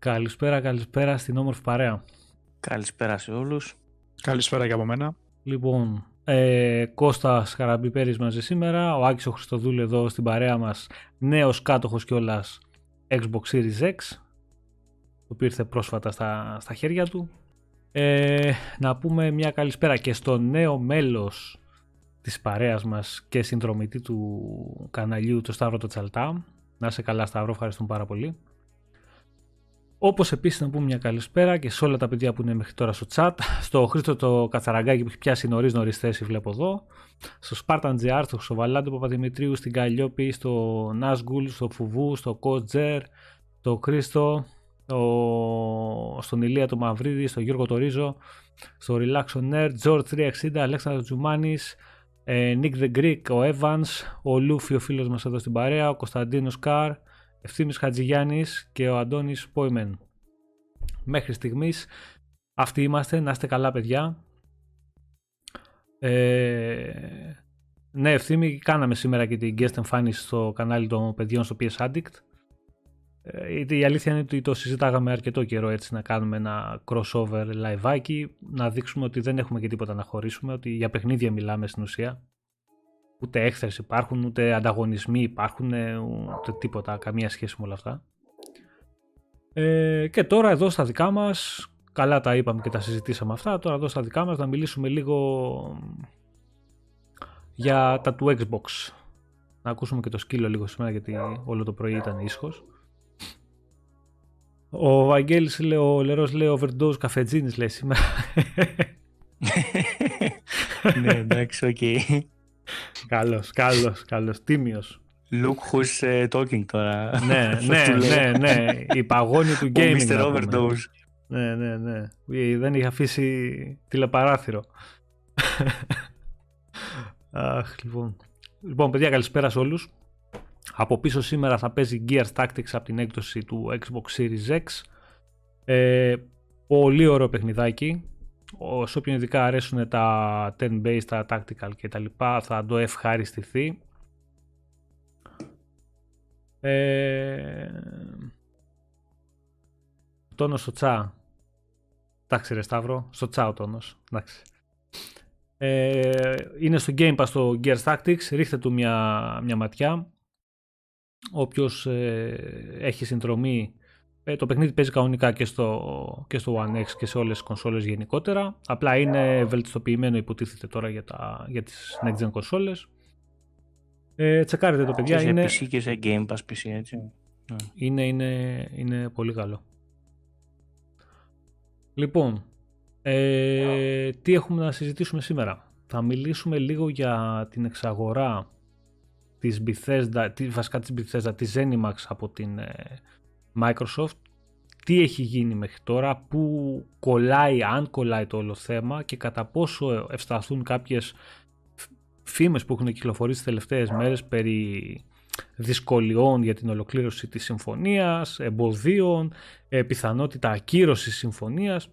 Καλησπέρα, καλησπέρα στην όμορφη παρέα. Καλησπέρα σε όλους. Καλησπέρα και από μένα. Λοιπόν, ε, Κώστας Χαραμπιπέρης μαζί σήμερα, ο Άκης ο Χριστοδούλου εδώ στην παρέα μας, νέος κάτοχος κιόλας Xbox Series X, που ήρθε πρόσφατα στα, στα χέρια του. Ε, να πούμε μια καλησπέρα και στο νέο μέλος της παρέας μας και συνδρομητή του καναλιού, το Σταύρο το Τσαλτά. Να είσαι καλά Σταύρο, ευχαριστούμε πάρα πολύ. Όπως επίσης να πούμε μια καλησπέρα και σε όλα τα παιδιά που είναι μέχρι τώρα στο chat. Στο Χρήστο το Κατσαραγκάκι που έχει πιάσει νωρίς νωρίς θέση, βλέπω εδώ. Στο Spartan GR, στο Χρυσοβαλάντι Παπαδημητρίου, στην Καλλιόπη, στο Νάσγκουλ, στο Φουβού, στο Κότζερ, στο Χρήστο, στο... στον Ηλία το Μαυρίδη, στο Γιώργο το Ρίζο, στο Relax on Nerd, George 360, Αλέξανδρος Τζουμάνης, ε, Nick the Greek, ο Evans, ο Λούφι ο φίλος μας εδώ στην παρέα, ο Κωνσταντίνος Καρ, Ευθύμης Χατζηγιάννης και ο Αντώνης Πόιμεν. Μέχρι στιγμής αυτοί είμαστε, να είστε καλά παιδιά. Ε, ναι, Ευθύμη, κάναμε σήμερα και την guest εμφάνιση στο κανάλι των παιδιών στο PS Addict. Ε, η αλήθεια είναι ότι το συζητάγαμε αρκετό καιρό έτσι να κάνουμε ένα crossover live να δείξουμε ότι δεν έχουμε και τίποτα να χωρίσουμε, ότι για παιχνίδια μιλάμε στην ουσία ούτε έχθρες υπάρχουν, ούτε ανταγωνισμοί υπάρχουν, ούτε τίποτα, καμία σχέση με όλα αυτά. Ε, και τώρα εδώ στα δικά μας, καλά τα είπαμε και τα συζητήσαμε αυτά, τώρα εδώ στα δικά μας να μιλήσουμε λίγο για τα του Xbox. Να ακούσουμε και το σκύλο λίγο σήμερα γιατί όλο το πρωί ήταν ίσχος. Ο Βαγγέλης λέει, ο Λερός λέει overdose καφεΐνης λέει σήμερα. ναι εντάξει, οκ. Καλός, καλός, καλός, τίμιος. Look who's uh, talking τώρα. ναι, ναι, ναι, ναι, η Παγώνη του gaming. Ο Mr. Overdose. Ναι, ναι, ναι. Δεν είχε αφήσει τηλεπαράθυρο. Αχ, λοιπόν. Λοιπόν, παιδιά, καλησπέρα σε όλους. Από πίσω σήμερα θα παίζει Gears Tactics από την έκδοση του Xbox Series X. Ε, πολύ ωραίο παιχνιδάκι σε όποιον ειδικά αρέσουν τα 10 base, τα tactical και τα λοιπά θα το ευχαριστηθεί. Ε... Τόνος στο τσα. Εντάξει ρε Σταύρο, στο τσα ο τόνος. Εντάξει. Ε, είναι στο Game Pass το Gears Tactics, ρίχτε του μια, μια ματιά. Όποιος ε, έχει συνδρομή ε, το παιχνίδι παίζει κανονικά και στο, και στο One X και σε όλες τις κονσόλες γενικότερα. Απλά είναι βελτιστοποιημένο υποτίθεται τώρα για, τα, για τις next gen κονσόλες. Ε, τσεκάρετε το παιδιά. Και σε είναι... PC και σε Game Pass PC έτσι. Ναι. Είναι, είναι, είναι πολύ καλό. Λοιπόν, ε, τι έχουμε να συζητήσουμε σήμερα; Θα μιλήσουμε λίγο για την εξαγορά της Bethesda, βασικά της Bethesda, της Zenimax από την ε, Microsoft τι έχει γίνει μέχρι τώρα, πού κολλάει, αν κολλάει το όλο θέμα και κατά πόσο ευσταθούν κάποιες φήμες που έχουν κυκλοφορήσει τις τελευταίες μέρες περί δυσκολιών για την ολοκλήρωση της συμφωνίας, εμποδίων, ε, πιθανότητα ακύρωσης συμφωνίας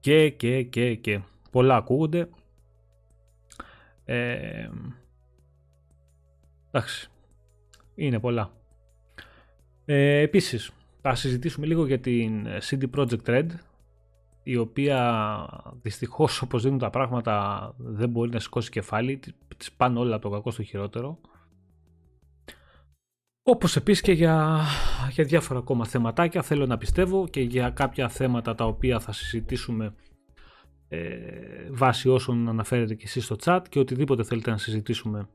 και και και και πολλά ακούγονται. Ε, εντάξει, είναι πολλά. Ε, επίσης, θα συζητήσουμε λίγο για την CD Projekt Red η οποία δυστυχώς όπως δίνουν τα πράγματα δεν μπορεί να σηκώσει κεφάλι τις πάνε όλα από το κακό στο χειρότερο. Όπως επίσης και για, για διάφορα ακόμα θεματάκια θέλω να πιστεύω και για κάποια θέματα τα οποία θα συζητήσουμε ε, βάσει όσων αναφέρετε και εσείς στο chat και οτιδήποτε θέλετε να συζητήσουμε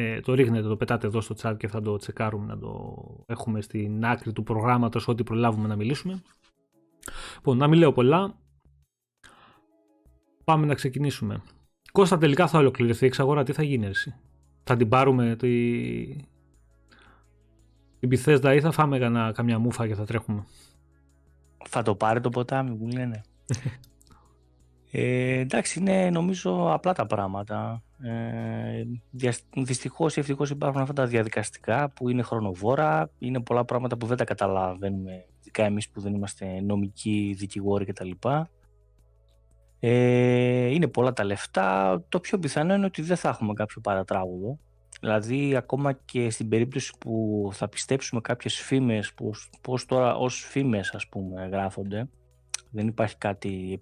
ε, το ρίχνετε, το πετάτε εδώ στο chat και θα το τσεκάρουμε να το έχουμε στην άκρη του προγράμματος ό,τι προλάβουμε να μιλήσουμε. Λοιπόν, να μην λέω πολλά. Πάμε να ξεκινήσουμε. Κώστα τελικά θα ολοκληρωθεί η εξαγορά, τι θα γίνει εσύ; Θα την πάρουμε τη... την Bethesda ή θα φάμε κανένα, καμιά μούφα και θα τρέχουμε; Θα το πάρει το ποτάμι που λένε. ε, εντάξει, είναι νομίζω απλά τα πράγματα. Ε, Δυστυχώς ή ευτυχώς υπάρχουν αυτά τα διαδικαστικά που είναι χρονοβόρα. Είναι πολλά πράγματα που δεν τα καταλαβαίνουμε, ειδικά εμείς που δεν είμαστε νομικοί, δικηγόροι κτλ. Ε, είναι πολλά τα λεφτά. Το πιο πιθανό είναι ότι δεν θα έχουμε κάποιο παρατράγουδο. Δηλαδή, ακόμα και στην περίπτωση που θα πιστέψουμε κάποιες φήμες, πώς, πώς τώρα ως φήμες ας πούμε γράφονται, δεν υπάρχει κάτι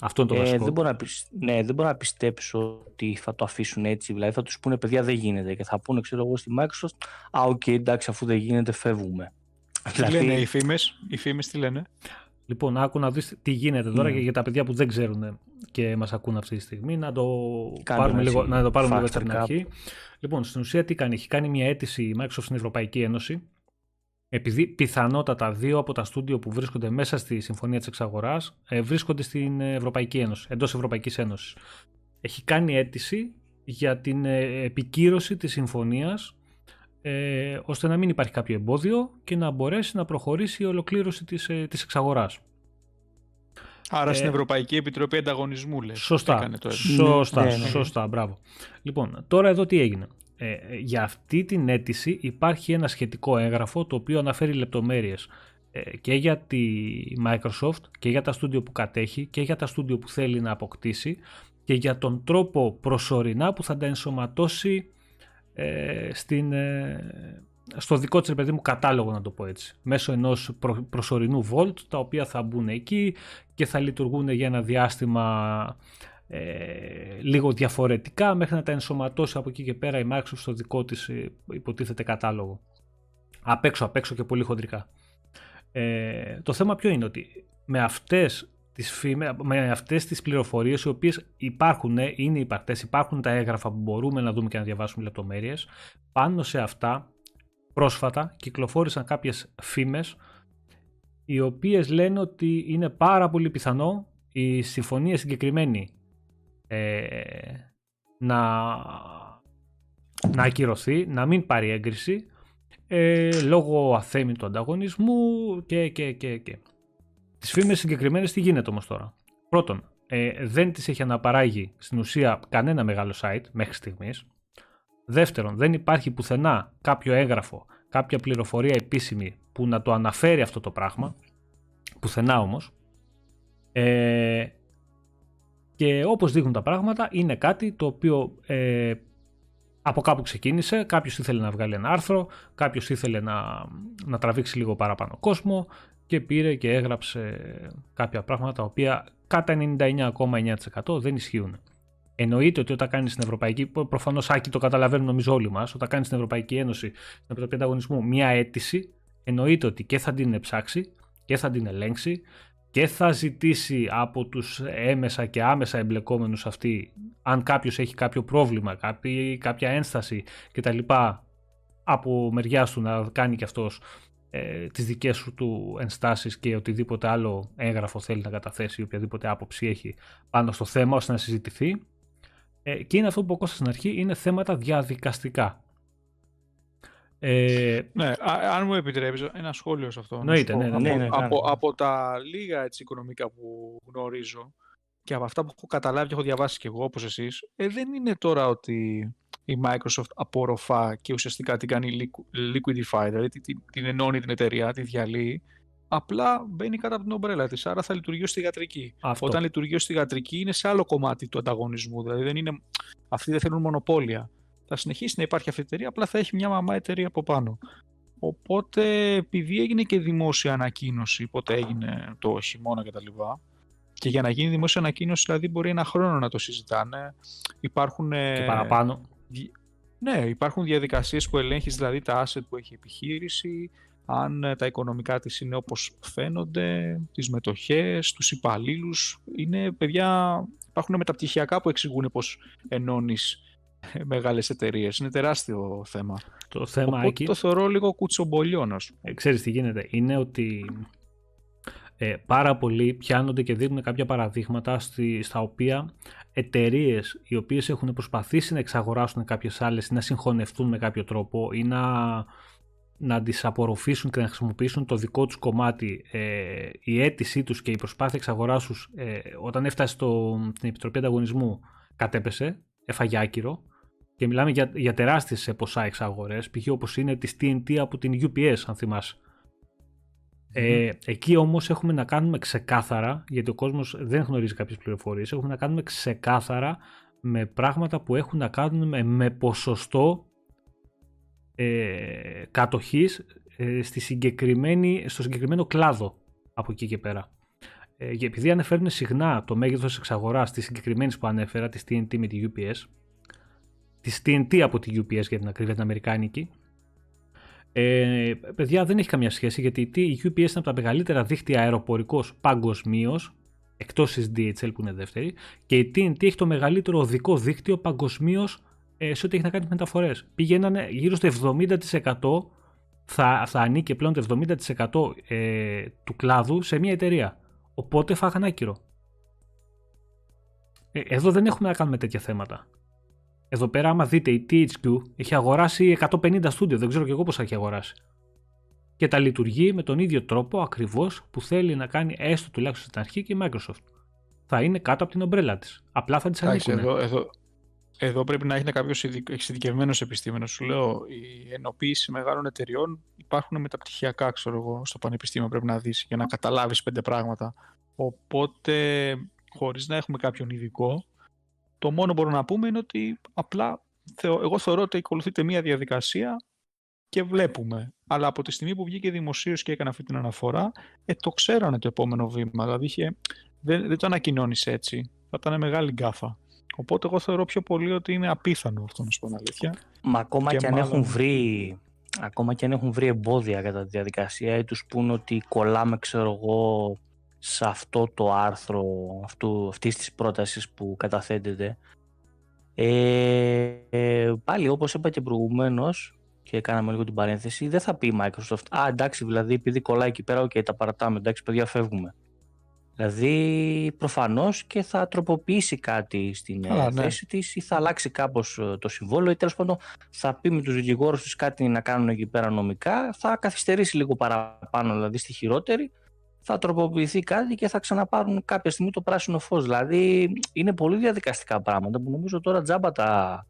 Αυτό είναι το ε, βασικό. δεν, μπορώ να, ναι, δεν μπορώ να πιστέψω ότι θα το αφήσουν έτσι. Δηλαδή θα τους πούνε παιδιά δεν γίνεται και θα πούνε ξέρω εγώ στη Microsoft «Α, OK, okay, εντάξει, αφού δεν γίνεται φεύγουμε». Τι δηλαδή... λένε οι φήμες, οι φήμες τι λένε; Λοιπόν, άκου να δεις τι γίνεται τώρα mm. και για τα παιδιά που δεν ξέρουν και μας ακούν αυτή τη στιγμή να το πάρουμε λίγο, να το πάρουμε λίγο στην αρχή. Λοιπόν, στην ουσία τι κάνει, έχει κάνει μια αίτηση η Microsoft στην Ευρωπαϊκή Ένωση επειδή πιθανότατα δύο από τα στούντιο που βρίσκονται μέσα στη Συμφωνία της Εξαγοράς ε, βρίσκονται στην Ευρωπαϊκή Ένωση, εντός Ευρωπαϊκής Ένωσης. Έχει κάνει αίτηση για την ε, επικύρωση της συμφωνίας ε, ώστε να μην υπάρχει κάποιο εμπόδιο και να μπορέσει να προχωρήσει η ολοκλήρωση της, ε, της εξαγοράς. Άρα στην Ευρωπαϊκή Επιτροπή Ανταγωνισμού, λέει. Σωστά. Το σωστά, ναι, ναι, ναι. σωστά, μπράβο. Λοιπόν, τώρα εδώ τι έγινε. Ε, για αυτή την αίτηση υπάρχει ένα σχετικό έγγραφο το οποίο αναφέρει λεπτομέρειες ε, και για τη Microsoft και για τα στούντιο που κατέχει και για τα στούντιο που θέλει να αποκτήσει και για τον τρόπο προσωρινά που θα τα ενσωματώσει ε, στην, στο δικό της παιδί μου κατάλογο να το πω έτσι μέσω ενός προσωρινού Vault τα οποία θα μπουν εκεί και θα λειτουργούν για ένα διάστημα ε, λίγο διαφορετικά μέχρι να τα ενσωματώσει από εκεί και πέρα η Microsoft στο δικό της ε, υποτίθεται κατάλογο. Απ' έξω, απ' έξω και πολύ χοντρικά. Ε, το θέμα ποιο είναι ότι με αυτές τις, φήμε, με αυτές τις πληροφορίες οι οποίες υπάρχουν, είναι υπαρκτές, υπάρχουν τα έγγραφα που μπορούμε να δούμε και να διαβάσουμε λεπτομέρειες, πάνω σε αυτά πρόσφατα κυκλοφόρησαν κάποιες φήμες οι οποίες λένε ότι είναι πάρα πολύ πιθανό η συμφωνία συγκεκριμένη ε, να, να ακυρωθεί, να μην πάρει έγκριση ε, λόγω αθέμητου ανταγωνισμού και, και, και, και. Τις φήμες συγκεκριμένες τι γίνεται όμως τώρα; Πρώτον, ε, δεν τις έχει αναπαράγει στην ουσία κανένα μεγάλο site μέχρι στιγμής. Δεύτερον, δεν υπάρχει πουθενά κάποιο έγγραφο, κάποια πληροφορία επίσημη που να το αναφέρει αυτό το πράγμα. Πουθενά όμως. Ε, και όπως δείχνουν τα πράγματα είναι κάτι το οποίο ε, από κάπου ξεκίνησε, κάποιος ήθελε να βγάλει ένα άρθρο, κάποιος ήθελε να, να τραβήξει λίγο παραπάνω κόσμο και πήρε και έγραψε κάποια πράγματα τα οποία κατά 99,9% δεν ισχύουν. Εννοείται ότι όταν κάνεις στην Ευρωπαϊκή, προφανώς Άκη το καταλαβαίνουν νομίζω όλοι μας, όταν κάνεις στην Ευρωπαϊκή Ένωση, στην Επιτροπή Ανταγωνισμού, μία αίτηση, εννοείται ότι και θα την ψάξει και θα την ελέγξει και θα ζητήσει από τους έμεσα και άμεσα εμπλεκόμενους αυτοί αν κάποιος έχει κάποιο πρόβλημα, κάποιο, κάποια ένσταση κτλ. από μεριά του να κάνει και αυτός ε, τις δικές σου του ενστάσεις και οτιδήποτε άλλο έγγραφο θέλει να καταθέσει ή οποιαδήποτε άποψη έχει πάνω στο θέμα ώστε να συζητηθεί. Ε, και είναι αυτό που ο στην αρχή, είναι θέματα διαδικαστικά. Ε, ναι, αν μου επιτρέπεις ένα σχόλιο σε αυτό. Ναι, ναι, ναι, ναι, από, από, τα λίγα έτσι, οικονομικά που γνωρίζω και από αυτά που έχω καταλάβει και έχω διαβάσει και εγώ όπως εσείς, ε, δεν είναι τώρα ότι η Microsoft απορροφά και ουσιαστικά την κάνει liquidify, δηλαδή την, την ενώνει την εταιρεία, τη διαλύει, απλά μπαίνει κάτω από την ομπρέλα της, άρα θα λειτουργεί ως θηγατρική. Όταν λειτουργεί ως θηγατρική είναι σε άλλο κομμάτι του ανταγωνισμού, δηλαδή δεν είναι, αυτοί δεν θέλουν μονοπόλια θα συνεχίσει να υπάρχει αυτή η εταιρεία, απλά θα έχει μια μαμά εταιρεία από πάνω. Οπότε, επειδή έγινε και δημόσια ανακοίνωση, πότε έγινε το χειμώνα κτλ. Και για να γίνει δημόσια ανακοίνωση, δηλαδή μπορεί ένα χρόνο να το συζητάνε. Υπάρχουν. Και παραπάνω. Ναι, υπάρχουν διαδικασίες που ελέγχεις δηλαδή τα asset που έχει επιχείρηση, αν ε, τα οικονομικά της είναι όπως φαίνονται, τις μετοχές, τους υπαλλήλους. Είναι, παιδιά, υπάρχουν μεταπτυχιακά που εξηγούν πώς ενώνεις μεγάλες εταιρείες. Είναι τεράστιο θέμα. Το θέμα εκεί... το θεωρώ λίγο κουτσομπολιό, να σου ε, Ξέρεις τι γίνεται. Είναι ότι ε, πάρα πολλοί πιάνονται και δίνουν κάποια παραδείγματα στη, στα οποία εταιρείες οι οποίες έχουν προσπαθήσει να εξαγοράσουν κάποιες άλλες ή να συγχωνευτούν με κάποιο τρόπο ή να, να τις απορροφήσουν και να χρησιμοποιήσουν το δικό τους κομμάτι ε, η αίτησή τους και η προσπάθεια εξαγοράσου ε, όταν έφτασε στο, στην Επιτροπή Ανταγωνισμού κατέπεσε, έφαγε άκυρο και μιλάμε για, για τεράστιες ποσά εξαγορές, π.χ. όπως είναι της TNT από την UPS, αν θυμασαι Ε, εκεί όμως έχουμε να κάνουμε ξεκάθαρα, γιατί ο κόσμος δεν γνωρίζει κάποιες πληροφορίες, έχουμε να κάνουμε ξεκάθαρα με πράγματα που έχουν να κάνουν με, με ποσοστό ε, κατοχής ε, στη συγκεκριμένη, στο συγκεκριμένο κλάδο από εκεί και πέρα. Ε, επειδή αναφέρουν συχνά το μέγεθος εξαγοράς της συγκεκριμένης που ανέφερα, της TNT με τη UPS, της TNT από τη UPS για την ακρίβεια την Αμερικάνικη, ε, παιδιά δεν έχει καμία σχέση γιατί η UPS είναι από τα μεγαλύτερα δίκτυα αεροπορικός παγκοσμίως, εκτός της DHL που είναι δεύτερη, και η TNT έχει το μεγαλύτερο οδικό δίκτυο παγκοσμίως ε, σε ό,τι έχει να κάνει με μεταφορές. Πήγαιναν γύρω στο 70% θα, θα ανήκει πλέον το 70% ε, του κλάδου σε μια εταιρεία. Οπότε φάγαν άκυρο. Ε, εδώ δεν έχουμε να κάνουμε τέτοια θέματα. Εδώ πέρα, άμα δείτε, η THQ έχει αγοράσει 150 στούντιο, δεν ξέρω και εγώ πώς θα έχει αγοράσει. Και τα λειτουργεί με τον ίδιο τρόπο ακριβώς που θέλει να κάνει έστω τουλάχιστον στην αρχή και η Microsoft. Θα είναι κάτω από την ομπρέλα της. Απλά θα τη ανήκουν. Εδώ, εδώ, εδώ πρέπει να είναι κάποιος εξειδικευμένο επιστήμονα. Σου λέω, η ενοποίηση μεγάλων εταιριών υπάρχουν μεταπτυχιακά, ξέρω εγώ, στο πανεπιστήμιο πρέπει να δεις για να καταλάβεις πέντε πράγματα. Οπότε, χωρίς να έχουμε κάποιον ειδικό, το μόνο που μπορούμε να πούμε είναι ότι απλά εγώ θεωρώ ότι ακολουθείται μία διαδικασία και βλέπουμε. Αλλά από τη στιγμή που βγήκε δημοσίως και έκανε αυτή την αναφορά, ε, το ξέρανε το επόμενο βήμα. Δηλαδή δεν, δεν το ανακοινώνεις έτσι. Θα ήταν μεγάλη γκάφα. Οπότε εγώ θεωρώ πιο πολύ ότι είναι απίθανο αυτό να σου πω αλήθεια. Μα ακόμα και, αν έχουν βρει ακόμα και αν έχουν βρει εμπόδια κατά τη διαδικασία ή τους πούν ότι κολλάμε ξέρω εγώ σε αυτό το άρθρο αυτού, αυτής της πρότασης που καταθέτεται ε, ε, πάλι όπως είπα και προηγουμένως και κάναμε λίγο την παρένθεση δεν θα πει η Microsoft α εντάξει δηλαδή επειδή κολλάει εκεί πέρα και τα παρατάμε εντάξει παιδιά φεύγουμε Δηλαδή προφανώς και θα τροποποιήσει κάτι στην ε, ναι. θέση της ή θα αλλάξει κάπως ε, το συμβόλαιο ή τέλος πάντων θα πει με τους δικηγόρους της κάτι να κάνουν εκεί πέρα νομικά, θα καθυστερήσει λίγο παραπάνω δηλαδή στη χειρότερη, θα τροποποιηθεί κάτι και θα ξαναπάρουν κάποια στιγμή το πράσινο φως. Δηλαδή είναι πολύ διαδικαστικά πράγματα που νομίζω τώρα τζάμπα τα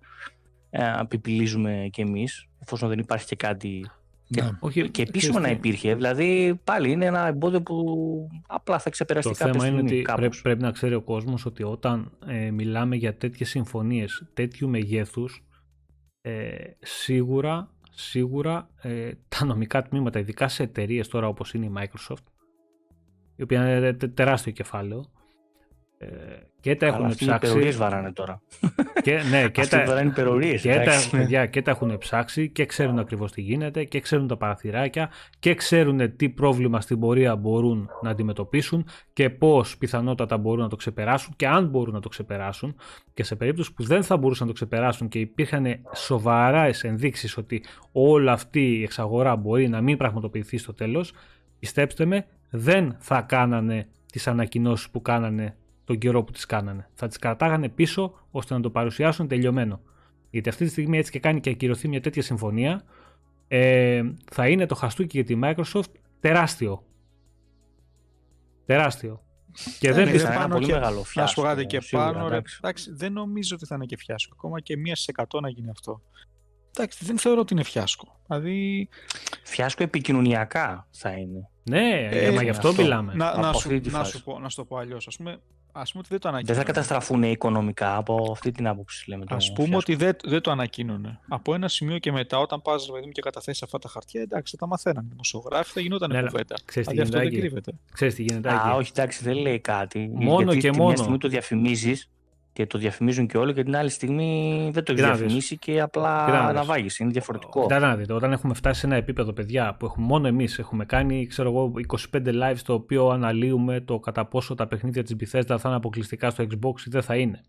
ε, επιπιλίζουμε κι εμείς εφόσον δεν υπάρχει και κάτι και, ναι. όχι, και επίσημα να υπήρχε. Δηλαδή πάλι είναι ένα εμπόδιο που απλά θα ξεπεραστεί Το θέμα είναι ότι πρέπει, πρέπει να ξέρει ο κόσμος ότι όταν ε, μιλάμε για τέτοιες συμφωνίες τέτοιου μεγέθους ε, σίγουρα, σίγουρα ε, τα νομικά τμήματα ειδικά σε εταιρείες τώρα όπως είναι η Microsoft η οποία είναι τεράστιο κεφάλαιο ε, και τα έχουν ψάξει. Οι βαράνε τώρα. Και, ναι, και τα, βαράνε και, τα, και τα έχουν ψάξει και ξέρουν ακριβώς τι γίνεται και ξέρουν τα παραθυράκια και ξέρουν τι πρόβλημα στην πορεία μπορούν να αντιμετωπίσουν και πώς πιθανότατα μπορούν να το ξεπεράσουν και αν μπορούν να το ξεπεράσουν και σε περίπτωση που δεν θα μπορούσαν να το ξεπεράσουν και υπήρχαν σοβαρά ενδείξεις ότι όλη αυτή η εξαγορά μπορεί να μην πραγματοποιηθεί στο τέλος, πιστέψτε με, δεν θα κάνανε τις ανακοινώσεις που κάνανε τον καιρό που τις κάνανε. Θα τις κρατάγανε πίσω ώστε να το παρουσιάσουν τελειωμένο. Γιατί αυτή τη στιγμή έτσι και κάνει και ακυρωθεί μια τέτοια συμφωνία, ε, θα είναι το χαστούκι για τη Microsoft τεράστιο. Τεράστιο. Και δεν πιστεύω. Ένα πολύ και, μεγάλο φιάσκο. Να σου και πάνω. εντάξει, δεν νομίζω ότι θα είναι και φιάσκο. Ακόμα και μία σε εκατό να γίνει αυτό. Εντάξει, δεν θεωρώ ότι είναι φιάσκο. Δηλαδή... Φιάσκο επικοινωνιακά θα είναι. Ναι, ε, μα γι' αυτό, μιλάμε. Να, να, σου, να, σου πω, να σου το πω αλλιώς. Α πούμε, ας πούμε ότι δεν το ανακοίνωνε. Δεν θα καταστραφούν οικονομικά από αυτή την άποψη, λέμε. Α πούμε ότι δεν, δεν το ανακοίνωνε. Από ένα σημείο και μετά, όταν πας μου και καταθέσεις αυτά τα χαρτιά, εντάξει, θα τα μαθαίνανε. Δημοσιογράφοι θα γινόταν ναι, κουβέντα. Ξέρεις τι γίνεται. Αυτό δεν κρύβεται. Ξέρεις τι γίνεται. Α, όχι, εντάξει, δεν λέει κάτι. Μόνο γιατί και μόνο. Μια στιγμή το διαφημίζεις και το διαφημίζουν και όλοι και την άλλη στιγμή δεν το έχει διαφημίσει και απλά αναβάγεις. Είναι διαφορετικό. Κοιτάξτε να δείτε, όταν έχουμε φτάσει σε ένα επίπεδο, παιδιά, που έχουμε μόνο εμείς έχουμε κάνει ξέρω εγώ, 25 live στο οποίο αναλύουμε το κατά πόσο τα παιχνίδια της Bethesda θα είναι αποκλειστικά στο Xbox ή δεν θα είναι.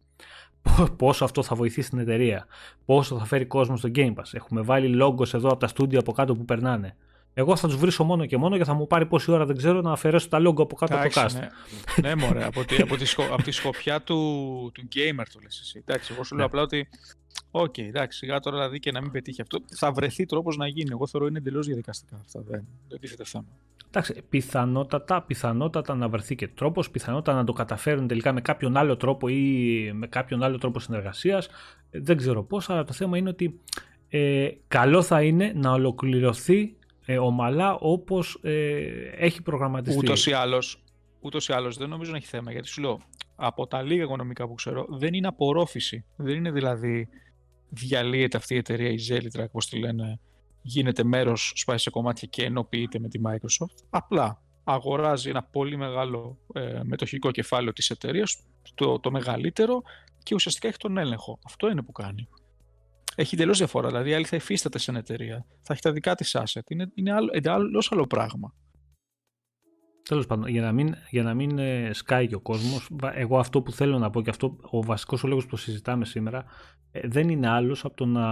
Πόσο αυτό θα βοηθήσει την εταιρεία, πόσο θα φέρει κόσμο στο Game Pass. Έχουμε βάλει λόγκος εδώ από τα στούντια από κάτω που περνάνε. Εγώ θα τους βρίσω μόνο και μόνο και θα μου πάρει πόση ώρα δεν ξέρω να αφαιρέσω τα λόγκο από κάτω από το cast. Ναι, ναι μωρέ, από, τη, από, τη σκο, από τη σκοπιά του, του gamer το λες εσύ. Εντάξει, εγώ σου λέω ναι. απλά ότι OK, okay, εντάξει, σιγά τώρα δηλαδή και να μην πετύχει αυτό. Θα βρεθεί τρόπος να γίνει. Εγώ θεωρώ είναι εντελώς διαδικαστικά αυτά. Δεν, δεν τίθεται θέμα. Εντάξει, πιθανότατα, πιθανότατα να βρεθεί και τρόπος, πιθανότατα να το καταφέρουν τελικά με κάποιον άλλο τρόπο ή με κάποιον άλλο τρόπο συνεργασίας. Δεν ξέρω πώς, αλλά το θέμα είναι ότι ε, καλό θα είναι να ολοκληρωθεί ε, ομαλά όπως ε, έχει προγραμματιστεί. Ούτως ή άλλως, ούτως ή άλλως δεν νομίζω να έχει θέμα γιατί σου λέω από τα λίγα οικονομικά που ξέρω, δεν είναι απορρόφηση. Δεν είναι δηλαδή διαλύεται αυτή η εταιρεία, η Zelitrack, όπως τη λένε, γίνεται μέρος, σπάει σε κομμάτια και ενοποιείται με τη Microsoft. Απλά αγοράζει ένα πολύ μεγάλο ε, μετοχικό κεφάλαιο της εταιρείας, το, το μεγαλύτερο και ουσιαστικά έχει τον έλεγχο. Αυτό είναι που κάνει. Έχει εντελώς διαφορά. Δηλαδή, η άλλη θα υφίσταται σε εταιρεία. Θα έχει τα δικά της asset. Είναι, είναι άλλο, άλλος, άλλο πράγμα. Τέλος πάντων, για να μην, για να μην ε, σκάει και ο κόσμος, εγώ αυτό που θέλω να πω και αυτό ο βασικός ο λόγος που συζητάμε σήμερα ε, δεν είναι άλλος από το να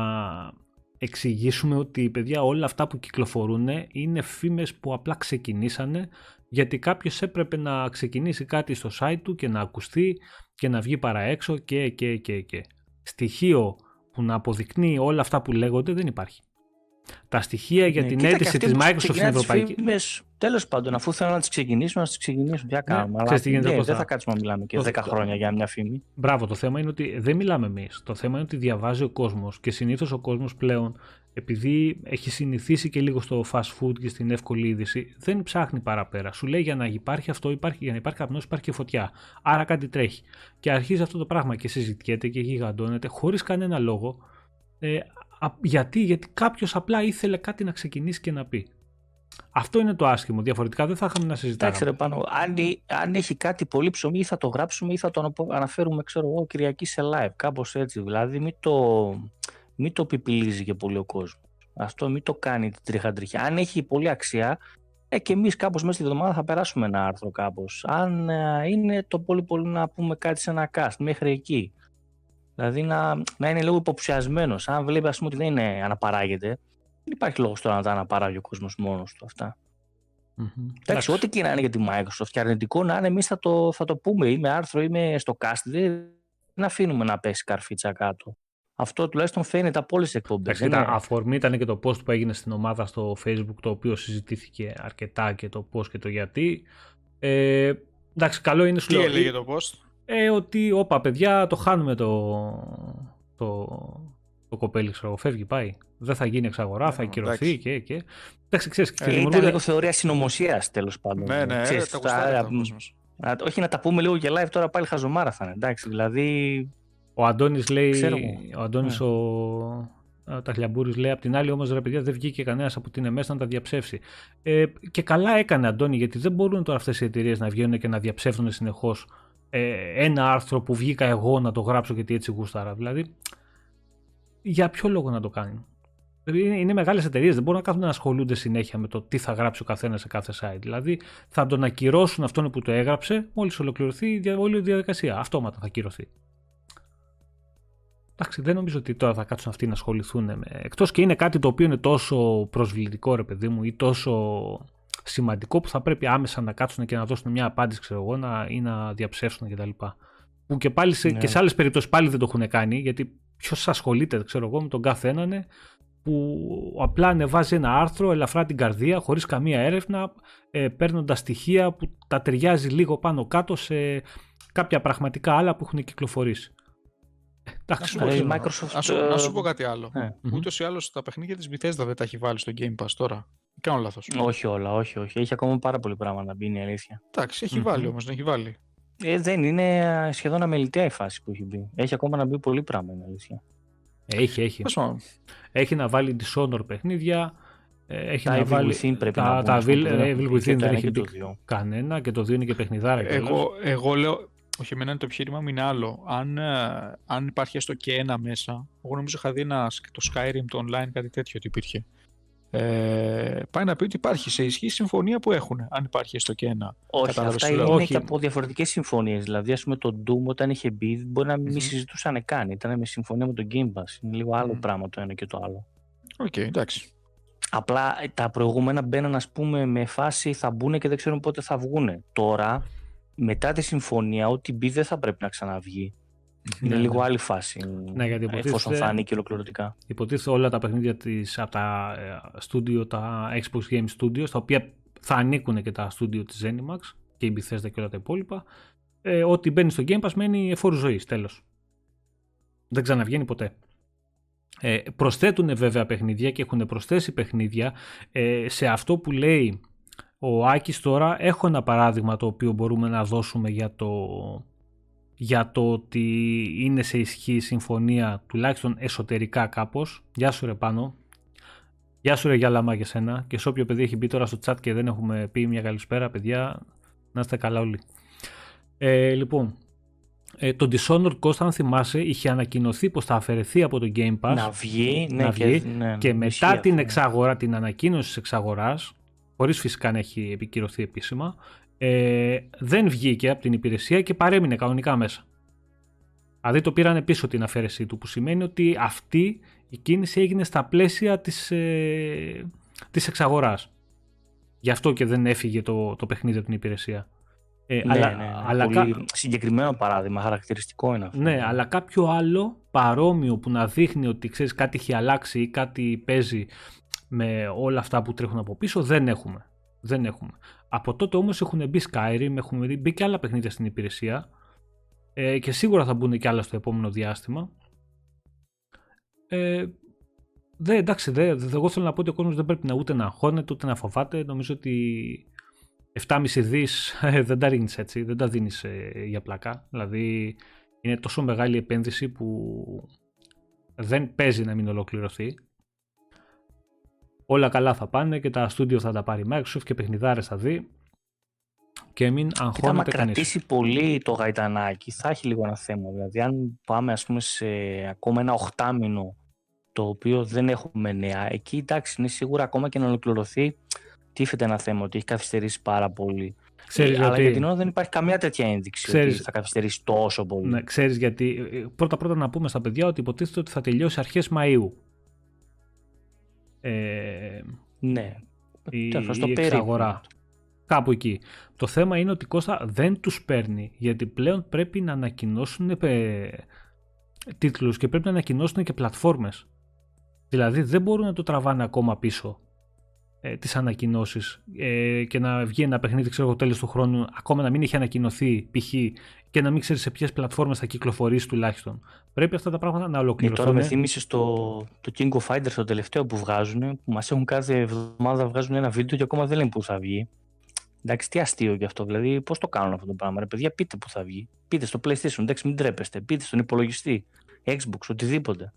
εξηγήσουμε ότι παιδιά όλα αυτά που κυκλοφορούν είναι φήμες που απλά ξεκινήσανε γιατί κάποιος έπρεπε να ξεκινήσει κάτι στο site του και να ακουστεί και να βγει παρά έξω και και και και. Στοιχείο που να αποδεικνύει όλα αυτά που λέγονται δεν υπάρχει. Τα στοιχεία για ναι, την αίτηση της Microsoft στην Ευρωπαϊκή. Τέλος πάντων, αφού θέλουν να τις ξεκινήσουν, να τις ξεκινήσουν. Τι κάνουμε. Ναι, αλλά ναι, δεν θα κάτσουμε να μιλάμε και 10 χρόνια για μια φήμη. Μπράβο. Το θέμα είναι ότι δεν μιλάμε εμείς. Το θέμα είναι ότι διαβάζει ο κόσμος και συνήθως ο κόσμος πλέον, επειδή έχει συνηθίσει και λίγο στο fast food και στην εύκολη είδηση, δεν ψάχνει παραπέρα. Σου λέει για να υπάρχει αυτό, υπάρχει, για να υπάρχει καπνός, υπάρχει και φωτιά. Άρα κάτι τρέχει. Και αρχίζει αυτό το πράγμα και συζητιέται και γιγαντώνεται χωρίς κανένα λόγο. Ε, γιατί, γιατί κάποιος απλά ήθελε κάτι να ξεκινήσει και να πει. Αυτό είναι το άσχημο. Διαφορετικά δεν θα είχαμε να συζητάμε. Εντάξει, ρε πάνω. Αν, αν έχει κάτι πολύ ψωμί, ή θα το γράψουμε ή θα το αναφέρουμε, ξέρω εγώ, Κυριακή σε live. Κάπως έτσι. Δηλαδή, μην το, μην το πιπιλίζει και πολύ ο κόσμος. Αυτό μην το κάνει την τριχαντριχιά. Αν έχει πολύ αξία, ε, και εμείς κάπως μέσα στη εβδομάδα θα περάσουμε ένα άρθρο κάπως. Αν ε, είναι το πολύ πολύ να πούμε κάτι σε ένα cast μέχρι εκεί. Δηλαδή να, να είναι λίγο υποψιασμένος. Αν βλέπει ας πούμε, ότι δεν είναι αναπαράγεται, δεν υπάρχει λόγος τώρα να τα αναπαράγει ο κόσμος μόνος του αυτά. Mm-hmm. Εντάξει, ό,τι και να είναι για τη Microsoft και αρνητικό να είναι, εμείς θα το, θα το πούμε ή με άρθρο ή με στο cast. Δεν αφήνουμε να πέσει καρφίτσα κάτω. Αυτό τουλάχιστον φαίνεται από όλες τις εκπομπές. Είναι... Αφορμή ήταν και το post που έγινε στην ομάδα στο Facebook, το οποίο συζητήθηκε αρκετά και το πώς και το γιατί. Ε, εντάξει, καλό είναι σου Τι έλεγε το post; Ε, ότι, όπα παιδιά, το χάνουμε το, το, το κοπέλι, ξέρω, φεύγει, πάει. Δεν θα γίνει εξαγορά, θα ακυρωθεί και, και. Εντάξει, ξέρεις, ε, ήταν λίγο θεωρία συνωμοσίας τέλος πάντων. Ναι, ναι, ξέρεις, τα τα, τα, όχι να τα πούμε λίγο και live τώρα πάλι χαζομάρα θα είναι. Εντάξει, δηλαδή. Ο Αντώνης λέει. ο Αντώνης ναι. ο, τα χλιαμπούρη λέει: Απ' την άλλη, όμως, ρε παιδιά, δεν βγήκε κανένας από την ΕΜΕΣ να τα διαψεύσει. Ε, και καλά έκανε, Αντώνη, γιατί δεν μπορούν τώρα αυτές οι εταιρείες να βγαίνουν και να διαψεύδουν συνεχώς ε, ένα άρθρο που βγήκα εγώ να το γράψω γιατί έτσι γούσταρα. Δηλαδή, για ποιο λόγο να το κάνει. Δηλαδή, είναι, είναι μεγάλες εταιρείες, δεν μπορούν να κάθονται να ασχολούνται συνέχεια με το τι θα γράψει ο καθένας σε κάθε site. Δηλαδή, θα τον ακυρώσουν αυτόν που το έγραψε μόλις ολοκληρωθεί η όλη η διαδικασία. Αυτόματα θα ακυρωθεί. Εντάξει, δεν νομίζω ότι τώρα θα κάτσουν αυτοί να ασχοληθούν με. Εκτός και είναι κάτι το οποίο είναι τόσο προσβλητικό, ρε παιδί μου, ή τόσο σημαντικό που θα πρέπει άμεσα να κάτσουν και να δώσουν μια απάντηση, ξέρω εγώ, να, ή να διαψεύσουν κτλ. Που και, πάλι σε, ναι. και σε άλλες περιπτώσεις πάλι δεν το έχουν κάνει, γιατί ποιος ασχολείται, ξέρω εγώ, με τον κάθε έναν που απλά ανεβάζει ένα άρθρο ελαφρά την καρδία, χωρίς καμία έρευνα, ε, παίρνοντας στοιχεία που τα ταιριάζει λίγο πάνω κάτω σε κάποια πραγματικά άλλα που έχουν κυκλοφορήσει. Εντάξει, να, σου, Microsoft, να, σου, πω κάτι άλλο. Ε. Ούτως ή άλλως τα παιχνίδια της Bethesda δεν τα έχει βάλει στο Game Pass τώρα. Κάνω λάθος. Όχι όλα, όχι, όχι. Έχει ακόμα πάρα πολύ πράγμα να μπει, είναι η αλήθεια. Εντάξει, έχει βάλει όμως, δεν έχει βάλει. Ε, δεν είναι σχεδόν αμεληταία η φάση που έχει μπει. Έχει ακόμα να μπει πολύ πράγμα, είναι αλήθεια. Έχει, έχει. Έχει να βάλει Dishonored παιχνίδια. Ε, έχει τα να βάλει. Within πρέπει τα, να τα Evil Within δεν έχει μπει κανένα και το δύο είναι και παιχνιδάρα. Εγώ, εγώ λέω, όχι, εμένα είναι το επιχείρημα μου είναι άλλο. Αν, ε, αν υπάρχει έστω και ένα μέσα, εγώ νομίζω είχα δει ένα, το Skyrim το online κάτι τέτοιο ότι υπήρχε ε, πάει να πει ότι υπάρχει σε ισχύ συμφωνία που έχουν, αν υπάρχει έστω και ένα. Όχι, αυτά είναι όχι. και από διαφορετικές συμφωνίες. Δηλαδή, ας πούμε, το Doom όταν είχε μπει, μπορεί να μην mm-hmm. συζητούσαν καν. Ήταν με συμφωνία με το Game Pass. Είναι λίγο άλλο mm. πράγμα το ένα και το άλλο. OK, okay, εντάξει. Απλά ε, τα προηγούμενα μπαίναν, ας πούμε, με φάση θα μπουν και δεν ξέρουν πότε θα βγουν. Τώρα, μετά τη συμφωνία, ό,τι μπει δεν θα πρέπει να ξαναβγεί. Είναι ναι, λίγο ναι. άλλη φάση. Ναι, γιατί εφόσον θα ανήκει ολοκληρωτικά. Υποτίθεται όλα τα παιχνίδια της, από τα ε, studio, τα Xbox Game Studios, τα οποία θα ανήκουν και τα studio της Zenimax και η Bethesda και όλα τα υπόλοιπα, ε, ό,τι μπαίνει στο Game Pass μένει εφόρου ζωής. Τέλος. Δεν ξαναβγαίνει ποτέ. Ε, προσθέτουν βέβαια παιχνίδια και έχουν προσθέσει παιχνίδια ε, σε αυτό που λέει ο Άκης τώρα έχω ένα παράδειγμα το οποίο μπορούμε να δώσουμε για το για το ότι είναι σε ισχύ συμφωνία τουλάχιστον εσωτερικά κάπως. Γεια σου ρε πάνω. Γεια σου ρε Γιάλαμα και σένα και σε όποιο παιδί έχει μπει τώρα στο chat και δεν έχουμε πει μια καλησπέρα παιδιά να είστε καλά όλοι. Ε, λοιπόν, ε, το Dishonored Coast αν θυμάσαι είχε ανακοινωθεί πως θα αφαιρεθεί από το Game Pass να βγει, ναι, να βγει και, ναι, και μετά την αυτό. εξαγορά, την ανακοίνωση της εξαγοράς χωρίς φυσικά να έχει επικυρωθεί επίσημα ε, δεν βγήκε από την υπηρεσία και παρέμεινε κανονικά μέσα. Δηλαδή το πήραν πίσω την αφαίρεσή του που σημαίνει ότι αυτή η κίνηση έγινε στα πλαίσια της, ε, της εξαγοράς. Γι' αυτό και δεν έφυγε το, το παιχνίδι από την υπηρεσία. Ε, Ναι, αλλά, ναι, ναι, αλλά πολύ κα- συγκεκριμένο παράδειγμα, χαρακτηριστικό είναι αυτό. ναι, αλλά κάποιο άλλο παρόμοιο που να δείχνει ότι ξέρεις κάτι έχει αλλάξει ή κάτι παίζει με όλα αυτά που τρέχουν από πίσω δεν έχουμε. Δεν έχουμε. Από τότε όμως έχουν μπει Skyrim, έχουν μπει και άλλα παιχνίδια στην υπηρεσία ε, και σίγουρα θα μπουν και άλλα στο επόμενο διάστημα. Ε, δε, εντάξει, δε, δε- εγώ θέλω να πω ότι ο κόσμος δεν πρέπει να ούτε να αγχώνεται ούτε να φοβάται. Νομίζω ότι 7,5 δις ε, δεν τα ρίχνεις έτσι, δεν τα δίνεις ε, για πλάκα. Δηλαδή είναι τόσο μεγάλη επένδυση που δεν παίζει να μην ολοκληρωθεί. Όλα καλά θα πάνε και τα στούντιο θα τα πάρει η Microsoft και παιχνιδάρες θα δει και μην Κοίτα, άμα αγχώνεται κανείς. κρατήσει πολύ το γαϊτανάκι, θα έχει λίγο ένα θέμα. Δηλαδή, αν πάμε ας πούμε, σε ακόμα ένα οχτάμινο το οποίο δεν έχουμε νέα, εκεί εντάξει, είναι σίγουρα ακόμα και να ολοκληρωθεί. Τίθεται ένα θέμα ότι έχει καθυστερήσει πάρα πολύ. Ξέρεις Ε, Αλλά γιατί, για την ώρα δεν υπάρχει καμία τέτοια ένδειξη Ξέρεις- ότι θα καθυστερήσει τόσο πολύ. ναι, ξέρεις γιατί ε, πρώτα πρώτα να πούμε στα παιδιά ότι υποτίθεται ότι θα τελειώσει αρχές Μαΐου. Ε, Ναι. η, Τέλος πάντων, στο η περίπου. εξαγορά. Κάπου εκεί. Το θέμα είναι ότι Κώστα δεν τους παίρνει γιατί πλέον πρέπει να ανακοινώσουν ε, τίτλους και πρέπει να ανακοινώσουν και πλατφόρμες. Δηλαδή δεν μπορούν να το τραβάνε ακόμα πίσω ε, τις ανακοινώσεις ε, και να βγει ένα παιχνίδι ξέρω εγώ τέλος του χρόνου ακόμα να μην έχει ανακοινωθεί π.χ. και να μην ξέρεις σε ποιες πλατφόρμες θα κυκλοφορήσει τουλάχιστον. Πρέπει αυτά τα πράγματα να Και τώρα ολοκληρωθούν. με θύμισες το, το King of Fighters το τελευταίο που βγάζουν, που μας έχουν κάθε εβδομάδα βγάζουν ένα βίντεο και ακόμα δεν λένε πού θα βγει. Εντάξει, τι αστείο γι' αυτό. Δηλαδή, πώς το κάνουν αυτό το πράγμα. Ρε παιδιά, πείτε πού θα βγει. Πείτε στο PlayStation, εντάξει, μην τρέπεστε. Πείτε στον υπολογιστή, Xbox, οτιδήποτε.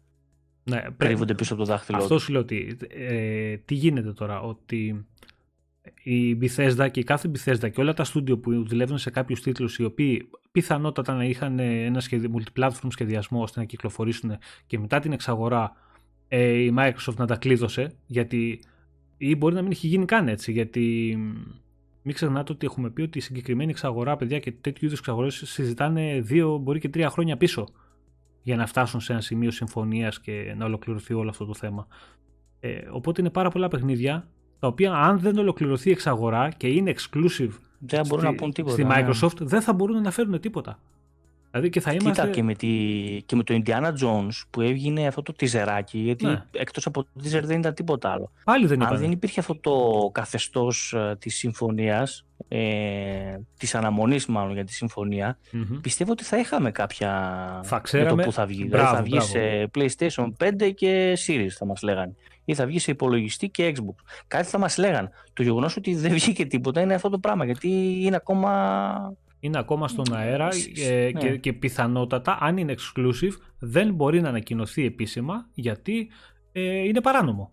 Ναι, πρέπει- Κρύβονται πίσω από το δάχτυλό Αυτό τους. σου λέω ότι ε, τι γίνεται τώρα, ότι η Bethesda και η κάθε Bethesda και όλα τα στούντιο που δουλεύουν σε κάποιους τίτλους οι οποίοι πιθανότατα να είχαν ένα σχεδι... multiplatform σχεδιασμό ώστε να κυκλοφορήσουν και μετά την εξαγορά ε, η Microsoft να τα κλείδωσε γιατί ή μπορεί να μην έχει γίνει καν έτσι γιατί μην ξεχνάτε ότι έχουμε πει ότι η συγκεκριμένη εξαγορά παιδιά και τέτοιου είδους εξαγορές συζητάνε δύο μπορεί και τρία χρόνια πίσω για να φτάσουν σε ένα σημείο συμφωνίας και να ολοκληρωθεί όλο αυτό το θέμα. Ε, οπότε είναι πάρα πολλά παιχνίδια τα οποία αν δεν ολοκληρωθεί η εξαγορά και είναι exclusive Δεν μπορούν στη, να πούν τίποτα. στη ναι. Microsoft δεν θα μπορούν να φέρουν τίποτα. Δηλαδή και θα είμαστε... Κοίτα και με, τη, και με το Indiana Jones που έβγαινε αυτό το τιζεράκι, γιατί Ναι. εκτός από το teaser δεν ήταν τίποτα άλλο. Πάλι δεν Αν είπαν. δεν υπήρχε αυτό το καθεστώς ε, της συμφωνίας, ε, της αναμονής μάλλον για τη συμφωνία, Μμμ. πιστεύω ότι θα είχαμε κάποια Θα με ξέραμε- το που θα βγει. Μπράβο, δηλαδή θα βγει μπράβο. σε PlayStation 5 και Series θα μας λέγανε. Ή θα βγει σε υπολογιστή και Xbox. Κάτι θα μας λέγανε. Το γεγονός ότι δεν βγήκε τίποτα είναι αυτό το πράγμα, γιατί είναι ακόμα... Είναι ακόμα στον αέρα Σ- ε, ναι. και, και πιθανότατα αν είναι exclusive δεν μπορεί να ανακοινωθεί επίσημα γιατί ε, είναι παράνομο.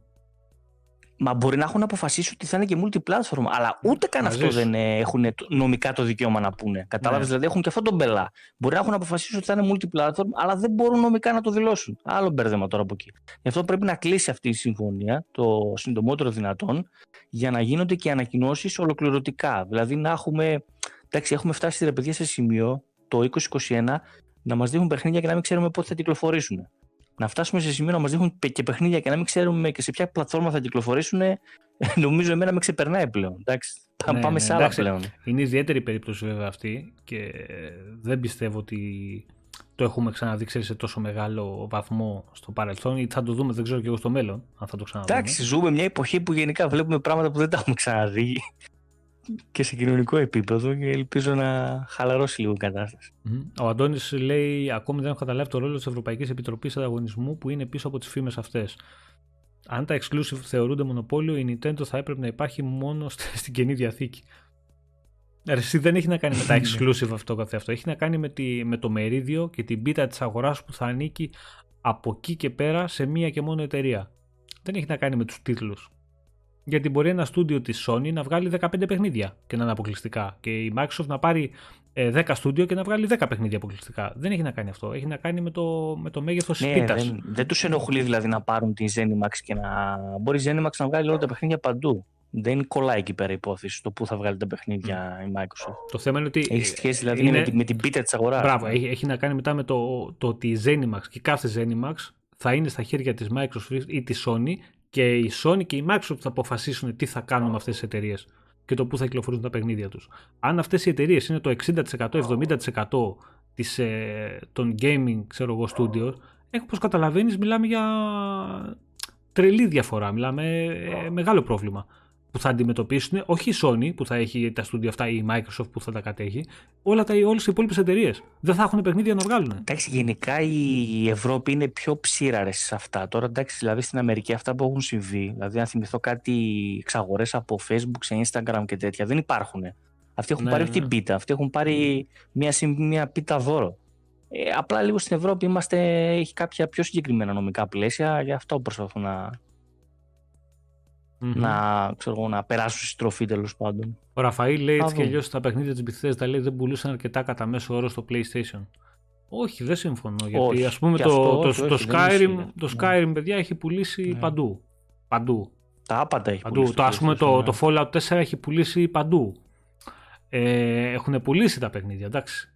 Μα μπορεί να έχουν αποφασίσει ότι θα είναι και multiplatform, αλλά ούτε καν Μαζί αυτό σου. δεν ε, έχουν το- νομικά το δικαίωμα να πούνε. Κατάλαβες, Ναι. δηλαδή έχουν και αυτό τον μπελά. Μπορεί να έχουν αποφασίσει ότι θα είναι multiplatform, αλλά δεν μπορούν νομικά να το δηλώσουν. Άλλο μπέρδεμα τώρα από εκεί. Γι' αυτό πρέπει να κλείσει αυτή η συμφωνία το συντομότερο δυνατόν για να γίνονται και ανακοινώσεις ολοκληρωτικά. Δηλαδή να έχουμε. Εντάξει, έχουμε φτάσει ρε παιδιά σε σημείο το 2021 να μας δείχνουν παιχνίδια και να μην ξέρουμε πότε θα κυκλοφορήσουν. Να φτάσουμε σε σημείο να μας δείχνουν πε- και παιχνίδια και να μην ξέρουμε και σε ποια πλατφόρμα θα κυκλοφορήσουν, νομίζω εμένα με ξεπερνάει πλέον. Εντάξει, πα- Ναι, πάμε ναι, σε άλλα εντάξει. πλέον. Είναι ιδιαίτερη περίπτωση βέβαια αυτή και δεν πιστεύω ότι το έχουμε ξαναδεί ξέρεις, σε τόσο μεγάλο βαθμό στο παρελθόν ή θα το δούμε δεν ξέρω και εγώ στο μέλλον αν θα το ξαναδούμε. Εντάξει, ζούμε μια εποχή που γενικά βλέπουμε πράγματα που δεν τα έχουμε ξαναδεί και σε κοινωνικό επίπεδο και ελπίζω να χαλαρώσει λίγο η κατάσταση. Μμμ. Ο Αντώνης λέει: Ακόμη δεν έχω καταλάβει το ρόλο της Ευρωπαϊκής Επιτροπής Ανταγωνισμού που είναι πίσω από τις φήμες αυτές. Αν τα exclusive θεωρούνται μονοπόλιο, η Nintendo θα έπρεπε να υπάρχει μόνο στη- στην καινή διαθήκη. Εσύ δεν έχει να κάνει με τα Ναι. exclusive αυτό καθ' αυτό. Έχει να κάνει με, τη, με το μερίδιο και την πίτα της αγοράς που θα ανήκει από εκεί και πέρα σε μία και μόνο εταιρεία. Δεν έχει να κάνει με τους τίτλους. Γιατί μπορεί ένα στούντιο της Sony να βγάλει 15 παιχνίδια και να είναι αποκλειστικά. Και η Microsoft να πάρει ε, 10 στούντιο και να βγάλει 10 παιχνίδια αποκλειστικά. Δεν έχει να κάνει αυτό. Έχει να κάνει με το, με το μέγεθος της Ναι, πίτας. δεν, δεν τους ενοχλεί δηλαδή να πάρουν τη Zenimax και να. Μπορεί η Zenimax να βγάλει όλα τα παιχνίδια παντού. Δεν κολλάει εκεί πέρα η υπόθεση το πού θα βγάλει τα παιχνίδια η Microsoft. Το θέμα είναι ότι. Έχει σχέση δηλαδή είναι- με, την, με την πίτα της αγοράς. Μπράβο, έχει, έχει να κάνει μετά με το, το ότι η Zenimax και κάθε Zenimax θα είναι στα χέρια της Microsoft ή της Sony και η Sony και η Microsoft θα αποφασίσουν τι θα κάνουν με αυτές τις εταιρείες και το πού θα κυκλοφορούν τα παιχνίδια τους. Αν αυτές οι εταιρείες είναι το 60%-70% της, ε, των gaming ξέρω εγώ, studios, όπως καταλαβαίνεις μιλάμε για τρελή διαφορά, μιλάμε ε, μεγάλο πρόβλημα που θα αντιμετωπίσουν όχι η Sony που θα έχει τα στούντια αυτά ή η Microsoft που θα τα κατέχει, όλα τα, όλες οι υπόλοιπες εταιρείες. Δεν θα έχουν παιχνίδια να βγάλουν. Εντάξει, γενικά η Ευρώπη είναι πιο ψήραρε σε αυτά. Τώρα, εντάξει, δηλαδή στην Αμερική αυτά που έχουν συμβεί, δηλαδή αν θυμηθώ κάτι εξαγορές από Facebook σε Instagram και τέτοια, δεν υπάρχουν. Αυτοί έχουν Ναι, πάρει ναι. αυτή την πίτα. Αυτοί έχουν πάρει μια, συμ- μια πίτα δώρο. Ε, απλά λίγο στην Ευρώπη είμαστε, έχει κάποια πιο συγκεκριμένα νομικά πλαίσια, γι' αυτό προσπαθούν να, Μμμ. να, ξέρω, εγώ, να περάσουν στη στροφή τέλος πάντων. Ο Ραφαήλ λέει Θα έτσι και δούμε. αλλιώς τα παιχνίδια της Bethesda λέει δεν πουλούσαν αρκετά κατά μέσο όρο στο PlayStation. Όχι, δεν συμφωνώ. Γιατί Όχι, ας πούμε και το, αυτό, το, όχι, το, όχι, δεν Skyrim, ισχύει. το Ναι. Skyrim, παιδιά, έχει πουλήσει Ναι. παντού. Παντού. Τα άπατα έχει παντού. πουλήσει Το, ας πούμε PlayStation, το, ναι. το Fallout 4 έχει πουλήσει παντού. Ε, έχουν πουλήσει τα παιχνίδια, εντάξει.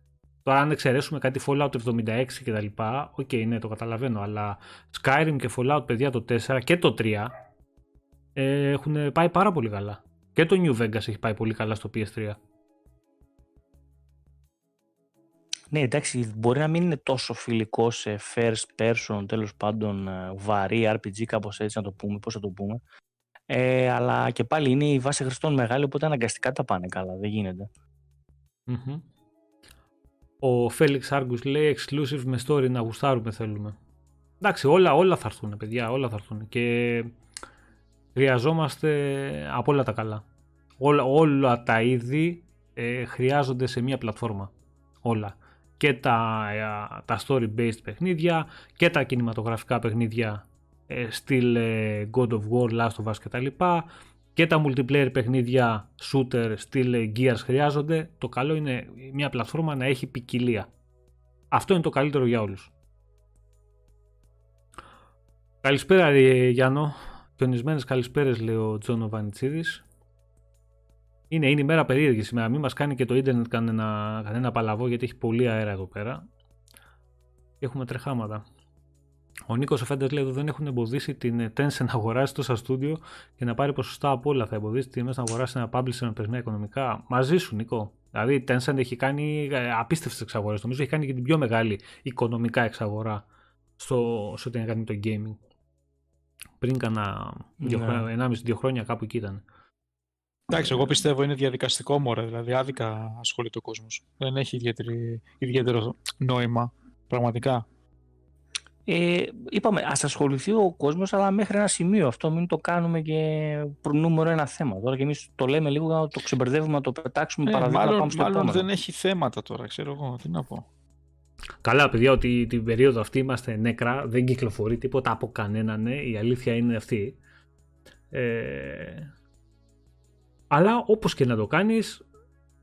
Τώρα αν εξαιρέσουμε κάτι Fallout 76 και τα λοιπά, οκ, ναι, το καταλαβαίνω, αλλά Skyrim και Fallout, παιδιά, το 4 και το 3 ε, έχουν πάει πάρα πολύ καλά. Και το New Vegas έχει πάει πολύ καλά στο PS3. Ναι, εντάξει, μπορεί να μην είναι τόσο φιλικό σε first person, τέλος πάντων ε, βαρύ RPG, κάπως έτσι να το πούμε, πώς θα το πούμε. Ε, αλλά και πάλι είναι η βάση χρηστών μεγάλη, οπότε αναγκαστικά τα πάνε καλά, δεν γίνεται. Μμμ. Ο Φέλιξ Άργους λέει exclusive με story να γουστάρουμε θέλουμε. Εντάξει, όλα, όλα θα έρθουν, παιδιά, όλα θα έρθουν. Και χρειαζόμαστε από όλα τα καλά. Όλα, όλα τα είδη ε, χρειάζονται σε μία πλατφόρμα. Όλα. Και τα, ε, τα story-based παιχνίδια και τα κινηματογραφικά παιχνίδια ε, στυλ ε, God of War, Last of Us κτλ. Και τα multiplayer παιχνίδια shooter στυλ ε, Gears χρειάζονται. Το καλό είναι μια πλατφόρμα να έχει ποικιλία. Αυτό είναι το καλύτερο για όλους. Καλησπέρα ρε, Γιάννο. Χιονισμένες καλησπέρες λέει ο Τζόνο Βανιτσίδης. Είναι, είναι η μέρα περίεργη σήμερα. Μην μας κάνει και το ίντερνετ κανένα, κανένα παλαβό γιατί έχει πολύ αέρα εδώ πέρα. Και έχουμε τρεχάματα. Ο Νίκος Εφέντε λέει εδώ δεν έχουν εμποδίσει την Tencent να αγοράσει τόσα στούντιο και να πάρει ποσοστά από όλα. Θα εμποδίσει τη μέσα να αγοράσει ένα publisher με πεσμένα οικονομικά. Μαζί σου, Νίκο. Δηλαδή η Tencent έχει κάνει απίστευτες εξαγορές. Νομίζω έχει κάνει και την πιο μεγάλη οικονομικά εξαγορά στο, σε ό,τι έχει να κάνει με το gaming. Πριν κάνα Ναι. 1,5-2 χρόνια κάπου εκεί ήταν. Εντάξει, εγώ πιστεύω είναι διαδικαστικό μωρέ, δηλαδή άδικα ασχολείται ο κόσμος. Δεν έχει ιδιαίτερη, ιδιαίτερο νόημα, πραγματικά. Ε, είπαμε, ας ασχοληθεί ο κόσμος, αλλά μέχρι ένα σημείο αυτό, μην το κάνουμε και προ νούμερο ένα θέμα. Τώρα και εμείς το λέμε λίγο να το ξεμπερδεύουμε, να το πετάξουμε Ε, παραδείγμα να μάλλον πάμε στο μάλλον επόμενο. δεν έχει θέματα τώρα, ξέρω εγώ, τι να πω. Καλά, παιδιά, ότι την περίοδο αυτή είμαστε νέκρα, δεν κυκλοφορεί τίποτα από κανέναν, ναι, η αλήθεια είναι αυτή. Ε, αλλά όπως και να το κάνεις,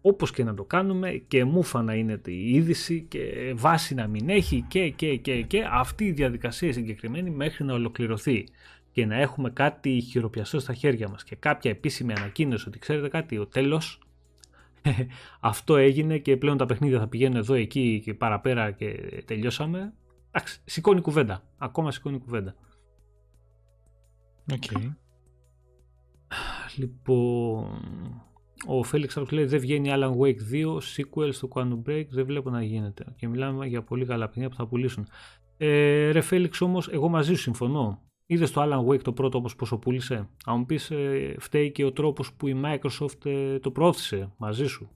όπως και να το κάνουμε και μούφα να είναι η είδηση και βάση να μην έχει και και και και αυτή η διαδικασία συγκεκριμένη μέχρι να ολοκληρωθεί και να έχουμε κάτι χειροπιαστό στα χέρια μας και κάποια επίσημη ανακοίνωση ότι ξέρετε κάτι, ο τέλος αυτό έγινε και πλέον τα παιχνίδια θα πηγαίνουν εδώ, εκεί και παραπέρα και τελειώσαμε. Εντάξει, σηκώνει κουβέντα. Ακόμα σηκώνει κουβέντα. Οκ. Λοιπόν, ο Φέλιξ Άρκος λέει δεν βγαίνει Alan Wake 2, sequel στο Quantum Break, δεν βλέπω να γίνεται. Και μιλάμε για πολύ καλά παιχνίδια που θα πουλήσουν. Ε, ρε Φέλιξ όμως, εγώ μαζί σου συμφωνώ. Είδες το Alan Wake το πρώτο όμως πόσο πούλησε; Αν μου πεις ε, φταίει και ο τρόπος που η Microsoft ε, το πρόθεσε μαζί σου.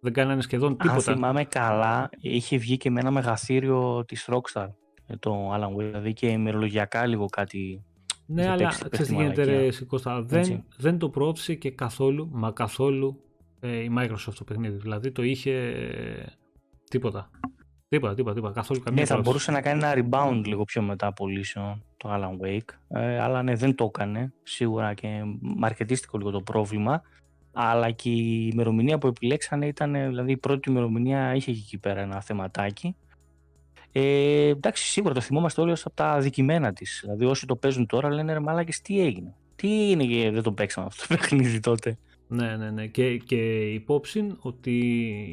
Δεν κάνανε σχεδόν Αν τίποτα. θυμάμαι καλά, είχε βγει και με ένα μεγαθύριο της Rockstar, ε, το Alan Wake, δηλαδή και ημερολογιακά λίγο κάτι Ναι, Είχε αλλά παίξει ξέρεις τι πέφτει γίνεται ρε μαλακία. Σικώστα, δεν, Έτσι. δεν το πρόθεσε και καθόλου, μα καθόλου ε, η Microsoft το παιχνίδι. Δηλαδή το είχε ε, τίποτα. Τίποτα, τίποτα, τίποτα. Καθόλου καμία Ναι, θα πρόοδος. μπορούσε να κάνει ένα rebound λίγο πιο μετά από Elysium, το Alan Wake. Ε, αλλά ναι, δεν το έκανε. Σίγουρα και μαρκετίστικο λίγο το πρόβλημα. Αλλά και η ημερομηνία που επιλέξανε ήταν, ε, δηλαδή η πρώτη ημερομηνία είχε και εκεί πέρα ένα θεματάκι. Ε, εντάξει, σίγουρα το θυμόμαστε όλοι ως από τα αδικημένα της. Δηλαδή, όσοι το παίζουν τώρα λένε ρε μαλάκες τι έγινε; Τι είναι και δεν το παίξαμε αυτό το παιχνίδι τότε; Ναι, ναι, ναι. Και, και υπόψη ότι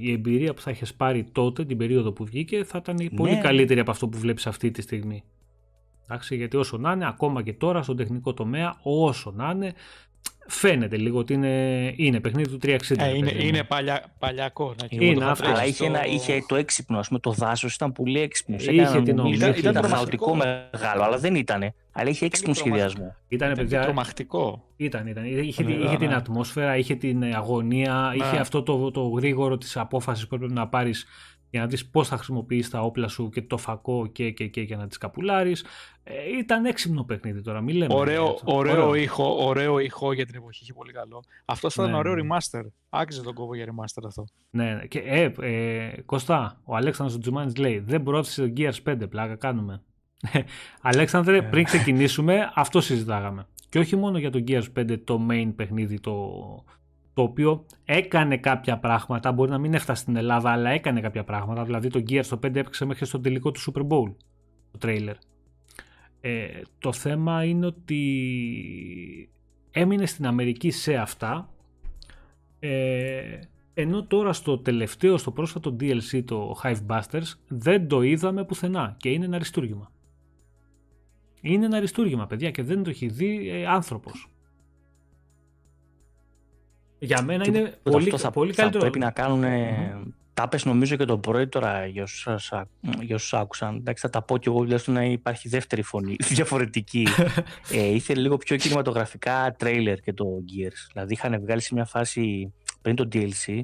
η εμπειρία που θα έχει πάρει τότε, την περίοδο που βγήκε, θα ήταν πολύ Ναι. καλύτερη από αυτό που βλέπεις αυτή τη στιγμή. Εντάξει, γιατί όσο να είναι, ακόμα και τώρα στον τεχνικό τομέα, όσο να είναι, φαίνεται λίγο ότι είναι, είναι παιχνίδι του 360. Ε, ρε είναι, παιδί μου. είναι παλιά, παλιακό. Ναι, και Είναι εγώ το είχα αυτό. παίξει Αλλά είχε, στο- ένα, είχε το έξυπνο, ας πούμε, το δάσος ήταν πολύ έξυπνο. Είχε Έκανε την να νομίζεις ομιλία, ότι ήταν ήταν τρομακτικό. χαοτικό μεγάλο, αλλά δεν ήταν. Αλλά είχε έξυπνο και τρομακτικό. σχεδιασμό. Ήτανε, Ήταν και παιδιά, τρομακτικό. Ήταν, ήταν. Είχε, Ναι, είχε την ναι. ατμόσφαιρα, είχε την ε, αγωνία, είχε Ναι. αυτό το, το γρήγορο της απόφασης που έπρεπε να πάρεις για να δεις πώς θα χρησιμοποιείς τα όπλα σου και το φακό και, και, και για να τις καπουλάρεις. Ε, ήταν έξυπνο παιχνίδι τώρα, μην λέμε. Ωραίο, έτσι. ωραίο, ήχο, ωραίο ήχο για την εποχή, είχε πολύ καλό. Αυτό θα ήταν Ναι, ωραίο ναι. remaster. Άξιζε τον κόβο για remaster αυτό. Ναι, ναι. και ε, ε, Κωστά, ο Αλέξανδρος Τζουμάνης λέει δεν πρόθεσε το Gears 5, πλάκα κάνουμε. Αλέξανδρε, Ε. πριν ξεκινήσουμε, αυτό συζητάγαμε. Και όχι μόνο για το Gears 5 το main παιχνίδι, το, το οποίο έκανε κάποια πράγματα, μπορεί να μην έφτασε στην Ελλάδα, αλλά έκανε κάποια πράγματα. Δηλαδή το Gears το 5 έπαιξε μέχρι στο τελικό του Super Bowl, το τρέιλερ. Ε, το θέμα είναι ότι έμεινε στην Αμερική σε αυτά ε, ενώ τώρα στο τελευταίο, στο πρόσφατο DLC το Hive Busters δεν το είδαμε πουθενά και είναι ένα αριστούργημα. Είναι ένα αριστούργημα παιδιά και δεν το έχει δει ε, άνθρωπος. Για μένα Και είναι τίποτα, πολύ, αυτό θα, πολύ θα καλύτερο. πρέπει να κάνουν. Τα πες νομίζω και το πρωί τώρα για όσους, σας άκου- για όσους άκουσαν. Εντάξει, θα τα πω κι εγώ τουλάχιστον να υπάρχει δεύτερη φωνή, διαφορετική. ε, ήθελε λίγο πιο κινηματογραφικά τρέιλερ και το Gears. Δηλαδή είχαν βγάλει σε μια φάση πριν το DLC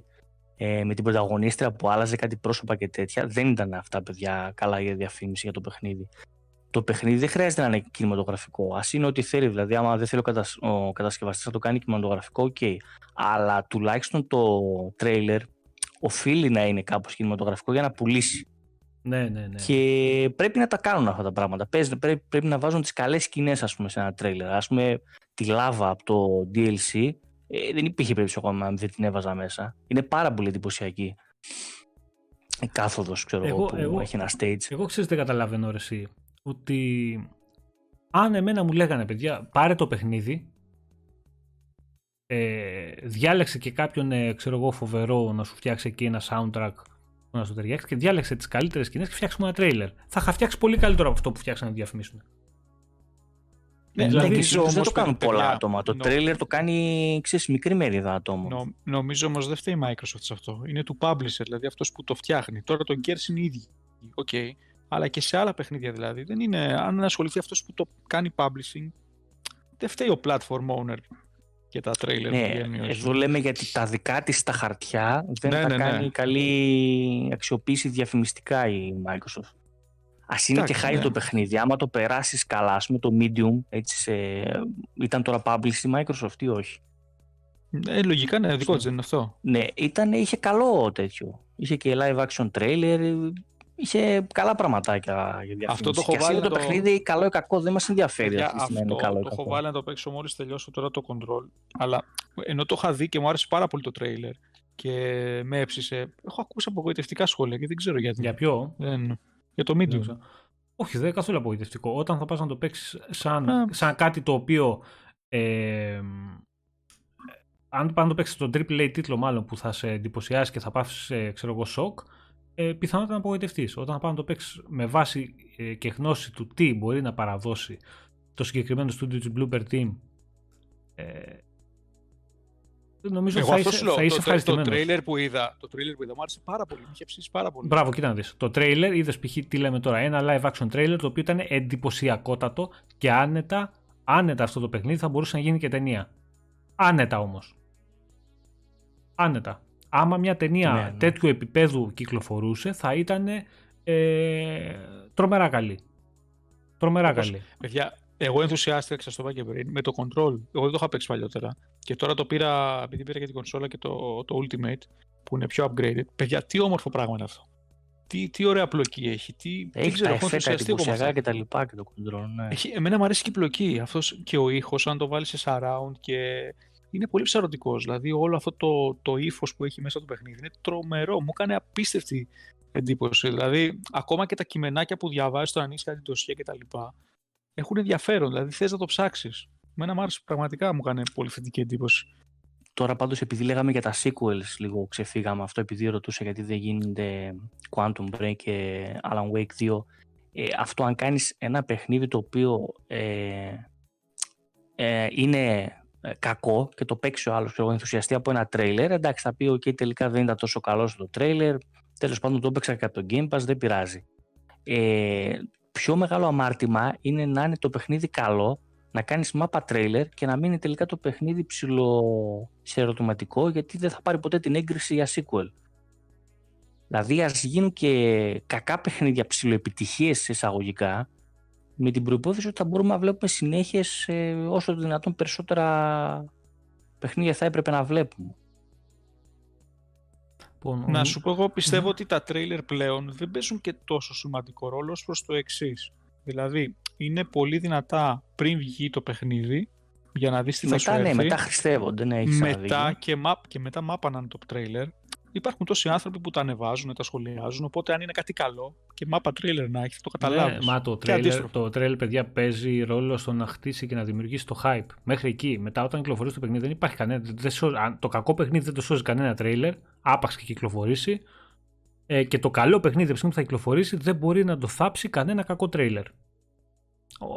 ε, με την πρωταγωνίστρια που άλλαζε κάτι πρόσωπα και τέτοια. Δεν ήταν αυτά, παιδιά, καλά για διαφήμιση για το παιχνίδι. Το παιχνίδι δεν χρειάζεται να είναι κινηματογραφικό. Ας είναι ό,τι θέλει. Δηλαδή, άμα δεν θέλει ο, κατασ... ο κατασκευαστής να το κάνει κινηματογραφικό, οκ. Αλλά τουλάχιστον το τρέιλερ οφείλει να είναι κάπως κινηματογραφικό για να πουλήσει. Ναι, ναι, ναι. Και πρέπει να τα κάνουν αυτά τα πράγματα. Παίζουν- πρέπει, πρέπει να βάζουν τις καλές σκηνές ας πούμε, σε ένα τρέιλερ. Ας πούμε τη λάβα από το DLC ε, δεν υπήρχε περίπτωση ακόμα αν δεν την έβαζα μέσα. Είναι πάρα πολύ εντυπωσιακή. Η κάθοδος ξέρω εγώ, Εγώ- που εγώ- έχει ένα stage. Εγώ ξέρεις δεν καταλαβαίνω ρε εσύ, ότι αν εμένα μου λέγανε παιδιά πάρε το παιχνίδι ε, διάλεξε και κάποιον ε, ξέρω εγώ φοβερό να σου φτιάξει εκεί ένα soundtrack που να σου ταιριάξει και διάλεξε τις καλύτερες σκηνές και φτιάξουμε ένα τρέιλερ. Θα είχα φτιάξει πολύ καλύτερο από αυτό που φτιάξανε να διαφημίσουν. Ναι, Δηλαδή, Ναι, και νομίζω συνήθως δεν όμως, το κάνουν παιδιά, πολλά άτομα. Το νο- τρέιλερ το κάνει ξέρεις, μικρή μερίδα ατόμων. Νο, νομίζω όμως δεν φταίει η Microsoft σε αυτό. Είναι του publisher, δηλαδή αυτός που το φτιάχνει. Τώρα το Gears είναι οι ίδιοι. Οκ. Αλλά και σε άλλα παιχνίδια δηλαδή. Δεν είναι, αν ασχοληθεί αυτός που το κάνει publishing, δεν φταίει ο platform owner για τα trailer Ναι, που βγαίνουν ή όχι. εδώ λέμε γιατί τα δικά της τα χαρτιά δεν Ναι, τα ναι, ναι. κάνει καλή αξιοποίηση διαφημιστικά η Microsoft. Α είναι και Εντάξει, χάρη ναι. το παιχνίδι, άμα το περάσεις καλά, ας πούμε το Medium, έτσι σε... ήταν τώρα published η Microsoft ή όχι; Ε, λογικά ναι, δικό της δεν είναι αυτό. Ναι, ήταν, είχε καλό τέτοιο. Είχε και live action trailer, είχε καλά πραγματάκια για διαφήμιση. Αυτό το έχω Και ας βάλει είναι να το το- παιχνίδι καλό ή κακό, δεν μας ενδιαφέρει Παιδιά, αυτή τη στιγμή να αυτό είναι καλό ή το έχω κακό. βάλει να το παίξω μόλις τελειώσω τώρα το control. Αλλά ενώ το είχα δει και μου άρεσε πάρα πολύ το trailer και με έψησε, έχω ακούσει απογοητευτικά σχόλια και δεν ξέρω γιατί. Για ποιο; Δεν... Για το Δεν medium. ξέρω. Όχι, δεν είναι καθόλου απογοητευτικό. Όταν θα πας να το παίξεις σαν, Α. σαν κάτι το οποίο ε, αν πας να το παίξεις τον AAA τίτλο μάλλον που θα σε εντυπωσιάσει και θα πάθεις ε, ξέρω εγώ σοκ ε, πιθανότατα να απογοητευτείς. Όταν θα πας να το παίξεις με βάση ε, και γνώση του τι μπορεί να παραδώσει το συγκεκριμένο στούντιο της Blooper Team ε, νομίζω Εγώ θα αυτό είσαι, σου λέω. θα Το, είσαι το, το, ευχαριστημένος. trailer που είδα, το trailer που είδα μου άρεσε πάρα πολύ. Με είχε ψήσει πάρα πολύ. Μπράβο, κοίτα να δεις. Το τρέιλερ, είδες π.χ. τι λέμε τώρα, ένα live action trailer το οποίο ήταν εντυπωσιακότατο και άνετα, άνετα αυτό το παιχνίδι θα μπορούσε να γίνει και ταινία. Άνετα όμως. Άνετα. Άμα μια ταινία Ναι, ναι. τέτοιου επίπεδου κυκλοφορούσε θα ήταν ε, τρομερά καλή. Τρομερά Όπως- καλή. Παιδιά, Εγώ ενθουσιάστηκα, σα το είπα και πριν, με το Control. Εγώ δεν το είχα παίξει παλιότερα. Και τώρα το πήρα, επειδή πήρα και την κονσόλα και το, το Ultimate, που είναι πιο upgraded. Παιδιά, τι όμορφο πράγμα είναι αυτό. Τι, τι ωραία πλοκή έχει. Τι, έχει ξέρω, τα εφέτα, και τα λοιπά και το Control. Ναι. Έχει, εμένα μου αρέσει και η πλοκή. Αυτός και ο ήχος, αν το βάλεις σε surround και είναι πολύ ψαρωτικός. Δηλαδή, όλο αυτό το, το ύφος που έχει μέσα το παιχνίδι είναι τρομερό. Μου έκανε απίστευτη εντύπωση. Δηλαδή, ακόμα και τα κειμενάκια που διαβάζεις, το ανοίξεις κάτι ντοσιέ κτλ. έχουν ενδιαφέρον. Δηλαδή, θες να το ψάξεις. Μένα μου άρεσε πραγματικά, μου έκανε πολύ θετική εντύπωση. Τώρα πάντως επειδή λέγαμε για τα sequels λίγο ξεφύγαμε αυτό επειδή ρωτούσα γιατί δεν γίνεται Quantum Break και Alan Wake 2 ε, αυτό αν κάνεις ένα παιχνίδι το οποίο ε, ε, είναι ε, κακό και το παίξει ο άλλος. Και ενθουσιαστεί από ένα τρέιλερ. Εντάξει θα πει ok τελικά δεν ήταν τόσο καλό στο τρέιλερ. Τέλος πάντων το έπαιξα και από το Game Pass δεν πειράζει ε, πιο μεγάλο αμάρτημα είναι να είναι το παιχνίδι καλό να κάνεις μάπα τρέιλερ και να μείνει τελικά το παιχνίδι ψηλό σε ερωτηματικό γιατί δεν θα πάρει ποτέ την έγκριση για sequel. Δηλαδή ας γίνουν και κακά παιχνίδια ψηλοεπιτυχίες εισαγωγικά με την προϋπόθεση ότι θα μπορούμε να βλέπουμε συνέχειες όσο το δυνατόν περισσότερα παιχνίδια θα έπρεπε να βλέπουμε. Λοιπόν, να σου πω, εγώ πιστεύω ότι τα τρέιλερ πλέον δεν παίζουν και τόσο σημαντικό ρόλο προς το εξής. Δηλαδή, είναι πολύ δυνατά πριν βγει το παιχνίδι για να δεις τι μετά, θα σου ναι, έρθει. μετά χριστεύονται, ναι, έχεις μετά και, map, και μετά μάπαναν το τρέιλερ. Υπάρχουν τόσοι άνθρωποι που τα ανεβάζουν, τα σχολιάζουν, οπότε αν είναι κάτι καλό και μάπα τρέιλερ να έχεις, το καταλάβεις. Ναι, μα το τρέιλερ, το τρέιλερ, παιδιά, παίζει ρόλο στο να χτίσει και να δημιουργήσει το hype. Μέχρι εκεί. Μετά, όταν κυκλοφορήσει το παιχνίδι, δεν υπάρχει κανένα. Δεν σώζει, το κακό παιχνίδι δεν το σώζει κανένα τρέιλερ, άπαξ και κυκλοφορήσει. Ε, και το καλό παιχνίδι που θα κυκλοφορήσει δεν μπορεί να το θάψει κανένα κακό τρέιλερ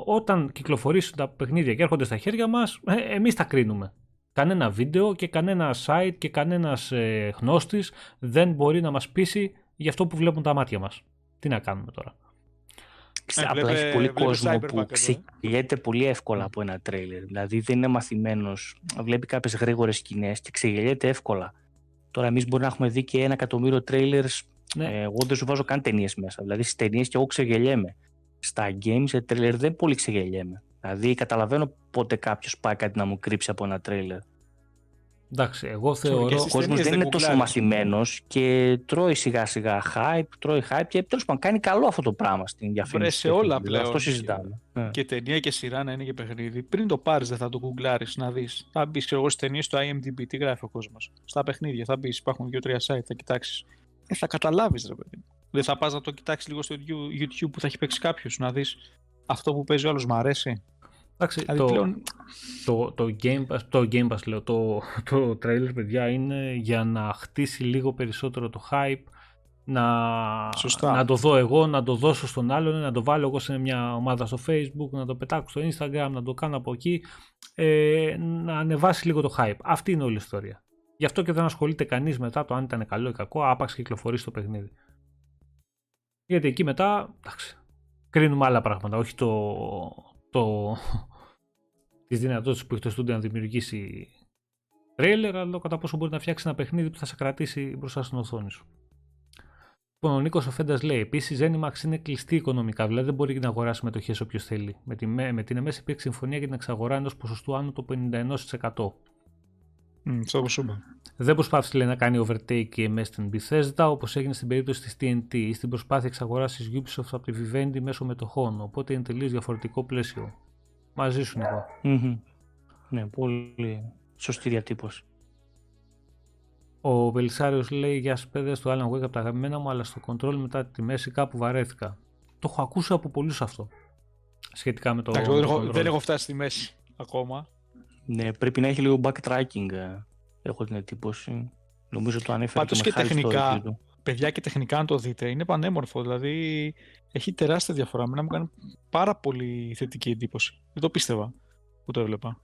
όταν κυκλοφορήσουν τα παιχνίδια και έρχονται στα χέρια μας, ε, εμείς τα κρίνουμε. Κανένα βίντεο και κανένα site και κανένας ε, γνώστης δεν μπορεί να μας πείσει για αυτό που βλέπουν τα μάτια μας. Τι να κάνουμε τώρα; Ε, Απλά έχει πολύ κόσμο που ξεγελιέται πολύ εύκολα από ένα τρέιλερ. Δηλαδή δεν είναι μαθημένος, βλέπει κάποιες γρήγορες σκηνές και ξεγελιέται εύκολα. Τώρα εμείς μπορεί να έχουμε δει και ένα εκατομμύριο τρέιλερ. Ναι. εγώ δεν σου βάζω καν ταινίες μέσα. Δηλαδή στις ταινίες και εγώ ξεγελιέμαι στα games σε τρέλερ δεν πολύ ξεγελιέμαι. Δηλαδή καταλαβαίνω πότε κάποιος πάει κάτι να μου κρύψει από ένα τρέλερ. Εντάξει, εγώ θεωρώ. Ο κόσμος δεν είναι τόσο μαθημένος και τρώει σιγά σιγά hype, τρώει hype και τέλος πάντων κάνει καλό αυτό το πράγμα στην διαφήμιση. σε όλα πλέον. Αυτό συζητάμε. Ναι. Και ταινία και σειρά να είναι και παιχνίδι. Πριν το πάρεις, δεν θα το γκουγκλάρει να δεις. Θα μπεις, εγώ στις ταινίες στο IMDb, τι γράφει ο κόσμος; Στα παιχνίδια θα μπεις, υπάρχουν δύο-τρία site, θα κοιτάξεις. Ε, θα καταλάβεις, ρε παιδί. Δεν θα πας να το κοιτάξεις λίγο στο YouTube που θα έχει παίξει κάποιος, να δεις αυτό που παίζει ο άλλος μου αρέσει; Εντάξει, δηλαδή το, πλέον... το, το, Game Pass, το Game Pass λέω, το, το trailer παιδιά είναι για να χτίσει λίγο περισσότερο το hype, να, να το δω εγώ, να το δώσω στον άλλον, να το βάλω εγώ σε μια ομάδα στο facebook, να το πετάξω στο instagram, να το κάνω από εκεί, ε, να ανεβάσει λίγο το hype. Αυτή είναι όλη η ιστορία. Γι' αυτό και δεν ασχολείται κανείς μετά το αν ήταν καλό ή κακό, άπαξ κυκλοφορεί στο παιχνίδι. Γιατί εκεί μετά, εντάξει, κρίνουμε άλλα πράγματα, όχι το, το, τις δυνατότητες που έχει το στούντιο να δημιουργήσει τρέιλερ, αλλά κατά πόσο μπορεί να φτιάξει ένα παιχνίδι που θα σε κρατήσει μπροστά στην οθόνη σου. Λοιπόν, ο Νίκος Οφέντα λέει: Επίσης, η Zenimax είναι κλειστή οικονομικά, δηλαδή δεν μπορεί να αγοράσει μετοχές όποιος θέλει. Με, τη, με την ΕΜΕΣ υπήρξε συμφωνία για την εξαγορά ενός ποσοστού άνω το 51%. Mm, δεν προσπάθησε λέει, να κάνει overtake η MS στην Bethesda όπως έγινε στην περίπτωση της TNT ή στην προσπάθεια εξαγοράς της Ubisoft από τη Vivendi μέσω μετοχών. Οπότε είναι τελείως διαφορετικό πλαίσιο. Μαζί σου, Νικό. Mm-hmm. Ναι, πολύ σωστή διατύπωση. Ο Βελισάριος λέει: Γεια σας, παιδιά, στο Alan Wake από τα αγαπημένα μου, αλλά στο control μετά τη μέση κάπου βαρέθηκα. Το έχω ακούσει από πολλούς αυτό. Σχετικά με το. δεν, δεν έχω φτάσει στη μέση ακόμα. Ναι, πρέπει να έχει λίγο backtracking, ε, έχω την εντύπωση. Νομίζω το ανέφερε Πάντως και, και τεχνικά, παιδιά και τεχνικά αν το δείτε, είναι πανέμορφο. Δηλαδή έχει τεράστια διαφορά. Μένα μου κάνει πάρα πολύ θετική εντύπωση. Δεν το πίστευα που το έβλεπα.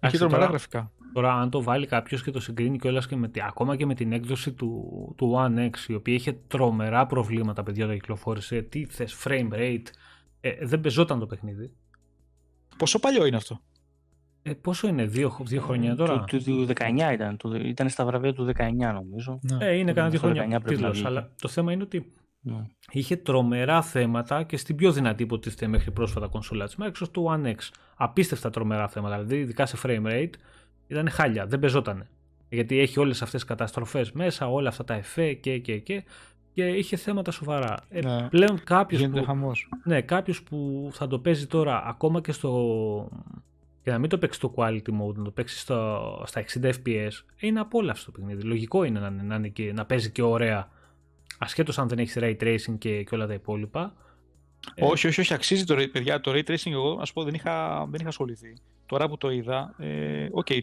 Έχει τρομερά γραφικά. Τώρα, αν το βάλει κάποιος και το συγκρίνει κιόλας και με, ακόμα και με την έκδοση του, του One X, η οποία είχε τρομερά προβλήματα, παιδιά, όταν κυκλοφόρησε. Τι θες, frame rate. Ε, δεν πεζόταν το παιχνίδι. Πόσο παλιό είναι αυτό; Ε, πόσο είναι, δύο, δύο χρόνια τώρα; Του, του, 19 ήταν, του, ήταν στα βραβεία του 19 νομίζω. Ναι. Ε, είναι κανένα δύο χρόνια τίτλος, αλλά το θέμα είναι ότι Ναι. Είχε τρομερά θέματα και στην πιο δυνατή υποτίθεται μέχρι πρόσφατα κονσόλα της Microsoft, το One X. Απίστευτα τρομερά θέματα, δηλαδή ειδικά σε frame rate ήταν χάλια, δεν πεζότανε. Γιατί έχει όλες αυτές τις καταστροφές μέσα, όλα αυτά τα εφέ και και και και είχε θέματα σοβαρά. Ε, Ναι. πλέον κάποιος Γίνεται που, χαμός. ναι, κάποιος που θα το παίζει τώρα ακόμα και στο και να μην το παίξεις στο quality mode, να το παίξεις στο, στα 60 fps, είναι απόλαυστο το παιχνίδι. Λογικό είναι να, είναι- να, είναι και, να παίζει και ωραία, ασχέτως αν δεν έχεις ray tracing και, και όλα τα υπόλοιπα. Ε, Όχι, όχι, όχι, αξίζει το ray, παιδιά. Το ray tracing εγώ, ας πω, δεν είχα, δεν είχα ασχοληθεί. Τώρα που το είδα, ε, οκ, το-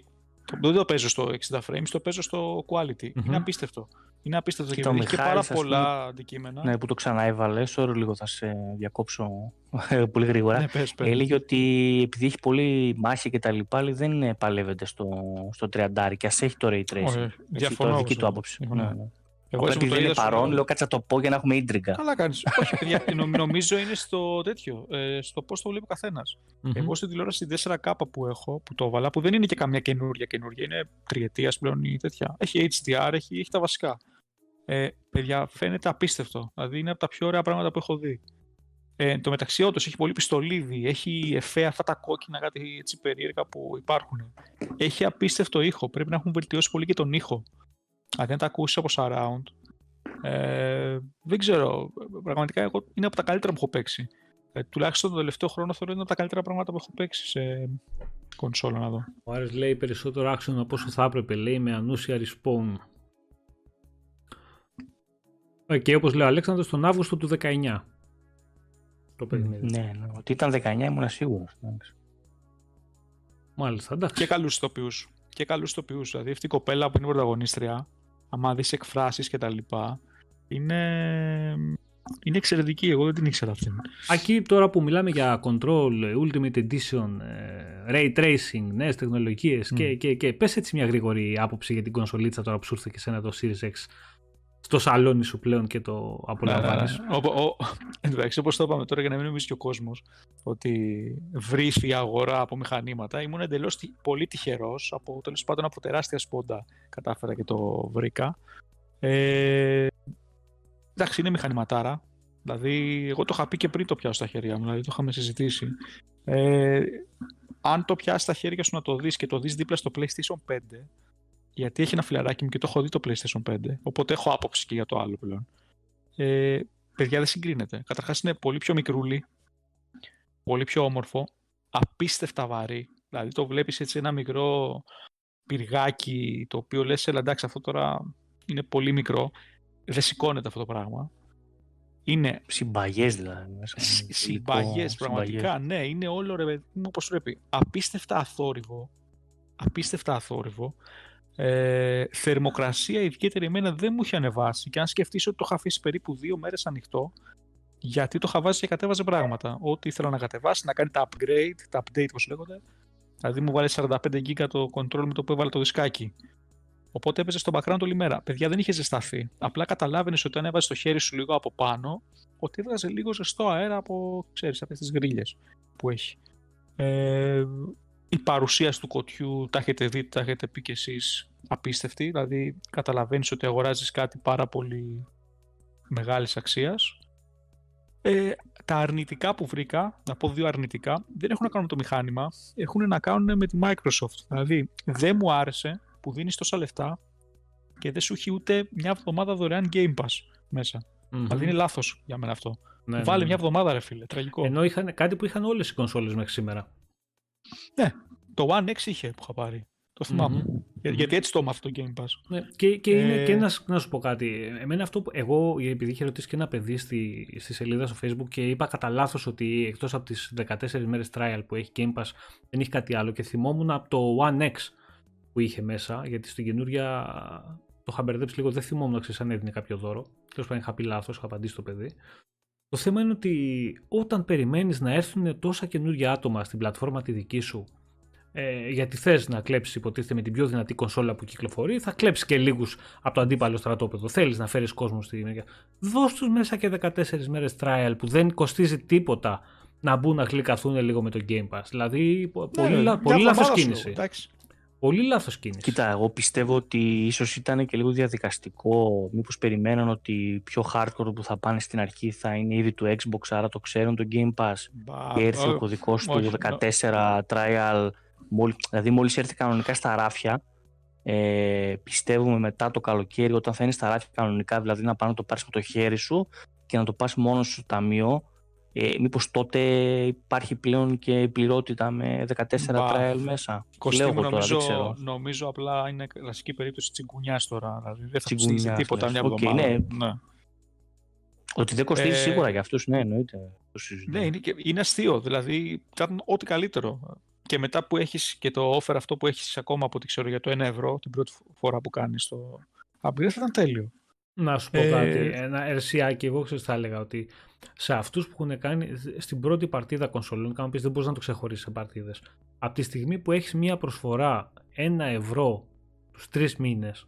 δεν το παίζω στο 60 frames, το παίζω στο quality. Μμμ. Είναι απίστευτο. Είναι απίστευτο και, το έχει και πάρα Μιχάλης, ας πολλά αντικείμενα. Ναι, που το ξαναέβαλες, sorry λίγο θα σε διακόψω πολύ γρήγορα. ναι πες, πες. Έλεγε ότι επειδή έχει πολύ μάχη και τα λοιπά, λέει, δεν ε, παλεύεται στο, στο 30 και ας έχει το ray tracing. Όχι, Έτσι, διαφωνώ το εγώ δική σε του αυτό. άποψη. Διαφωνώ. Ναι, ναι. Εγώ Απλά έτσι που επειδή το δεν είναι είδα στο- παρόν, λέω κάτσα το πω για να έχουμε ίντριγκα. Καλά κάνεις. Όχι, παιδιά, νο- νομίζω είναι στο τέτοιο, ε, στο πώς το βλέπει ο καθένας. μμμ. Εγώ στην τηλεόραση 4K που έχω, που το έβαλα, που δεν είναι και καμιά καινούρια καινούρια, είναι τριετίας πλέον ή τέτοια. Έχει HDR, έχει, έχει τα βασικά. Ε, παιδιά, φαίνεται απίστευτο. Δηλαδή είναι από τα πιο ωραία πράγματα που έχω δει. Ε, εν τω μεταξύ, όντως, έχει πολύ πιστολίδι, έχει εφέ αυτά τα κόκκινα, κάτι έτσι περίεργα που υπάρχουν. Έχει απίστευτο ήχο. Πρέπει να έχουν βελτιώσει πολύ και τον ήχο. Αν δεν τα ακούσεις από surround. Ε, δεν ξέρω. Πραγματικά εγώ, είναι από τα καλύτερα που έχω παίξει. Ε, τουλάχιστον τον τελευταίο χρόνο θεωρώ είναι από τα καλύτερα πράγματα που έχω παίξει σε κονσόλα να δω. Ο Άρης λέει περισσότερο action από όσο θα έπρεπε, λέει με ανούσια respawn. Ε, Και όπως λέει ο Αλέξανδρος, τον Αύγουστο του 19. Το παιχνίδι. Ναι, ναι, ότι ήταν 19 ήμουν σίγουρος. Μάλιστα, εντάξει. Και καλούς ηθοποιούς. Και καλούς ηθοποιούς. Δηλαδή αυτή η κοπέλα που είναι πρωταγωνίστρια, άμα δεις εκφράσεις και τα λοιπά, είναι, είναι εξαιρετική. Εγώ δεν την ήξερα αυτήν. Aquí τώρα που μιλάμε για Control, Ultimate Edition, ε, Ray Tracing, νέες τεχνολογίες και, και, και πες έτσι μια γρήγορη άποψη για την κονσολίτσα τώρα που σου ήρθε και σένα το Series X στο σαλόνι σου πλέον και το απολαμβάνεις. Ναι, ναι, ναι. Ο- ο- Εν τω μεταξύ, όπως το είπαμε τώρα, για να μην νομίζει και ο κόσμος ότι βρήθη η αγορά από μηχανήματα, ήμουν εντελώς πολύ τυχερός. Από τέλος πάντων από τεράστια σπόντα κατάφερα και το βρήκα. Ε, εντάξει, είναι μηχανηματάρα. Δηλαδή, εγώ το είχα πει και πριν το πιάσω στα χέρια μου, δηλαδή το είχαμε συζητήσει. Ε, αν το πιάσεις στα χέρια σου να το δεις και το δεις δίπλα στο PlayStation 5, γιατί έχει ένα φιλαράκι μου και το έχω δει το PlayStation 5, οπότε έχω άποψη και για το άλλο πλέον. Ε, παιδιά δεν συγκρίνεται. Καταρχάς είναι πολύ πιο μικρούλι, πολύ πιο όμορφο, απίστευτα βαρύ. Δηλαδή το βλέπεις έτσι ένα μικρό πυργάκι, το οποίο λες, έλα εντάξει αυτό τώρα είναι πολύ μικρό. Δεν σηκώνεται αυτό το πράγμα. Είναι Συμπαγές δηλαδή. μέσα. συμπαγές, Υλικό, πραγματικά. Ναι, είναι όλο ρε παιδί μου όπως πρέπει. Απίστευτα αθόρυβο. Απίστευτα αθόρυβο. Ε, θερμοκρασία ιδιαίτερη εμένα δεν μου είχε ανεβάσει και αν σκεφτείς ότι το είχα αφήσει περίπου δύο μέρες ανοιχτό γιατί το είχα βάζει και κατέβαζε πράγματα. Ό,τι ήθελα να κατεβάσει, να κάνει τα upgrade, τα update όπως λέγονται. Δηλαδή μου βάλε 45 GB το control με το που έβαλε το δισκάκι. Οπότε έπαιζε στο background όλη μέρα. Παιδιά δεν είχε ζεσταθεί. Απλά καταλάβαινες ότι αν έβαζες το χέρι σου λίγο από πάνω, ότι έβγαζε λίγο ζεστό αέρα από, ξέρεις, αυτές τις γρίλες που έχει. Ε, η παρουσίαση του κοτιού, τα έχετε δει, τα έχετε πει κι εσείς, απίστευτη. Δηλαδή καταλαβαίνεις ότι αγοράζεις κάτι πάρα πολύ μεγάλης αξίας. Ε, τα αρνητικά που βρήκα, να πω δύο αρνητικά, δεν έχουν να κάνουν με το μηχάνημα, έχουν να κάνουν με τη Microsoft. Δηλαδή, δεν μου άρεσε που δίνεις τόσα λεφτά και δεν σου έχει ούτε μια εβδομάδα δωρεάν Game Pass μέσα. Μμμ. Δηλαδή είναι λάθος για μένα αυτό. Ναι, ναι, Βάλε ναι. μια εβδομάδα ρε φίλε, τραγικό. Ενώ είχαν κάτι που είχαν όλες οι κονσόλες μέχρι σήμερα. Το One X είχε που είχα πάρει. Το θυμάμαι. Μμμ. Για- Γιατί έτσι το είμαι αυτό το Game Pass. Ναι, και, και είναι Ε, και να, σ- να σου πω κάτι. Εμένα αυτό που εγώ, επειδή είχε ρωτήσει και ένα παιδί στη, στη σελίδα στο Facebook και είπα κατά λάθος ότι εκτός από τις 14 μέρες trial που έχει Game Pass δεν έχει κάτι άλλο. Και θυμόμουν από το One X που είχε μέσα, γιατί στην καινούρια το είχα μπερδέψει λίγο. Δεν θυμόμουν ξέρεις, αν έδινε κάποιο δώρο. Τέλος πάντων, είχα πει λάθος, είχα απαντήσει το παιδί. Το θέμα είναι ότι όταν περιμένεις να έρθουν τόσα καινούργια άτομα στην πλατφόρμα τη δική σου ε, γιατί θες να κλέψεις, υποτίθεται, με την πιο δυνατή κονσόλα που κυκλοφορεί, θα κλέψεις και λίγους από το αντίπαλο στρατόπεδο. Θέλεις να φέρεις κόσμο στη μεριά. Δώσ' τους μέσα και 14 μέρες trial που δεν κοστίζει τίποτα να μπουν να γλυκαθούν λίγο με το Game Pass. Δηλαδή, πο- πολύ, Ναι, λα- μια πολύ εβδομάδα λάθο σου κίνηση. λέω, εντάξει. Πολύ λάθος κίνηση. Κοίτα, εγώ πιστεύω ότι ίσως ήταν και λίγο διαδικαστικό. Μήπως περιμέναν ότι πιο hardcore που θα πάνε στην αρχή θα είναι ήδη του Xbox, άρα το ξέρουν το Game Pass. Μπα, και έρθει ό, ο κωδικός όχι, του 14 trial, μόλι- δηλαδή μόλις έρθει κανονικά στα ράφια, ε, πιστεύουμε μετά το καλοκαίρι όταν θα είναι στα ράφια κανονικά, δηλαδή να πάνε να το πάρεις με το χέρι σου και να το πας μόνος σου στο ταμείο, ε, μήπως τότε υπάρχει πλέον και πληρότητα με 14 Μπα. trial μέσα; Κωστή Λέω μου, εγώ τώρα, δεν νομίζω, ξέρω. νομίζω απλά είναι κλασική περίπτωση τσιγκουνιάς τώρα. Δηλαδή δεν θα του Τσιγκουνιάς, στείλει τίποτα λες. μια Οκ, εβδομάδα. ναι. ναι. Ότι δεν κοστίζει Ε, σίγουρα για αυτούς, ναι, εννοείται. Το συζητώ. Ναι, είναι, και, είναι αστείο. Δηλαδή, ήταν ό,τι καλύτερο. Και μετά που έχεις και το offer αυτό που έχεις ακόμα από ό,τι ξέρω για το 1 ευρώ την πρώτη φορά που κάνεις το upgrade θα ήταν τέλειο. Να σου πω Ε, κάτι. Ένα ερσιάκι, εγώ ξέρω τι θα έλεγα ότι σε αυτούς που έχουν κάνει στην πρώτη παρτίδα κονσολών, κάνω πεις δεν μπορείς να το ξεχωρίσεις σε παρτίδες. Από τη στιγμή που έχεις μία προσφορά 1 ευρώ τους τρεις μήνες,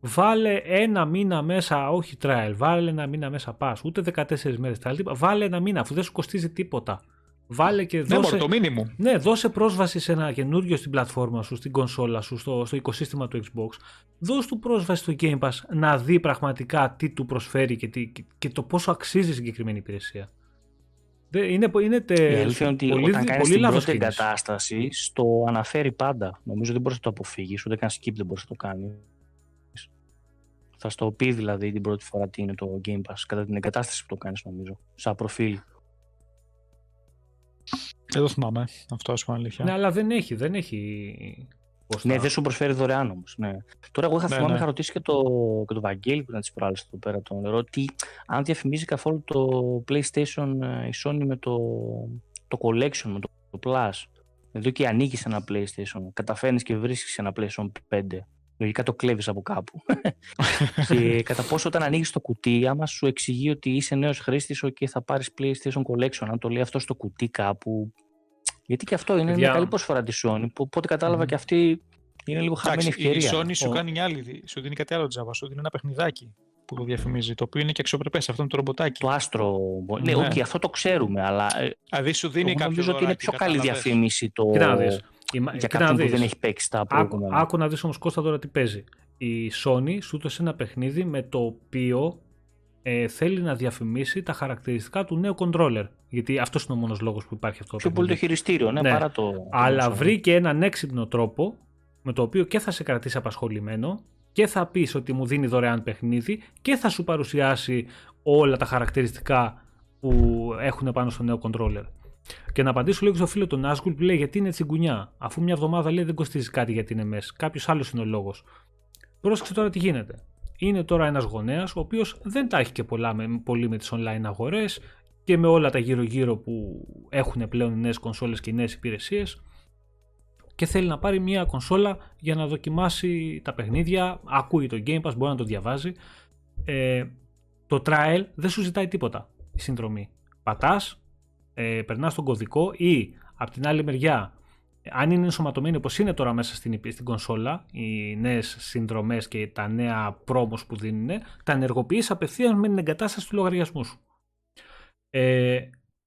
βάλε ένα μήνα μέσα, όχι trial, βάλε ένα μήνα μέσα pass, ούτε 14 μέρες τα λοιπά. Βάλε ένα μήνα αφού δεν σου κοστίζει τίποτα. Βάλε και Ναι, δώσε. μόνο το μήνυμο. Ναι, δώσε πρόσβαση σε ένα καινούριο στην πλατφόρμα σου, στην κονσόλα σου, στο, στο οικοσύστημα του Xbox. Δώσ' του πρόσβαση στο Game Pass να δει πραγματικά τι του προσφέρει και, τι, και, και το πόσο αξίζει η συγκεκριμένη υπηρεσία. Δεν- Είναι, είναι τε, Η αλήθεια είναι ότι πολύ, όταν κάνεις πολύ την λάθος πρώτη κίνηση. εγκατάσταση, στο αναφέρει πάντα. Νομίζω δεν μπορείς να το αποφύγεις, ούτε καν skip δεν μπορείς να το κάνεις. Θα στο πει δηλαδή την πρώτη φορά τι είναι το Game Pass, κατά την εγκατάσταση που το κάνεις νομίζω, σαν προφίλ. Δεν το θυμάμαι αυτό, ας πούμε αλήθεια. Ναι, αλλά δεν έχει, δεν έχει. πώς Ναι, θα- δεν σου προσφέρει δωρεάν όμως. Ναι. Τώρα, εγώ είχα Ναι, θυμάμαι, ναι. είχα ρωτήσει και το, και το Βαγγέλη που ήταν τη προάλλη εδώ πέρα τον νερό, τι, αν διαφημίζει καθόλου το PlayStation ε, η Sony με το, το Collection, με το, το Plus. Εδώ και ανοίγει ένα PlayStation, καταφέρνεις και βρίσκεις ένα PlayStation 5. Λογικά το κλέβεις από κάπου. και κατά πόσο όταν ανοίγεις το κουτί, άμα σου εξηγεί ότι είσαι νέος χρήστης και θα πάρεις PlayStation Collection, αν το λέει αυτό στο κουτί κάπου. Γιατί και αυτό είναι Παιδιά. μια καλή προσφορά της Sony, που από ό,τι κατάλαβα Μμμ. και αυτή είναι λίγο χαμένη Εντάξει, η ευκαιρία. Sony σου Ο- κάνει μια άλλη, δι- σου δίνει κάτι άλλο τζάβα, σου δίνει ένα παιχνιδάκι που το διαφημίζει, το οποίο είναι και αξιοπρεπές, αυτό είναι το ρομποτάκι. Το Astro. Ναι, Ναι. οκ, αυτό το ξέρουμε, αλλά ε, Δηλαδή σου δίνει εγώ κάποιο νομίζω ότι είναι δωράκι, πιο καλή κατάλαβες. διαφήμιση το... Κοίτα να δεις. Η μα- για κοίτα να κάποιον που δεις. δεν έχει παίξει τα Άκου, προηγούμενα. άκου να δεις όμως Κώστα τώρα τι παίζει. Η Sony σου έδωσε ένα παιχνίδι με το οποίο ε, θέλει να διαφημίσει τα χαρακτηριστικά του νέου controller. Γιατί αυτός είναι ο μόνος λόγος που υπάρχει αυτό το Πιο πολύ το παιχνίδι. χειριστήριο, ναι, Ναι. παρά το... Αλλά το Sony. βρήκε έναν έξυπνο τρόπο με το οποίο και θα σε κρατήσει απασχολημένο και θα πεις ότι μου δίνει δωρεάν παιχνίδι και θα σου παρουσιάσει όλα τα χαρακτηριστικά που έχουν πάνω στο νέο controller. Και να απαντήσω λίγο στο φίλο του Nazgul που λέει γιατί είναι τσιγκουνιά; Αφού μια εβδομάδα λέει δεν κοστίζει κάτι γιατί είναι μέσα. Κάποιος άλλος είναι ο λόγος. Πρόσεξε τώρα τι γίνεται. Είναι τώρα ένας γονέας ο οποίος δεν τα έχει και πολλά με, πολύ με τις online αγορές και με όλα τα γύρω-γύρω που έχουν πλέον οι νέες κονσόλες και οι νέες υπηρεσίες και θέλει να πάρει μια κονσόλα για να δοκιμάσει τα παιχνίδια. Ακούει το Game Pass, μπορεί να το διαβάζει. Ε, το trial δεν σου ζητάει τίποτα η συνδρομή. Πατάς, ε, περνάς τον κωδικό ή από την άλλη μεριά αν είναι ενσωματωμένη όπως είναι τώρα μέσα στην, στην κονσόλα οι νέες συνδρομές και τα νέα promos που δίνουν τα ενεργοποιείς απευθείας με την εγκατάσταση του λογαριασμού σου. Ε,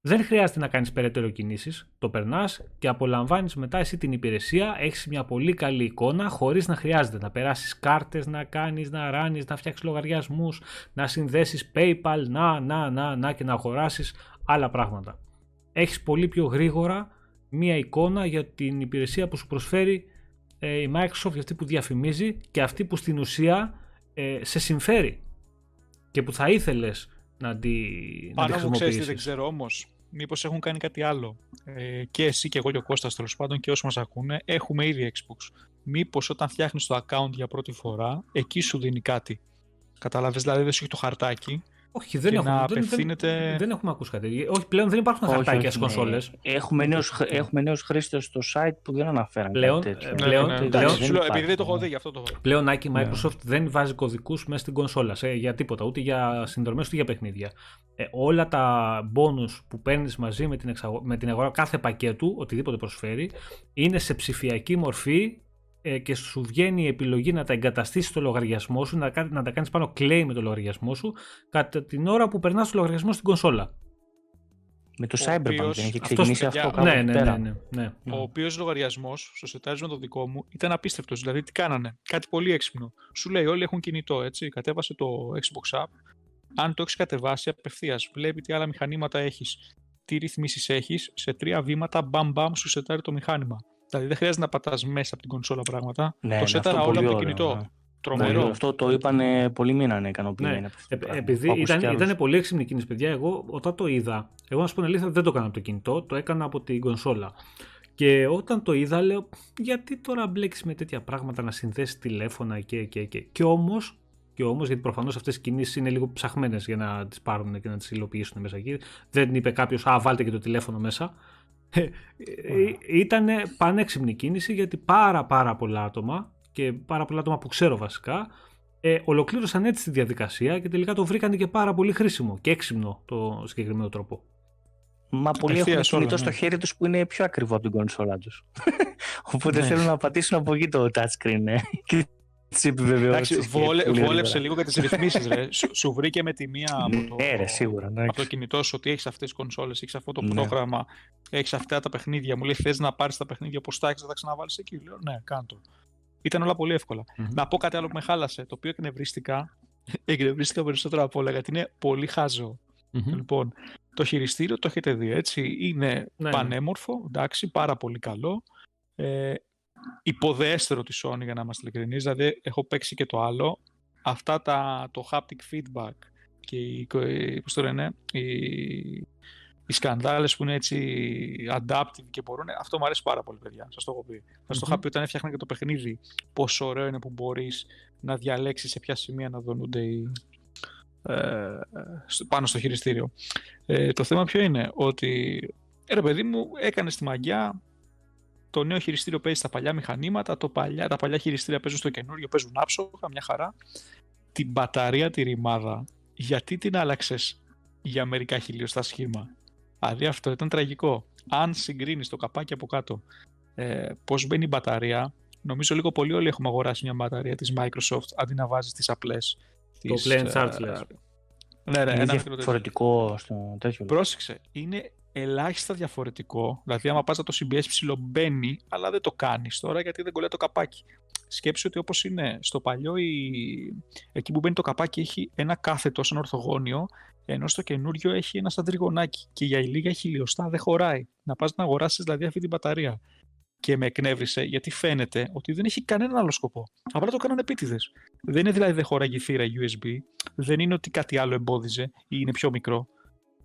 δεν χρειάζεται να κάνεις περαιτέρω κινήσεις, το περνάς και απολαμβάνεις μετά εσύ την υπηρεσία, έχεις μια πολύ καλή εικόνα χωρίς να χρειάζεται να περάσεις κάρτες, να κάνεις, να ράνεις, να φτιάξεις λογαριασμούς, να συνδέσεις PayPal, να, να, να, να και να αγοράσεις άλλα πράγματα. Έχεις πολύ πιο γρήγορα μια εικόνα για την υπηρεσία που σου προσφέρει ε, η Microsoft, για αυτή που διαφημίζει και αυτή που στην ουσία ε, σε συμφέρει και που θα ήθελες να τη, να τη Πάνω μου ξέρεις τι δεν χρησιμοποιήσεις. ξέρω όμως. Μήπως έχουν κάνει κάτι άλλο. Ε, και εσύ και εγώ και ο Κώστας τέλος πάντων και όσοι μας ακούνε έχουμε ήδη Xbox. Μήπως όταν φτιάχνεις το account για πρώτη φορά εκεί σου δίνει κάτι. Κατάλαβες δηλαδή δεν σου έχει το χαρτάκι. Όχι, δεν και έχουμε, να δεν, δεν, απευθύνεται- δεν έχουμε ακούσει κάτι. Όχι, πλέον δεν υπάρχουν Όχι, χαρτάκια όχι, στις ναι. κονσόλες. Έχουμε νέους, χρ- έχουμε νέους χρήστες στο site που δεν αναφέραν Πλέον, κάτι τέτοιο. ε, Ναι, πλέον- ναι, ναι. πλέον- Εντάξει, σου λέω, υπάρχει, επειδή δεν το έχω ναι. δει γι' αυτό το Πλέον Άκη, η Ναι. Microsoft δεν βάζει κωδικούς μέσα στην κονσόλα σε, για τίποτα, ούτε για συνδρομές ούτε για παιχνίδια. Ε, όλα τα bonus που παίρνεις μαζί με την, εξαγο... με την αγορά κάθε πακέτου, οτιδήποτε προσφέρει, είναι σε ψηφιακή μορφή ε, και σου βγαίνει η επιλογή να τα εγκαταστήσεις στο λογαριασμό σου, να, κα- να τα κάνεις πάνω claim με το λογαριασμό σου, κατά την ώρα που περνάς το λογαριασμό στην κονσόλα. Με το Ο Cyberpunk οποίος- δεν είχε αυτός, ξεκινήσει παιδιά, αυτό κάπου Ναι, εκεί ναι, πέρα. ναι, ναι, ναι. Ναι. ο οποίος λογαριασμός στο σετάρισμα το δικό μου ήταν απίστευτος. Δηλαδή, τι κάνανε, κάτι πολύ έξυπνο. Σου λέει: Όλοι έχουν κινητό, έτσι. Κατέβασε το Xbox App. Αν το έχεις κατεβάσει απευθείας, βλέπει τι άλλα μηχανήματα έχεις, τι ρυθμίσεις έχεις, σε τρία βήματα, μπαμ μπαμ, σου σετάρει το μηχάνημα. Δηλαδή, δεν χρειάζεται να πατάς μέσα από την κονσόλα πράγματα. Ναι, το ναι, σέταρα αυτό όλα πολύ από το ωραίο, κινητό. ναι. Τρομερό. Πολύ, αυτό το είπαν πολλοί μήνανε ικανοποιημένοι. Ναι. από αυτό το Ε, πράγμα. επειδή Έχω ακούσει ήταν, κι άλλους. ήταν πολύ έξυπνη κίνηση, παιδιά, εγώ όταν το είδα, εγώ να σου πω την αλήθεια, δεν το έκανα από το κινητό, το έκανα από την κονσόλα. Και όταν το είδα, λέω, γιατί τώρα μπλέξει με τέτοια πράγματα να συνδέσεις τηλέφωνα και και και. Και όμως, και όμως, γιατί προφανώς αυτές οι κινήσεις είναι λίγο ψαχμένες για να τις πάρουν και να τις υλοποιήσουν μέσα εκεί. Δεν είπε κάποιος, Α, βάλτε και το τηλέφωνο μέσα. Ήταν πανέξυπνη κίνηση γιατί πάρα πάρα πολλά άτομα και πάρα πολλά άτομα που ξέρω βασικά ε, ολοκλήρωσαν έτσι τη διαδικασία και τελικά το βρήκαν και πάρα πολύ χρήσιμο και έξυπνο το συγκεκριμένο τρόπο. Μα πολλοί έχουν Απευθείας όλα, κινητό στο ναι. χέρι τους που είναι πιο ακριβό από την κονσόλα τους. Οπότε Ναι. θέλουν να πατήσουν από εκεί το touchscreen ναι. και τι επιβεβαιώσει. Εντάξει, βόλε, βόλεψε λίγο για τις ρυθμίσεις, ρε. Σου, σου βρήκε με τη μία από το, Ναι, ρε, σίγουρα. από εντάξει. το κινητό σου ότι έχεις αυτές τις κονσόλες, έχεις αυτό το Ναι. πρόγραμμα, έχεις αυτά τα παιχνίδια. Μου λέει: Θες να πάρεις τα παιχνίδια πώ τα έχεις, να τα ξαναβάλεις εκεί. Λέω: Ναι, κάντο. Ήταν όλα πολύ εύκολα. Μμμ. Να πω κάτι άλλο που με χάλασε, το οποίο εκνευρίστηκα. εκνευρίστηκα περισσότερο από όλα γιατί είναι πολύ χάζο. Λοιπόν, το χειριστήριο το έχετε δει, έτσι. Είναι Ναι. πανέμορφο, εντάξει, πάρα πολύ καλό. Ε, υποδέστερο της Sony, για να είμαστε ειλικρινείς. Δηλαδή, έχω παίξει και το άλλο. Αυτά τα, το haptic feedback και οι, οι- πώς το λένε, οι, οι σκανδάλες που είναι έτσι adaptive και μπορούν, αυτό μου αρέσει πάρα πολύ, παιδιά. Σας το έχω πει. Σας το είχα Μμμ. πει όταν έφτιαχνα και το παιχνίδι, πόσο ωραίο είναι που μπορείς να διαλέξεις σε ποια σημεία να δονούνται οι, ε, στο- πάνω στο χειριστήριο. Ε, το θέμα ποιο είναι, ότι ε, ρε παιδί μου έκανες τη μαγιά, το νέο χειριστήριο παίζει στα παλιά μηχανήματα, το παλιά, τα παλιά χειριστήρια παίζουν στο καινούριο, παίζουν άψογα, μια χαρά. Την μπαταρία τη ρημάδα, γιατί την άλλαξες για μερικά χιλιοστά σχήμα; Δηλαδή αυτό ήταν τραγικό. Αν συγκρίνεις το καπάκι από κάτω, ε, πώς μπαίνει η μπαταρία, νομίζω λίγο πολύ όλοι έχουμε αγοράσει μια μπαταρία της Microsoft αντί να βάζεις τις απλές. Το τις, plain ε, charge λες. Ναι, ναι, Είναι ένα μικρό τέτοιο. διαφορετικό στο τέτοιο. Πρόσεξε, είναι ελάχιστα διαφορετικό. Δηλαδή, άμα πας να το συμπιέσεις ψιλομπαίνει, αλλά δεν το κάνεις τώρα γιατί δεν κολλάει το καπάκι. Σκέψου ότι όπως είναι στο παλιό, η... εκεί που μπαίνει το καπάκι έχει ένα κάθετο σαν ορθογώνιο, ενώ στο καινούριο έχει ένα σαν τριγωνάκι. Και για λίγα χιλιοστά δεν χωράει. Να πας να αγοράσεις δηλαδή αυτή την μπαταρία. Και με εκνεύρισε γιατί φαίνεται ότι δεν έχει κανένα άλλο σκοπό. Απλά το κάνανε επίτηδες. Δεν είναι δηλαδή δεν χωράει θύρα USB, δεν είναι ότι κάτι άλλο εμπόδιζε ή είναι πιο μικρό.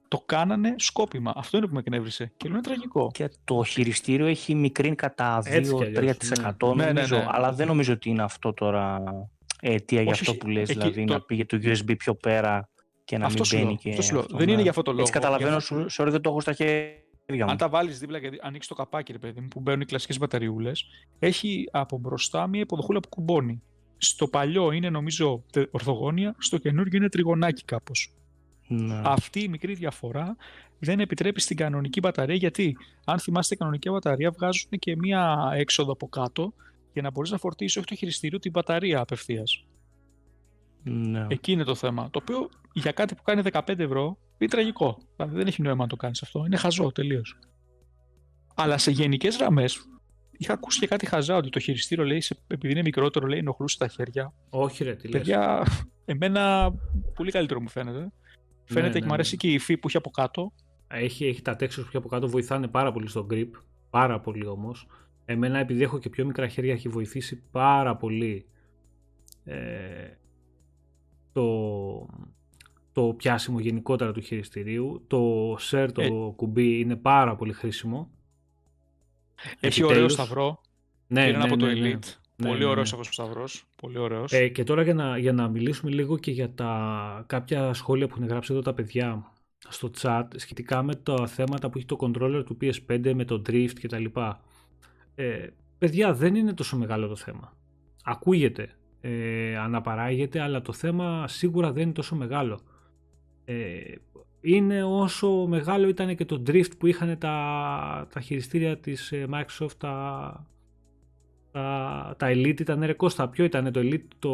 Το κάνανε σκόπιμα. Αυτό είναι που με εκνεύρισε. Και λέω είναι τραγικό. Και το χειριστήριο έχει μικρή κατά Έτσι κι αλλιώς, 2-3% ναι. Ναι, ναι, νομίζω. ναι. Αλλά δεν νομίζω ότι είναι αυτό τώρα αιτία για Όχι, αυτό όχι. που λες, Εκεί δηλαδή το- να πήγε το USB πιο πέρα και να Αυτό σου μην λέω. μπαίνει και Αυτό σου λέω. αυτό, Δεν ναι. είναι για αυτό το λόγο. Έτσι καταλαβαίνω, Για- σου, sorry, δεν το έχω στα χέρια μου. Αν τα βάλεις δίπλα και ανοίξεις το καπάκι, ρε παιδί μου, που μπαίνουν οι κλασικές μπαταριούλες, έχει από μπροστά μία υποδοχούλα που κουμπώνει. Στο παλιό είναι νομίζω τε- ορθογώνια, στο καινούργιο είναι τριγωνάκι κάπως. Ναι. Αυτή η μικρή διαφορά δεν επιτρέπει στην κανονική μπαταρία γιατί, αν θυμάστε, η κανονική μπαταρία βγάζουν και μία έξοδο από κάτω για να μπορείς να φορτίσεις όχι το χειριστήριο, την μπαταρία απευθείας. ναι. Εκεί είναι το θέμα. Το οποίο για κάτι που κάνει 15 ευρώ είναι τραγικό. Δηλαδή δεν έχει νόημα να το κάνεις αυτό. Είναι χαζό τελείως. Αλλά σε γενικές γραμμές είχα ακούσει και κάτι χαζά ότι το χειριστήριο λέει, σε- επειδή είναι μικρότερο, λέει ενοχλούσε τα χέρια. Όχι ρε, τι λες. Παιδιά, εμένα πολύ καλύτερο μου φαίνεται. Φαίνεται ναι, και μου ναι. αρέσει και η υφή που έχει από κάτω. Έχει, έχει τα textures που έχει από κάτω, βοηθάνε πάρα πολύ στο grip. Πάρα πολύ όμως. Εμένα, επειδή έχω και πιο μικρά χέρια, έχει βοηθήσει πάρα πολύ ε, το, το πιάσιμο γενικότερα του χειριστηρίου. Το share, το Ε. κουμπί είναι πάρα πολύ χρήσιμο. Έχει Επιτέλους. ωραίο σταυρό. Ναι, Πήραν ναι, από το ναι, ναι. Elite. Ναι, πολύ ναι, ωραίο ναι. αυτό ο σταυρός. Πολύ ωραίος. Ε, και τώρα για να, για να μιλήσουμε λίγο και για τα κάποια σχόλια που έχουν γράψει εδώ τα παιδιά στο chat σχετικά με τα θέματα που έχει το controller του PS5 με το drift κτλ. Ε, παιδιά δεν είναι τόσο μεγάλο το θέμα. Ακούγεται, ε, αναπαράγεται, αλλά το θέμα σίγουρα δεν είναι τόσο μεγάλο. Ε, είναι όσο μεγάλο ήταν και το drift που είχαν τα, τα χειριστήρια της ε, Microsoft τα, τα, τα Elite ήταν ρε Κώστα, ποιο ήταν το Elite το,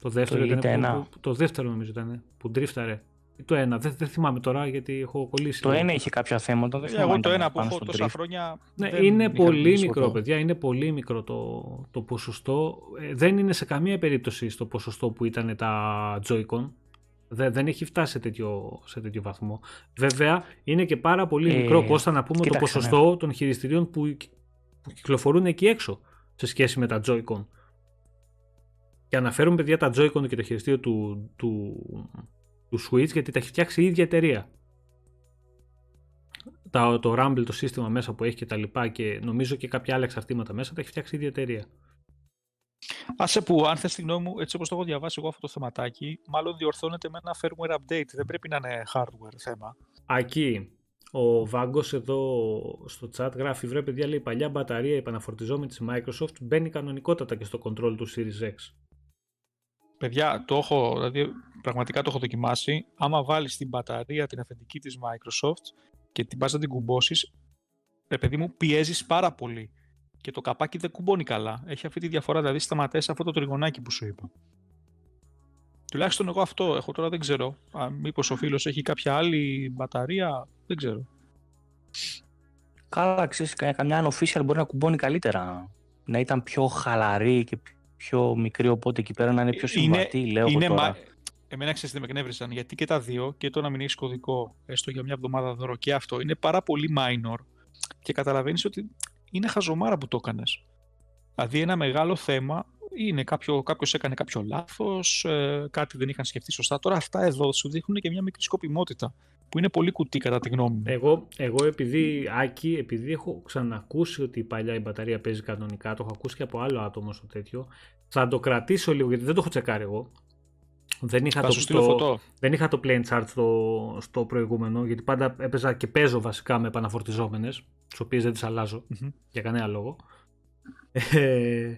το δεύτερο Το ήταν Elite που- 1. που- το δεύτερο νομίζω ήταν που ντρίφταρε Το ένα, δεν, δεν θυμάμαι τώρα γιατί έχω κολλήσει. Το ένα είχε κάποια θέματα. Δεν Ε, Εγώ το ένα που πάνω έχω στον τόσα drift. χρόνια. Ναι, δεν είναι είχα πολύ μιλήσει μικρό, ποτέ. παιδιά. Είναι πολύ μικρό το, το ποσοστό. Ε, δεν είναι σε καμία περίπτωση στο ποσοστό που ήταν τα Joy-Con. Δεν, δεν έχει φτάσει σε τέτοιο, σε τέτοιο βαθμό. Βέβαια, είναι και πάρα πολύ Ε, μικρό, Κώστα, να πούμε κοίταξε, το ποσοστό των χειριστηρίων που, που κυκλοφορούν εκεί έξω σε σχέση με τα Joy-Con. Και αναφέρουμε, παιδιά, τα Joy-Con και το χειριστήριο του, του, του Switch, γιατί τα έχει φτιάξει η ίδια εταιρεία. Τα, το Rumble, το σύστημα μέσα που έχει και τα λοιπά και νομίζω και κάποια άλλα εξαρτήματα μέσα, τα έχει φτιάξει η ίδια εταιρεία. Άσε που, αν θες τη γνώμη μου, έτσι όπως το έχω διαβάσει εγώ αυτό το θεματάκι, μάλλον διορθώνεται με ένα firmware update. Δεν πρέπει να είναι hardware θέμα. Εκεί, ο Βάγκος εδώ στο chat γράφει, βρε παιδιά, λέει, η παλιά μπαταρία επαναφορτιζόμενη της Microsoft μπαίνει κανονικότατα και στο control του Series X. Παιδιά, το έχω, δηλαδή, πραγματικά το έχω δοκιμάσει. Άμα βάλεις την μπαταρία, την αφεντική της Microsoft και την πας να την κουμπώσεις, ρε παιδί μου, πιέζεις πάρα πολύ. Και το καπάκι δεν κουμπώνει καλά. Έχει αυτή τη διαφορά, δηλαδή σταματές αυτό το τριγωνάκι που σου είπα. Τουλάχιστον εγώ αυτό έχω, τώρα δεν ξέρω. Α, μήπως ο φίλος έχει κάποια άλλη μπαταρία, δεν ξέρω. Καλά, ξέρεις, κα- καμιά unofficial μπορεί να κουμπώνει καλύτερα. Να ήταν πιο χαλαρή και πιο μικρή, οπότε εκεί πέρα να είναι πιο Είναι- συμβατή, λέω εγώ είναι τώρα. μα- Εμένα ξέρεις τι με εκνεύρισαν, γιατί και τα δύο, και το να μην έχεις κωδικό, έστω για μια εβδομάδα δώρο και αυτό, είναι πάρα πολύ minor και καταλαβαίνεις ότι είναι χαζομάρα που το έκανες. Δηλαδή ένα μεγάλο θέμα είναι κάποιο, κάποιος έκανε κάποιο λάθος, ε, κάτι δεν είχαν σκεφτεί σωστά. Τώρα αυτά εδώ σου δείχνουν και μια μικρή σκοπιμότητα, που είναι πολύ κουτί κατά τη γνώμη μου. Εγώ, εγώ επειδή, Άκη, επειδή έχω ξανακούσει ότι η παλιά η μπαταρία παίζει κανονικά, το έχω ακούσει και από άλλο άτομο στο τέτοιο, θα το κρατήσω λίγο γιατί δεν το έχω τσεκάρει εγώ. Δεν είχα, Θα το, σου στείλω το- φωτό. δεν είχα το plain chart στο, στο προηγούμενο, γιατί πάντα έπαιζα και παίζω βασικά με επαναφορτιζόμενες, τις οποίες δεν τις αλλάζω Μμμ. για κανένα λόγο. Ε,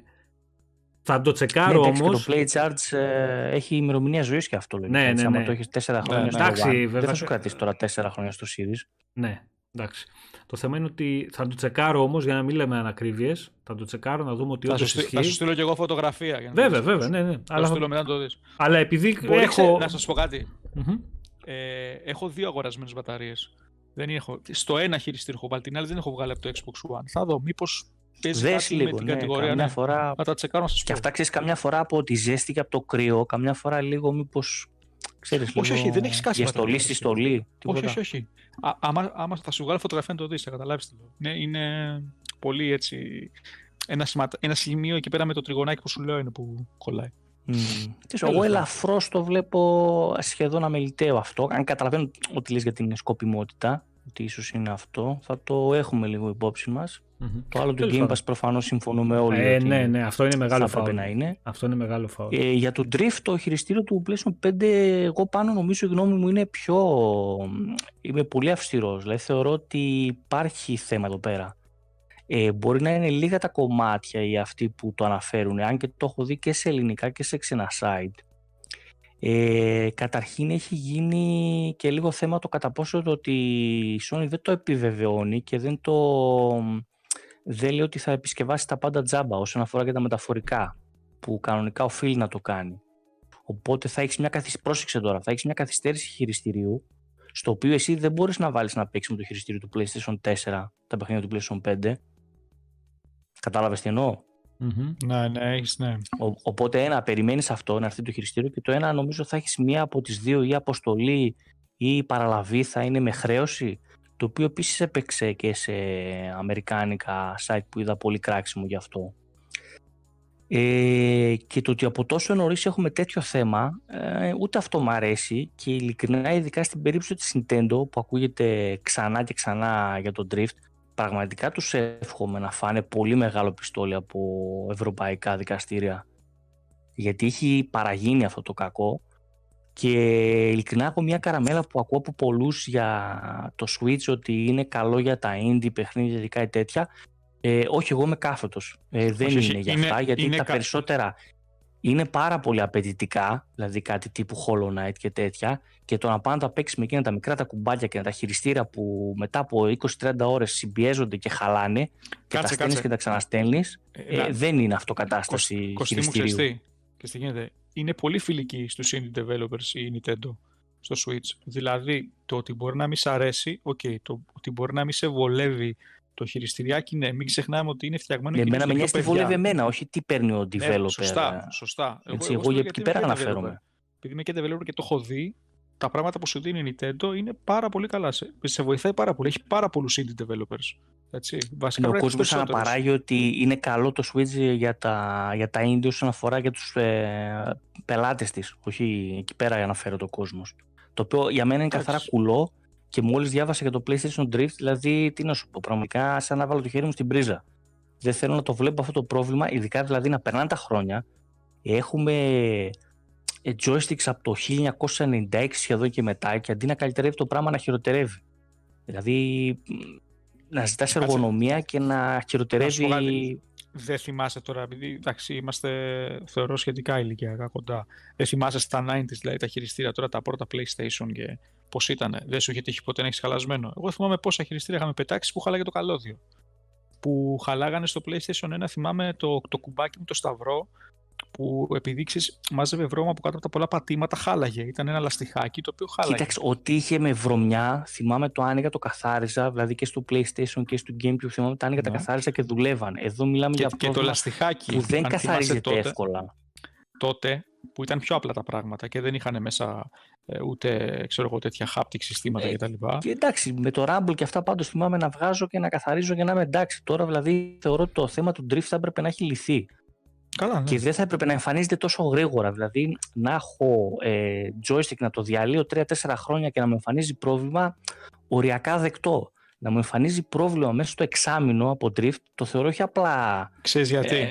θα το Ναι, τσεκάρω εντάξει, όμως. και το Play Charge ε, έχει ημερομηνία ζωής και αυτό λογικά. Ναι, έτσι. ναι, Άμα ναι. το έχεις 4 χρόνια ναι. στο Εντάξει, One, βέβαια, δεν θα σου θε- κρατήσει τώρα 4 χρόνια στο Series. Ναι, εντάξει. Το θέμα είναι ότι θα το τσεκάρω όμως για να μην λέμε ανακρίβειες. Θα το τσεκάρω να δούμε ότι Θα σου, όντως στείλω, ισχύει. θα σου στείλω και εγώ φωτογραφία. Για να Βέβαια, δεις. βέβαια, ναι, ναι. Θα Αλλά, σου στείλω μετά να το δεις. αλλά επειδή Μπορεί, έχω... να σας πω κάτι. Μμμ. Ε, έχω δύο αγορασμένες μπαταρίες. Δεν έχω. Στο ένα χειριστήριο έχω βάλει, την άλλη δεν έχω βγάλει από το Xbox One. Θα δω μήπως παίζει Δες κάτι με λίγο, την ναι, κατηγορία. καμιά Ναι. φορά Θα τα τσεκάρω να σας Και πω. αυτά ξέρεις καμιά φορά από τη ζέστη και από το κρύο, καμιά φορά λίγο μήπως. Ξέρεις, Όχι, λίγο όχι, δεν έχεις σκάσει Για μπαταρία, στολή ρε, στη εσύ. στολή. Τίποτα. Όχι, όχι, όχι. Α, άμα, άμα θα σου βγάλω φωτογραφία να το δεις, θα καταλάβεις τι λέω. Ναι, είναι πολύ έτσι... Ένα, σημα- ένα σημείο εκεί πέρα με το τριγωνάκι που σου λέω είναι που κολλάει. Mm. Τέλος εγώ πάντων. ελαφρώς το βλέπω σχεδόν αμεληταίο αυτό. Αν καταλαβαίνω ότι λες για την σκοπιμότητα, ότι ίσως είναι αυτό, θα το έχουμε λίγο υπόψη μας. Μμμ. Το άλλο του Τέλος Game πάντων. Pass προφανώς συμφωνούμε όλοι Ε, ότι ναι, ναι, αυτό είναι μεγάλο θα έπρεπε φάουλ. να είναι. Αυτό είναι μεγάλο φάουλ. Ε, για το Drift, το χειριστήριο του PlayStation 5, εγώ πάνω νομίζω η γνώμη μου είναι πιο... Είμαι πολύ αυστηρός, δηλαδή θεωρώ ότι υπάρχει θέμα εδώ πέρα. Ε, μπορεί να είναι λίγα τα κομμάτια οι αυτοί που το αναφέρουν, αν και το έχω δει και σε ελληνικά και σε ξένα site. Ε, καταρχήν έχει γίνει και λίγο θέμα το κατά πόσο το ότι η Sony δεν το επιβεβαιώνει και δεν το δεν λέει ότι θα επισκευάσει τα πάντα τζάμπα όσον αφορά και τα μεταφορικά που κανονικά οφείλει να το κάνει. Οπότε θα έχεις μια καθυστέρηση. Πρόσεξε τώρα, θα έχεις μια καθυστέρηση χειριστηρίου, στο οποίο εσύ δεν μπορείς να βάλεις να παίξεις με το χειριστήριο του PlayStation 4 τα παιχνίδια του PlayStation 5. Κατάλαβες τι εννοώ; Μμμ. Ναι, ναι, έχεις, ναι. Ο- οπότε ένα, περιμένεις αυτό να έρθει το χειριστήριο και το ένα νομίζω θα έχεις μία από τις δύο ή αποστολή ή παραλαβή θα είναι με χρέωση. Το οποίο επίσης έπαιξε και σε αμερικάνικα site που είδα πολύ κράξιμο γι' αυτό. Ε, και το ότι από τόσο νωρίς έχουμε τέτοιο θέμα, ε, ούτε αυτό μου αρέσει και ειλικρινά, ειδικά στην περίπτωση της Nintendo που ακούγεται ξανά και ξανά για το Drift, πραγματικά τους εύχομαι να φάνε πολύ μεγάλο πιστόλι από ευρωπαϊκά δικαστήρια. Γιατί έχει παραγίνει αυτό το κακό. Και ειλικρινά έχω μια καραμέλα που ακούω από πολλούς για το Switch ότι είναι καλό για τα indie παιχνίδια και κάτι τέτοια. Ε, όχι εγώ είμαι κάθετος. Ε, δεν Όχι, όχι, είναι για είναι- αυτά γιατί είναι τα κα- περισσότερα είναι πάρα πολύ απαιτητικά δηλαδή κάτι τύπου Hollow Knight και τέτοια και το να πάνε να τα παίξει με εκείνα τα μικρά τα κουμπάκια και τα χειριστήρα που μετά από 20-30 ώρες συμπιέζονται και χαλάνε και τα Κάτσε, στέλνεις κάτσε. και τα ξαναστέλνεις Ε, ε, να- δεν είναι αυτό κατάσταση Κωστή μου, ξέρεις χειριστηρίου. τι; Και τι γίνεται; Είναι πολύ φιλική στους indie developers η Nintendo. στο Switch. Δηλαδή, το ότι μπορεί να μην σ' αρέσει, okay, το ότι μπορεί να μην σε βολεύει το χειριστηριάκι, ναι, μην ξεχνάμε ότι είναι φτιαγμένο ναι, για να Εμένα με βολεύει εμένα, όχι τι παίρνει ο ναι, developer. Ναι, σωστά, σωστά. Έτσι, εγώ, εγώ, εγώ εκεί πέρα αναφέρομαι. Επειδή είμαι και developer και το έχω δει, τα πράγματα που σου δίνει η Nintendo είναι πάρα πολύ καλά. Σε, σε βοηθάει πάρα πολύ. Έχει πάρα πολλούς indie developers. Έτσι. Βασικά, ο κόσμος αναπαράγει ότι είναι καλό το Switch για τα, για τα indie όσον αφορά για τους ε, πελάτες της. Όχι εκεί πέρα αναφέρω το κόσμος. Το οποίο για μένα είναι καθαρά κουλό και μόλις διάβασα για το PlayStation Drift, δηλαδή τι να σου πω, πραγματικά σαν να βάλω το χέρι μου στην πρίζα. Δεν θέλω να το βλέπω αυτό το πρόβλημα, ειδικά δηλαδή να περνάνε τα χρόνια. Έχουμε ε, joysticks από το 1996 σχεδόν και μετά και αντί να καλυτερεύει το πράγμα να χειροτερεύει. Δηλαδή να ζητάς εργονομία και να χειροτερεύει. Δεν θυμάσαι τώρα, επειδή εντάξει, είμαστε θεωρώ σχετικά ηλικιακά κοντά. Δεν θυμάσαι στα 90s, δηλαδή τα χειριστήρια τώρα, τα πρώτα PlayStation και πώς ήταν. Δεν σου είχε τύχει ποτέ να έχεις χαλασμένο. Εγώ θυμάμαι πόσα χειριστήρια είχαμε πετάξει που χαλάγε το καλώδιο. Που χαλάγανε στο PlayStation 1, θυμάμαι το, το κουμπάκι με το σταυρό που επειδή μάζευε βρώμα από κάτω από τα πολλά πατήματα, χάλαγε. Ήταν ένα λαστιχάκι το οποίο χάλαγε. Κοίταξε, ό,τι είχε με βρωμιά, θυμάμαι το άνοιγα, το καθάριζα, δηλαδή και στο PlayStation και στο GameCube, θυμάμαι το άνοιγα, τα ναι. καθάριζα και δουλεύαν. Εδώ μιλάμε και, για και το λαστιχάκι, που δεν καθαρίζεται τότε, εύκολα. Τότε που ήταν πιο απλά τα πράγματα και δεν είχαν μέσα ε, ούτε ξέρω εγώ, τέτοια haptic συστήματα ε, κτλ. Και εντάξει, με το Rumble και αυτά πάντως θυμάμαι να βγάζω και να καθαρίζω για να είμαι εντάξει. Τώρα δηλαδή θεωρώ ότι το θέμα του drift θα έπρεπε να έχει λυθεί. Καλά, ναι. Και δεν θα έπρεπε να εμφανίζεται τόσο γρήγορα. Δηλαδή, να έχω ε, joystick να το διαλύω 3-4 χρόνια και να μου εμφανίζει πρόβλημα, οριακά δεκτό. Να μου εμφανίζει πρόβλημα μέσα στο εξάμεινο από drift, το θεωρώ όχι απλά. Ξέρεις γιατί; Ε,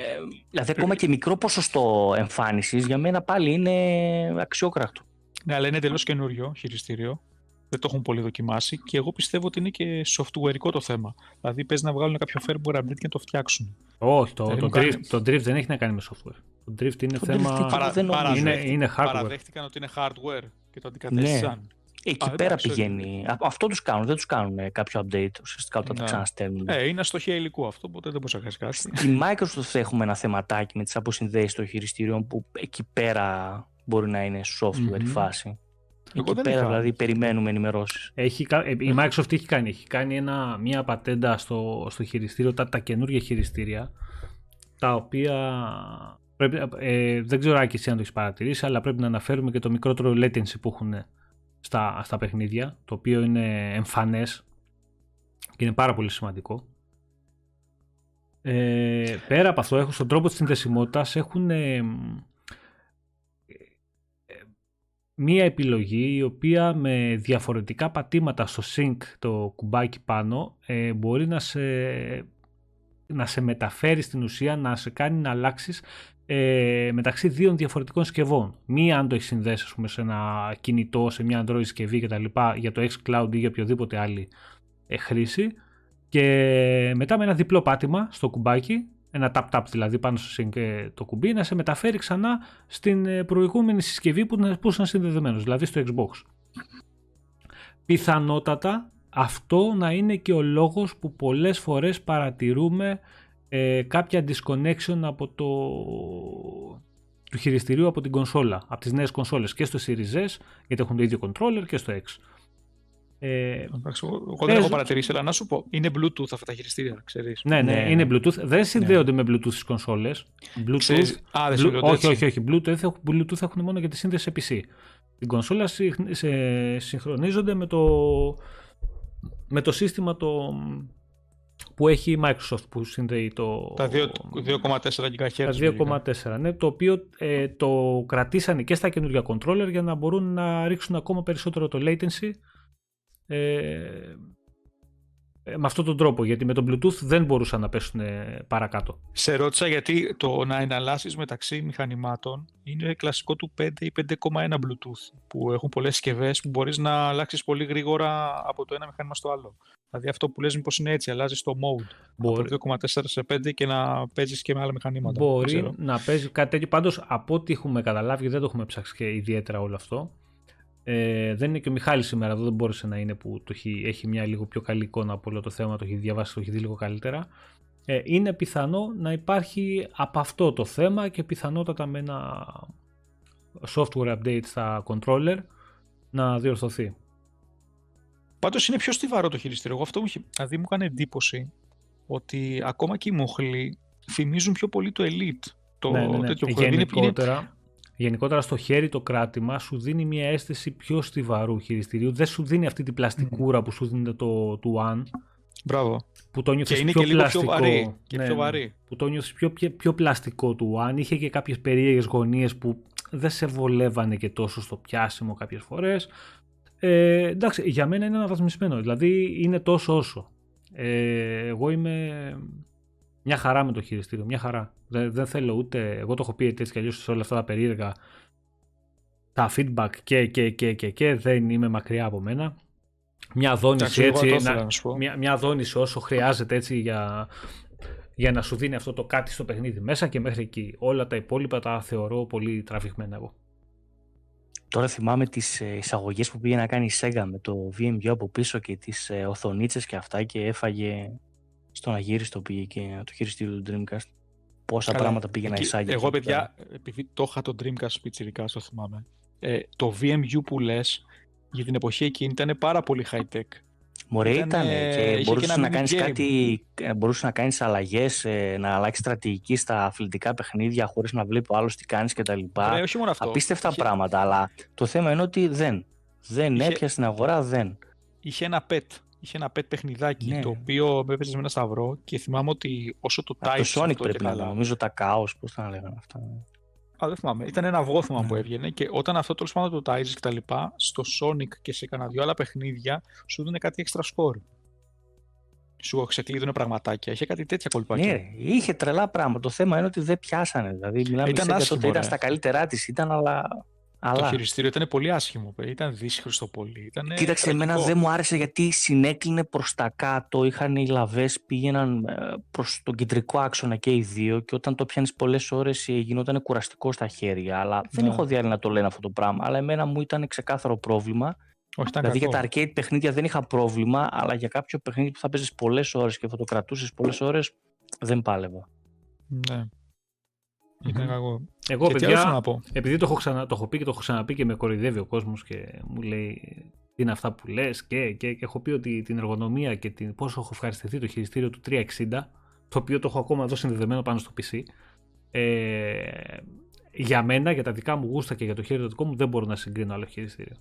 δηλαδή, ακόμα και μικρό ποσοστό εμφάνισης για μένα πάλι είναι αξιόκρακτο. Ναι, αλλά είναι εντελώς καινούριο χειριστήριο δεν το έχουν πολύ δοκιμάσει και εγώ πιστεύω ότι είναι και softwareικό το θέμα. Δηλαδή παίζει να βγάλουν κάποιο firmware update και να το φτιάξουν. Όχι, το, το, drift, το drift δεν έχει να κάνει με software. Το drift είναι το θέμα. Παρα, δεν είναι, είναι hardware. Παραδέχτηκαν ότι είναι hardware και το αντικατέστησαν. Ναι. Εκεί Α, πέρα πηγαίνει. Αυτό τους κάνουν. Δεν τους κάνουν κάποιο update ουσιαστικά όταν ναι. το ξαναστέλνουν. Ε, είναι αστοχία υλικού αυτό, οπότε δεν μπορείς να κάνει κάτι. Στην Microsoft έχουμε ένα θεματάκι με τις αποσυνδέσεις των χειριστήριων που εκεί πέρα μπορεί να είναι software mm-hmm. η φάση. Εγώ Εκεί πέρα δηλαδή περιμένουμε ενημερώσεις. Ε, η Microsoft έχει κάνει, έχει κάνει ένα, μια πατέντα στο, στο χειριστήριο, τα, τα καινούργια χειριστήρια, τα οποία πρέπει, ε, δεν ξέρω αν και εσύ αν το έχεις παρατηρήσει, αλλά πρέπει να αναφέρουμε και το μικρότερο latency που έχουν στα, στα παιχνίδια, το οποίο είναι εμφανές και είναι πάρα πολύ σημαντικό. Ε, πέρα από αυτό, έχουν, στον τρόπο της συνδεσιμότητας έχουν μία επιλογή η οποία με διαφορετικά πατήματα στο sync το κουμπάκι πάνω ε, μπορεί να σε, να σε μεταφέρει στην ουσία, να σε κάνει να αλλάξεις ε, μεταξύ δύο διαφορετικών συσκευών. Μία αν το έχεις συνδέσει πούμε, σε ένα κινητό, σε μια Android συσκευή κτλ. για το xCloud ή για οποιοδήποτε άλλη ε, χρήση και μετά με ένα διπλό πάτημα στο κουμπάκι ένα tap-tap δηλαδή πάνω στο sync το κουμπί, να σε μεταφέρει ξανά στην ε, προηγούμενη συσκευή που, που ήσαν συνδεδεμένος, δηλαδή στο Xbox. Πιθανότατα αυτό να είναι και ο λόγος που πολλές φορές παρατηρούμε ε, κάποια disconnection από το του χειριστηρίου από την κονσόλα, από τις νέες κονσόλες και στο Series S, γιατί έχουν το ίδιο controller και στο X. Ε, εγώ δεν έχω παρατηρήσει, αλλά να σου πω, είναι Bluetooth αυτά τα χειριστήρια, ξέρεις. Ναι, ναι, ναι είναι Bluetooth. Δεν συνδέονται ναι. με Bluetooth στις κονσόλες. Bluetooth, Α, δεν Blu... όχι, όχι, όχι. Bluetooth, Bluetooth έχουν μόνο για τη σύνδεση σε PC. Την κονσόλα συγχρονίζονται με το, με το σύστημα το, που έχει η Microsoft που συνδέει το... Τα 2,4 GHz. Τα 2,4, ναι, το οποίο ε, το κρατήσανε και στα καινούργια controller για να μπορούν να ρίξουν ακόμα περισσότερο το latency ε, ε, με αυτόν τον τρόπο, γιατί με τον Bluetooth δεν μπορούσαν να πέσουν παρακάτω. Σε ρώτησα γιατί το να εναλλάσσεις μεταξύ μηχανημάτων είναι κλασικό του 5 ή 5,1 Bluetooth, που έχουν πολλές συσκευές που μπορείς να αλλάξεις πολύ γρήγορα από το ένα μηχάνημα στο άλλο. Δηλαδή αυτό που λες μήπως είναι έτσι, αλλάζεις το mode Μπορεί. από 2,4 σε 5 και να παίζεις και με άλλα μηχανήματα. Μπορεί να παίζει κάτι τέτοιο, πάντως από ό,τι έχουμε καταλάβει, δεν το έχουμε ψάξει και ιδιαίτερα όλο αυτό, ε, δεν είναι και ο Μιχάλης σήμερα εδώ, δεν μπόρεσε να είναι που το έχει, έχει μια λίγο πιο καλή εικόνα από όλο το θέμα, το έχει διαβάσει, το έχει δει λίγο καλύτερα. Ε, είναι πιθανό να υπάρχει από αυτό το θέμα και πιθανότατα με ένα software update στα controller να διορθωθεί. Πάντως είναι πιο στιβαρό το χειριστήριο. Εγώ αυτό μου, δηλαδή μου έκανε εντύπωση ότι ακόμα και οι μοχλοί θυμίζουν πιο πολύ το Elite. Το ναι, ναι, ναι. τέτοιο γενικότερα, είναι... γενικότερα στο χέρι το κράτημα σου δίνει μια αίσθηση πιο στιβαρού χειριστηρίου. Δεν σου δίνει αυτή την πλαστικούρα που σου δίνει το του One. Μπράβο. Που το νιώθεις και είναι πιο και λίγο πλαστικό. πιο βαρύ. Και ναι, πιο ναι. βαρύ. Που το νιώθεις πιο, πιο, πιο πλαστικό του One. Είχε και κάποιες περίεργες γωνίες που δεν σε βολεύανε και τόσο στο πιάσιμο κάποιες φορές. Ε, εντάξει, για μένα είναι αναβαθμισμένο. Δηλαδή είναι τόσο όσο. Ε, εγώ είμαι μια χαρά με το χειριστήριο. Μια χαρά. Δεν, δεν θέλω ούτε. Εγώ το έχω πει έτσι κι αλλιώς σε όλα αυτά τα περίεργα. Τα feedback και, και, και, και, και δεν είμαι μακριά από μένα. Μια δόνηση έτσι. Να, μια, μια δόνηση όσο χρειάζεται έτσι για, για να σου δίνει αυτό το κάτι στο παιχνίδι μέσα και μέχρι εκεί. Όλα τα υπόλοιπα τα θεωρώ πολύ τραβηγμένα εγώ. Τώρα θυμάμαι τις εισαγωγές που πήγε να κάνει η Sega με το VMU από πίσω και τις οθονίτσες και αυτά και έφαγε στον αγύριστο πήγε και το χειριστήριο του Dreamcast. Πόσα Καλά, πράγματα πήγε να εισάγει. Εγώ, παιδιά, επειδή το είχα το Dreamcast πιτσιρικά, το θυμάμαι. Ε, το VMU που λες για την εποχή εκείνη ήταν πάρα πολύ high tech. Μωρέ ήταν και μπορούσες να κάνεις κάτι, μπορούσες να κάνεις αλλαγές, να αλλάξεις στρατηγική στα αθλητικά παιχνίδια χωρίς να βλέπει ο άλλος τι κάνεις και τα λοιπά. Ρε, όχι μόνο αυτό. Απίστευτα είχε... πράγματα, αλλά το θέμα είναι ότι δεν. Δεν είχε... έπιασε στην αγορά, δεν. Είχε ένα pet. Είχε ένα pet παιχνιδάκι ναι. το οποίο έπαιζε με ένα σταυρό και θυμάμαι ότι όσο το Type. Το Sonic πρέπει να νομίζω τα Chaos, πώς θα λέγανε αυτά. Α, δεν θυμάμαι. Ήταν ένα αυγό θυμάμαι ναι. που έβγαινε και όταν αυτό τέλος πάντων το τάιζες και τα λοιπά, στο Sonic και σε κανένα δυο άλλα παιχνίδια σου δίνει κάτι extra score. Σου ξεκλείδωνε πραγματάκια. Είχε κάτι τέτοια κολπάκια. Ναι, είχε τρελά πράγματα. Το θέμα είναι ότι δεν πιάσανε. Δηλαδή, μιλάμε ήταν σε άσχημο, τότε ήταν στα καλύτερά της, ήταν αλλά. Αλλά... Το χειριστήριο ήταν πολύ άσχημο. Ήταν δύσχριστο πολύ. Ήτανε Κοίταξε, τραγικό. εμένα δεν μου άρεσε γιατί συνέκλεινε προς τα κάτω. Είχαν οι λαβές, πήγαιναν προς τον κεντρικό άξονα και οι δύο. Και όταν το πιάνεις πολλές ώρες γινόταν κουραστικό στα χέρια. Αλλά δεν Ναι. έχω δει άλλοι να το λένε αυτό το πράγμα. Αλλά εμένα μου ήταν ξεκάθαρο πρόβλημα. Όχι, ήταν δηλαδή κακό. για τα arcade παιχνίδια δεν είχα πρόβλημα. Αλλά για κάποιο παιχνίδι που θα παίζεις πολλές ώρες και θα το κρατούσες πολλές ώρες, δεν πάλευα. Ναι. Ήταν κακό. Εγώ, Και τι άλλο θέλω παιδιά, να πω; επειδή το έχω, ξανα, το έχω πει και το έχω ξαναπεί και με κοροϊδεύει ο κόσμος και μου λέει τι είναι αυτά που λες και, και, και έχω πει ότι την εργονομία και την, πόσο έχω ευχαριστηθεί το χειριστήριο του 360, το οποίο το έχω ακόμα εδώ συνδεδεμένο πάνω στο PC. Ε, για μένα, για τα δικά μου γούστα και για το χέρι το δικό μου, δεν μπορώ να συγκρίνω άλλο χειριστήριο.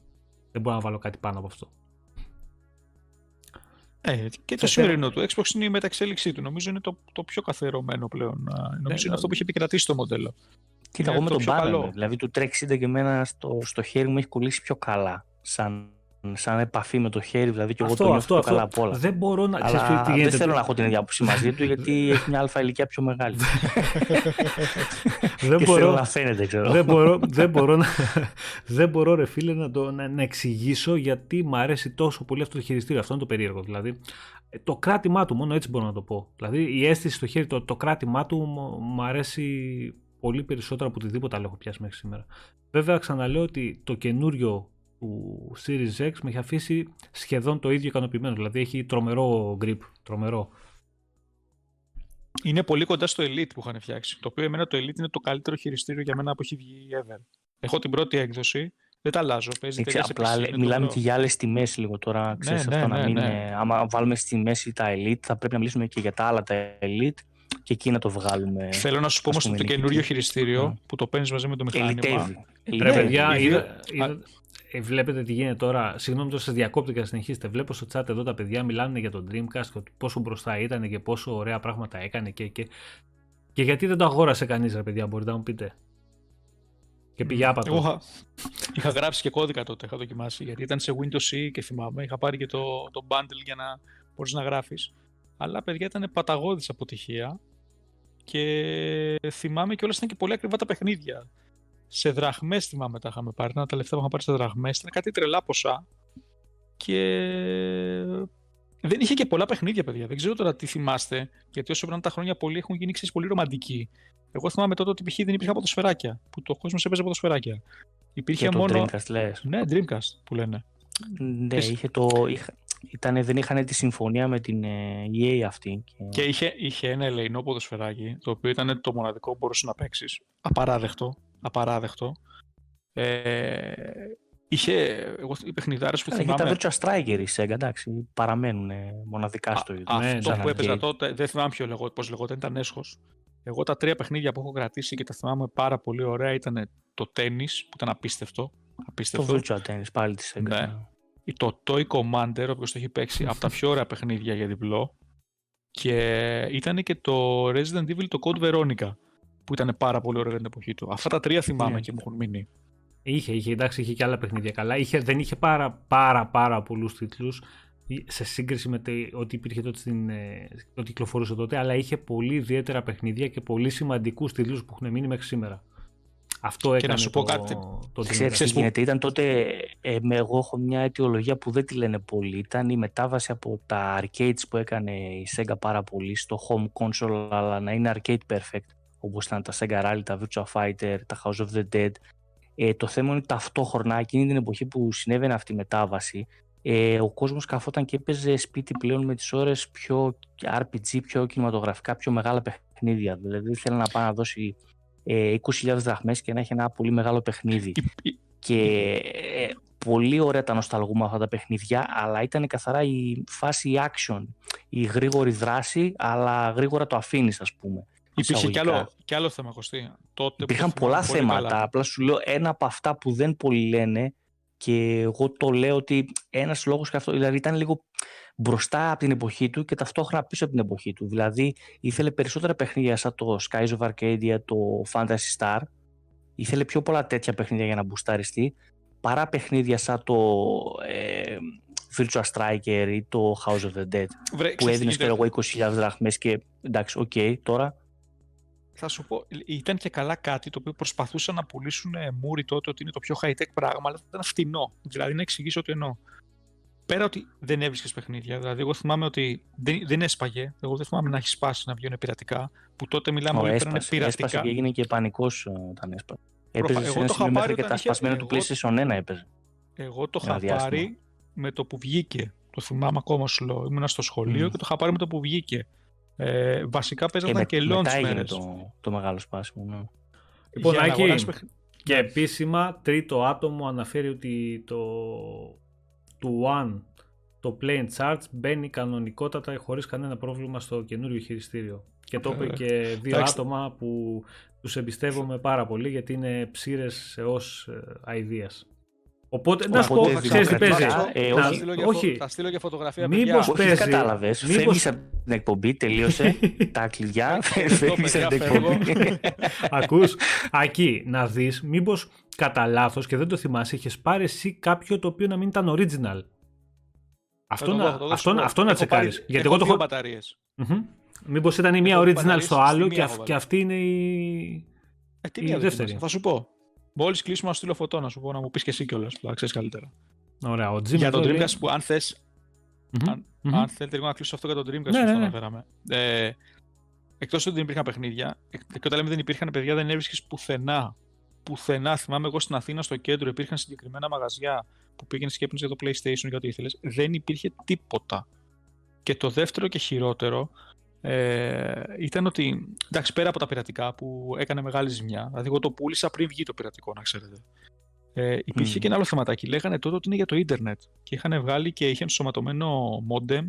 Δεν μπορώ να βάλω κάτι πάνω από αυτό. Ε, και το Σε σημερινό του Xbox είναι η μεταξέλιξή του. Νομίζω είναι το, το πιο καθερωμένο πλέον. Α, Νομίζω Ναι, είναι αυτό που έχει επικρατήσει το μοντέλο. Κοίτα, Είναι εγώ με το τον πιο πάμε. καλό. Δηλαδή του 360 και εμένα στο, στο χέρι μου έχει κολλήσει πιο καλά. Σαν, σαν επαφή με το χέρι, δηλαδή και εγώ το νιώθω πιο καλά από όλα. Δεν μπορώ να. ξέρεις Αλλά τι γίνεται. δεν θέλω να έχω την ίδια άποψη μαζί του γιατί έχει μια αλφα ηλικία πιο μεγάλη. δεν και μπορώ, θέλω να φαίνεται, ξέρω. δεν, μπορώ, δεν, μπορώ να, δεν μπορώ, ρε φίλε, να, το, να, να εξηγήσω γιατί μου αρέσει τόσο πολύ αυτό το χειριστήριο. Αυτό είναι το περίεργο. Δηλαδή, ε, το κράτημά του, μόνο έτσι μπορώ να το πω. Δηλαδή, η αίσθηση στο χέρι, το, το κράτημά του μου- μου αρέσει πολύ περισσότερο από οτιδήποτε άλλο έχω πιάσει μέχρι σήμερα. Βέβαια, ξαναλέω ότι το καινούριο του Series X με έχει αφήσει σχεδόν το ίδιο ικανοποιημένο. Δηλαδή, έχει τρομερό grip. Τρομερό. Είναι πολύ κοντά στο Elite που είχαν φτιάξει. Το οποίο εμένα το Elite είναι το καλύτερο χειριστήριο για μένα που έχει βγει ever. Έχω την πρώτη έκδοση. Δεν τα αλλάζω. Παίζει Έτσι, τέλεια σε απλά PC, λέ- είναι μιλάμε το και για άλλες τιμές λίγο τώρα. Ξέρεις ναι, αυτό να ναι, μην. ναι. είναι- άμα βάλουμε στη μέση τα Elite, θα πρέπει να μιλήσουμε και για τα άλλα τα Elite και εκεί να το βγάλουμε. Θέλω να σου πω ας όμως ότι πούμε, το νικητή. καινούριο χειριστήριο Ναι. που το παίρνει μαζί με το μηχάνημα. Ελιτεύει. Ρε παιδιά, οι είδα, δύο- είδα- ε, βλέπετε τι γίνεται τώρα. Συγγνώμη τώρα, σα διακόπτω και να συνεχίσετε. Βλέπω στο chat εδώ τα παιδιά μιλάνε για τον Dreamcast και ότι πόσο μπροστά ήταν και πόσο ωραία πράγματα έκανε και, και, και γιατί δεν το αγόρασε κανείς, ρε παιδιά, μπορείτε να μου πείτε. Και πήγε άπατο. Εγώ είχα, είχα γράψει και κώδικα τότε, είχα δοκιμάσει. Γιατί ήταν σε Windows C και θυμάμαι. Είχα πάρει και το, το bundle για να μπορείς να γράφεις. Αλλά παιδιά ήταν παταγώδης αποτυχία. Και θυμάμαι και όλα ήταν και πολύ ακριβά τα παιχνίδια. Σε δραχμές θυμάμαι τα είχαμε πάρει. Ήταν τα λεφτά που είχαμε πάρει σε δραχμές. Ήταν κάτι τρελά ποσά. Και δεν είχε και πολλά παιχνίδια, παιδιά. Δεν ξέρω τώρα τι θυμάστε. Γιατί όσο περνάνε τα χρόνια πολλοί έχουν γίνει ξέρεις, πολύ ρομαντικοί. Εγώ θυμάμαι τότε ότι π.χ. δεν υπήρχαν ποδοσφαιράκια. Που το κόσμος έπαιζε ποδοσφαιράκια. Υπήρχε Και το μόνο. Dreamcast λες. Ναι, Dreamcast που λένε. Ναι, Εσύ- είχε το, είχα, ήτανε, δεν είχαν τη συμφωνία με την ε, EA αυτή. Και... Και είχε, είχε ένα ελεηνό ποδοσφαιράκι, το οποίο ήταν το μοναδικό που μπορούσες να παίξεις. Απαράδεκτο. Απαράδεκτο. Ε, Είχε, εγώ, οι παιχνιδάρες που Είχε θυμάμαι... τα Virtua Striker η Sega, εντάξει, παραμένουν μοναδικά στο ίδιο. Αυτό Ναι, που ήταν έπαιζα arcade. τότε, δεν θυμάμαι ποιο λεγό, πώς λεγόταν, ήταν έσχος. Εγώ τα τρία παιχνίδια που έχω κρατήσει και τα θυμάμαι πάρα πολύ ωραία ήταν το τέννις, που ήταν απίστευτο. Το απίστευτο. Virtua Tennis, πάλι της Sega. Ναι. Το Toy Commander, όποιος το έχει παίξει, από τα πιο ωραία παιχνίδια για διπλό. Και ήταν και το Resident Evil, το Code Veronica, που ήταν πάρα πολύ ωραίο για την εποχή του. Αυτά τα τρία θυμάμαι Ναι. και μου έχουν μείνει. Είχε, είχε, εντάξει, είχε και άλλα παιχνίδια καλά. Είχε, δεν είχε πάρα, πάρα, πάρα πολλούς τίτλους σε σύγκριση με το, ό,τι υπήρχε τότε στην, ε, ό,τι κυκλοφορούσε τότε, αλλά είχε πολύ ιδιαίτερα παιχνίδια και πολύ σημαντικούς τίτλους που έχουν μείνει μέχρι σήμερα. Αυτό να έκανε σου πω το, κάτι. το Ξέρεις Dreamcast. τι Ξέρεις που- γίνεται, ήταν τότε, ε, με, εγώ έχω μια αιτιολογία που δεν τη λένε πολύ, ήταν η μετάβαση από τα arcades που έκανε η Sega πάρα πολύ στο home console, αλλά να είναι arcade perfect, όπως ήταν τα Sega Rally, τα Virtua Fighter, τα House of the Dead. Ε, το θέμα είναι ότι ταυτόχρονα, εκείνη την εποχή που συνέβαινε αυτή η μετάβαση, ε, ο κόσμος καθόταν και έπαιζε σπίτι πλέον με τις ώρες πιο RPG, πιο κινηματογραφικά, πιο μεγάλα παιχνίδια. Δηλαδή ήθελε να πάει να δώσει ε, 20.000 δραχμές και να έχει ένα πολύ μεγάλο παιχνίδι. Η- η- Και ε, πολύ ωραία τα νοσταλγούμε αυτά τα παιχνίδια, αλλά ήταν καθαρά η φάση action, η γρήγορη δράση, αλλά γρήγορα το αφήνεις, ας πούμε. Υπήρχε κι εισαγωγικά. άλλο, κι άλλο θέμα, Κωστή. Τότε που Υπήρχαν θυμάμαι πολλά πολύ θέματα. καλά. Απλά σου λέω ένα από αυτά που δεν πολλοί λένε και εγώ το λέω ότι ένας λόγος και αυτό, δηλαδή ήταν λίγο μπροστά από την εποχή του και ταυτόχρονα πίσω από την εποχή του. Δηλαδή ήθελε περισσότερα παιχνίδια σαν το Skies of Arcadia, το Phantasy Star. Ήθελε πιο πολλά τέτοια παιχνίδια για να μπουσταριστεί παρά παιχνίδια σαν το ε, Virtua Striker ή το House of the Dead Βρε, που ξέρεις τι έδινες γίνεται. εγώ 20.000 δραχμές και εντάξει, οκ, τώρα Θα σου πω, ήταν και καλά κάτι το οποίο προσπαθούσαν να πουλήσουν ε, μούρι τότε ότι είναι το πιο high-tech πράγμα, αλλά ήταν φτηνό. Δηλαδή να εξηγήσω τι εννοώ. Πέρα ότι δεν έβρισκες παιχνίδια, δηλαδή εγώ θυμάμαι ότι δεν, δεν έσπαγε. Εγώ δεν θυμάμαι να έχεις σπάσει να βγαίνουν πειρατικά. Που τότε μιλάμε Ω, όλοι πέρανε έσπασε, πειρατικά. έσπασε και έγινε και πανικός ε, όταν έσπασε. Προφα- Έπαιζε σε εγώ ένα το είχα σημείο πάρει μέχρι και όταν τα είχε- σπασμένα του εγώ- PlayStation 1 έπαιζε. Εγώ το Ένα είχα διάστημα. πάρει με το που βγήκε. Το θυμάμαι ακόμα σου λέω. Ήμουνα στο σχολείο Μμμ. και το είχα πάρει με το που βγήκε. Ε, βασικά Και παίζονταν με- και launch μετά έγινε μέρες. το, το μεγάλο σπάσιμο. Ναι. Λοιπόν, Για να Άκη, αγοράσεις παιχν- Και επίσημα τρίτο άτομο αναφέρει ότι το του One το Play and Charge μπαίνει κανονικότατα χωρίς κανένα πρόβλημα στο καινούριο χειριστήριο. Και το είπε Ε, και δύο εντάξει. άτομα που τους εμπιστεύομαι πάρα πολύ γιατί είναι ψήρες έως ε, ideas. Οπότε, να σου πω, Οπότε ξέρεις τι παίζει. δημοκρατικά, ε, Να- Θα όχι, στείλω και φω- όχι, Θα στείλω και φωτογραφία, Μήπως παιδιά. Όχι, παίζει. δεν κατάλαβες. Μήπως- Φεύγεις από την εκπομπή, τελείωσε τα κλειδιά, Ευχαριστώ, φεύγεις από την παιδιά, φεύγω. εκπομπή. Ακούς, Ακή, να δεις μήπως κατά λάθος και δεν το θυμάσαι, είχες πάρει εσύ κάποιο το οποίο να μην ήταν original. Αυτό, Θα το να, δω, θα το δω, αυτό, σου πω. αυτό να Έχω πάρει- τσεκάρεις. Γιατί έχω εγώ το δύο έχω... μπαταρίες. Μμμ. Μήπως ήταν η μία Έχω original μπαταρίες στο στη άλλο μία και, έχω αυ- βάλει. και αυτή είναι η... Ε, τι Η μία δεν δεύτερη. θυμάσαι. Θα σου πω. Μόλι κλείσουμε να σου στείλω φωτό να σου πω να μου πεις και εσύ κιόλας που θα ξέρεις καλύτερα. Ωραία, ο Jim για εδώ τον λέει- Dreamcast που αν θε, Μμμ, αν, μμμ. αν θέλετε λίγο να κλείσω αυτό για τον Dreamcast Ναι, που ναι, το ναι. αναφέραμε. Ε, Εκτός ότι δεν υπήρχαν παιχνίδια, εκ- και όταν λέμε δεν υπήρχαν παιδιά, δεν έβρισκες πουθενά. Πουθενά. Θυμάμαι εγώ στην Αθήνα, στο κέντρο, υπήρχαν συγκεκριμένα μαγαζιά που πήγαινες και έπαιρνες για το PlayStation για ό,τι ήθελες. Δεν υπήρχε τίποτα. Και το δεύτερο και χειρότερο ε, ήταν ότι, εντάξει, πέρα από τα πειρατικά που έκανε μεγάλη ζημιά, δηλαδή εγώ το πούλησα πριν βγει το πειρατικό, να ξέρετε. Ε, υπήρχε Μμμ. και ένα άλλο θεματάκι. Λέγανε τότε ότι είναι για το ίντερνετ. Και είχαν βγάλει και είχε ενσωματωμένο modem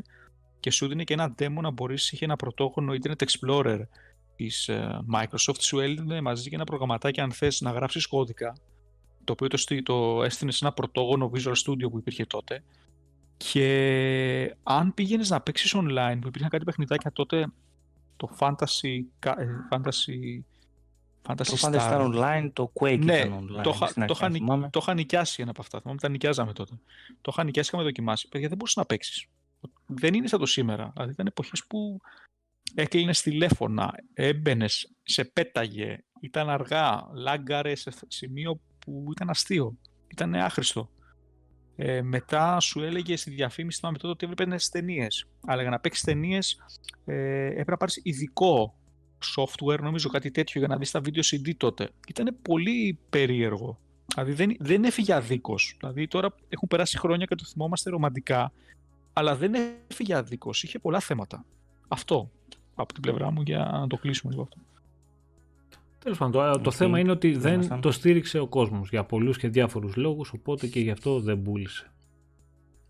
και σου δίνει και ένα demo να μπορείς, είχε ένα πρωτόγωνο Internet Explorer της ε, Microsoft, σου έδινε μαζί και ένα προγραμματάκι αν θες να γράψεις κώδικα, το οποίο το, στεί- το έστεινες σε ένα πρωτόγωνο Visual Studio που υπήρχε τότε και αν πήγαινες να παίξεις online, που υπήρχαν κάτι παιχνιδάκια τότε, το Fantasy, κα- ε, Fantasy, Fantasy Το Star. Fantasy Star Online, το Quake Ναι, ήταν online. το, είχα- στην το, αρχή, είχα, νι- θυμάμαι. το είχα νοικιάσει ένα από αυτά. Θυμάμαι τα νοικιάζαμε τότε. Το είχα νοικιάσει, είχαμε δοκιμάσει. Παιδιά, δεν μπορούσες να παίξεις. Δεν είναι σαν το σήμερα. Δηλαδή, ήταν εποχές που έκλεινε τηλέφωνα, έμπαινες, σε πέταγε, ήταν αργά, λάγκαρες σε σημείο που ήταν αστείο. Ήταν άχρηστο. Ε, μετά σου έλεγε στη διαφήμιση θυμάμαι τότε ότι έβλεπε ταινίες. Αλλά για να παίξεις ταινίες ε, έπρεπε να πάρεις ειδικό software, νομίζω κάτι τέτοιο, για να δεις τα βίντεο CD τότε. Ήταν πολύ περίεργο. Δηλαδή δεν, δεν έφυγε αδίκως. Δηλαδή τώρα έχουν περάσει χρόνια και το θυμόμαστε ρομαντικά, αλλά δεν έφυγε αδίκως. Είχε πολλά θέματα. Αυτό από την πλευρά μου για να το κλείσουμε λίγο αυτό. Τέλος πάντων, το, το θέμα είναι ότι δεν το στήριξε ο κόσμος για πολλούς και διάφορους λόγους, οπότε και γι' αυτό δεν πούλησε.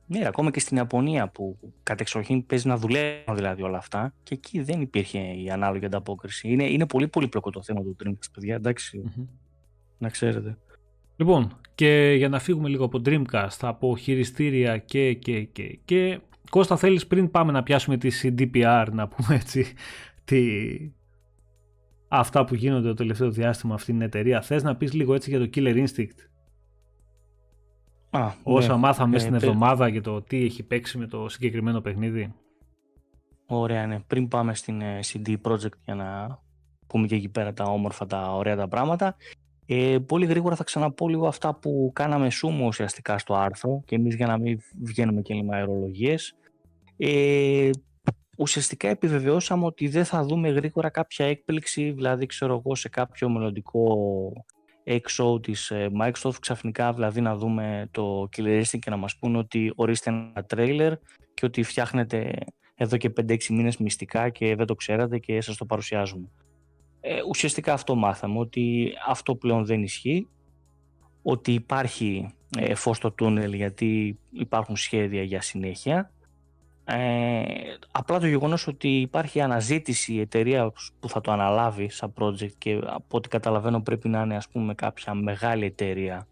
Ναι, ακόμα και στην Ιαπωνία που κατεξοχήν παίζει να δουλεύουν δηλαδή όλα αυτά και εκεί δεν υπήρχε η ανάλογη ανταπόκριση. Είναι, είναι πολύ πολύπλοκο το θέμα του Dreamcast, παιδιά, να ξέρετε. Λοιπόν, και για να φύγουμε λίγο από Dreamcast, από χειριστήρια και και και και Κώστα θέλεις πριν πάμε να πιάσουμε τη CDPR να πούμε έτσι τι... αυτά που γίνονται το τελευταίο διάστημα αυτήν την εταιρεία θες να πεις λίγο έτσι για το Killer Instinct; Α, όσα ναι. μάθαμε ε, στην εβδομάδα για το τι έχει παίξει με το συγκεκριμένο παιχνίδι Ωραία ναι, πριν πάμε στην ε, CD Projekt για να πούμε και εκεί πέρα τα όμορφα τα ωραία τα πράγματα ε, πολύ γρήγορα θα ξαναπώ λίγο αυτά που κάναμε σούμο ουσιαστικά στο άρθρο και εμείς για να μην βγαίνουμε και λίγο αερολογίες. Ε, ουσιαστικά επιβεβαιώσαμε ότι δεν θα δούμε γρήγορα κάποια έκπληξη, δηλαδή ξέρω εγώ σε κάποιο μελλοντικό έξω της ε, Microsoft ξαφνικά δηλαδή να δούμε το Killer Instinct και να μας πούνε ότι ορίστε ένα τρέιλερ και ότι φτιάχνετε εδώ και 5-6 μήνες μυστικά και δεν το ξέρατε και σας το παρουσιάζουμε. Ε, ουσιαστικά αυτό μάθαμε, ότι αυτό πλέον δεν ισχύει, ότι υπάρχει ε, φως στο τούνελ γιατί υπάρχουν σχέδια για συνέχεια. Ε, απλά το γεγονός ότι υπάρχει αναζήτηση η εταιρεία που θα το αναλάβει σαν project και από ό,τι καταλαβαίνω πρέπει να είναι ας πούμε κάποια μεγάλη εταιρεία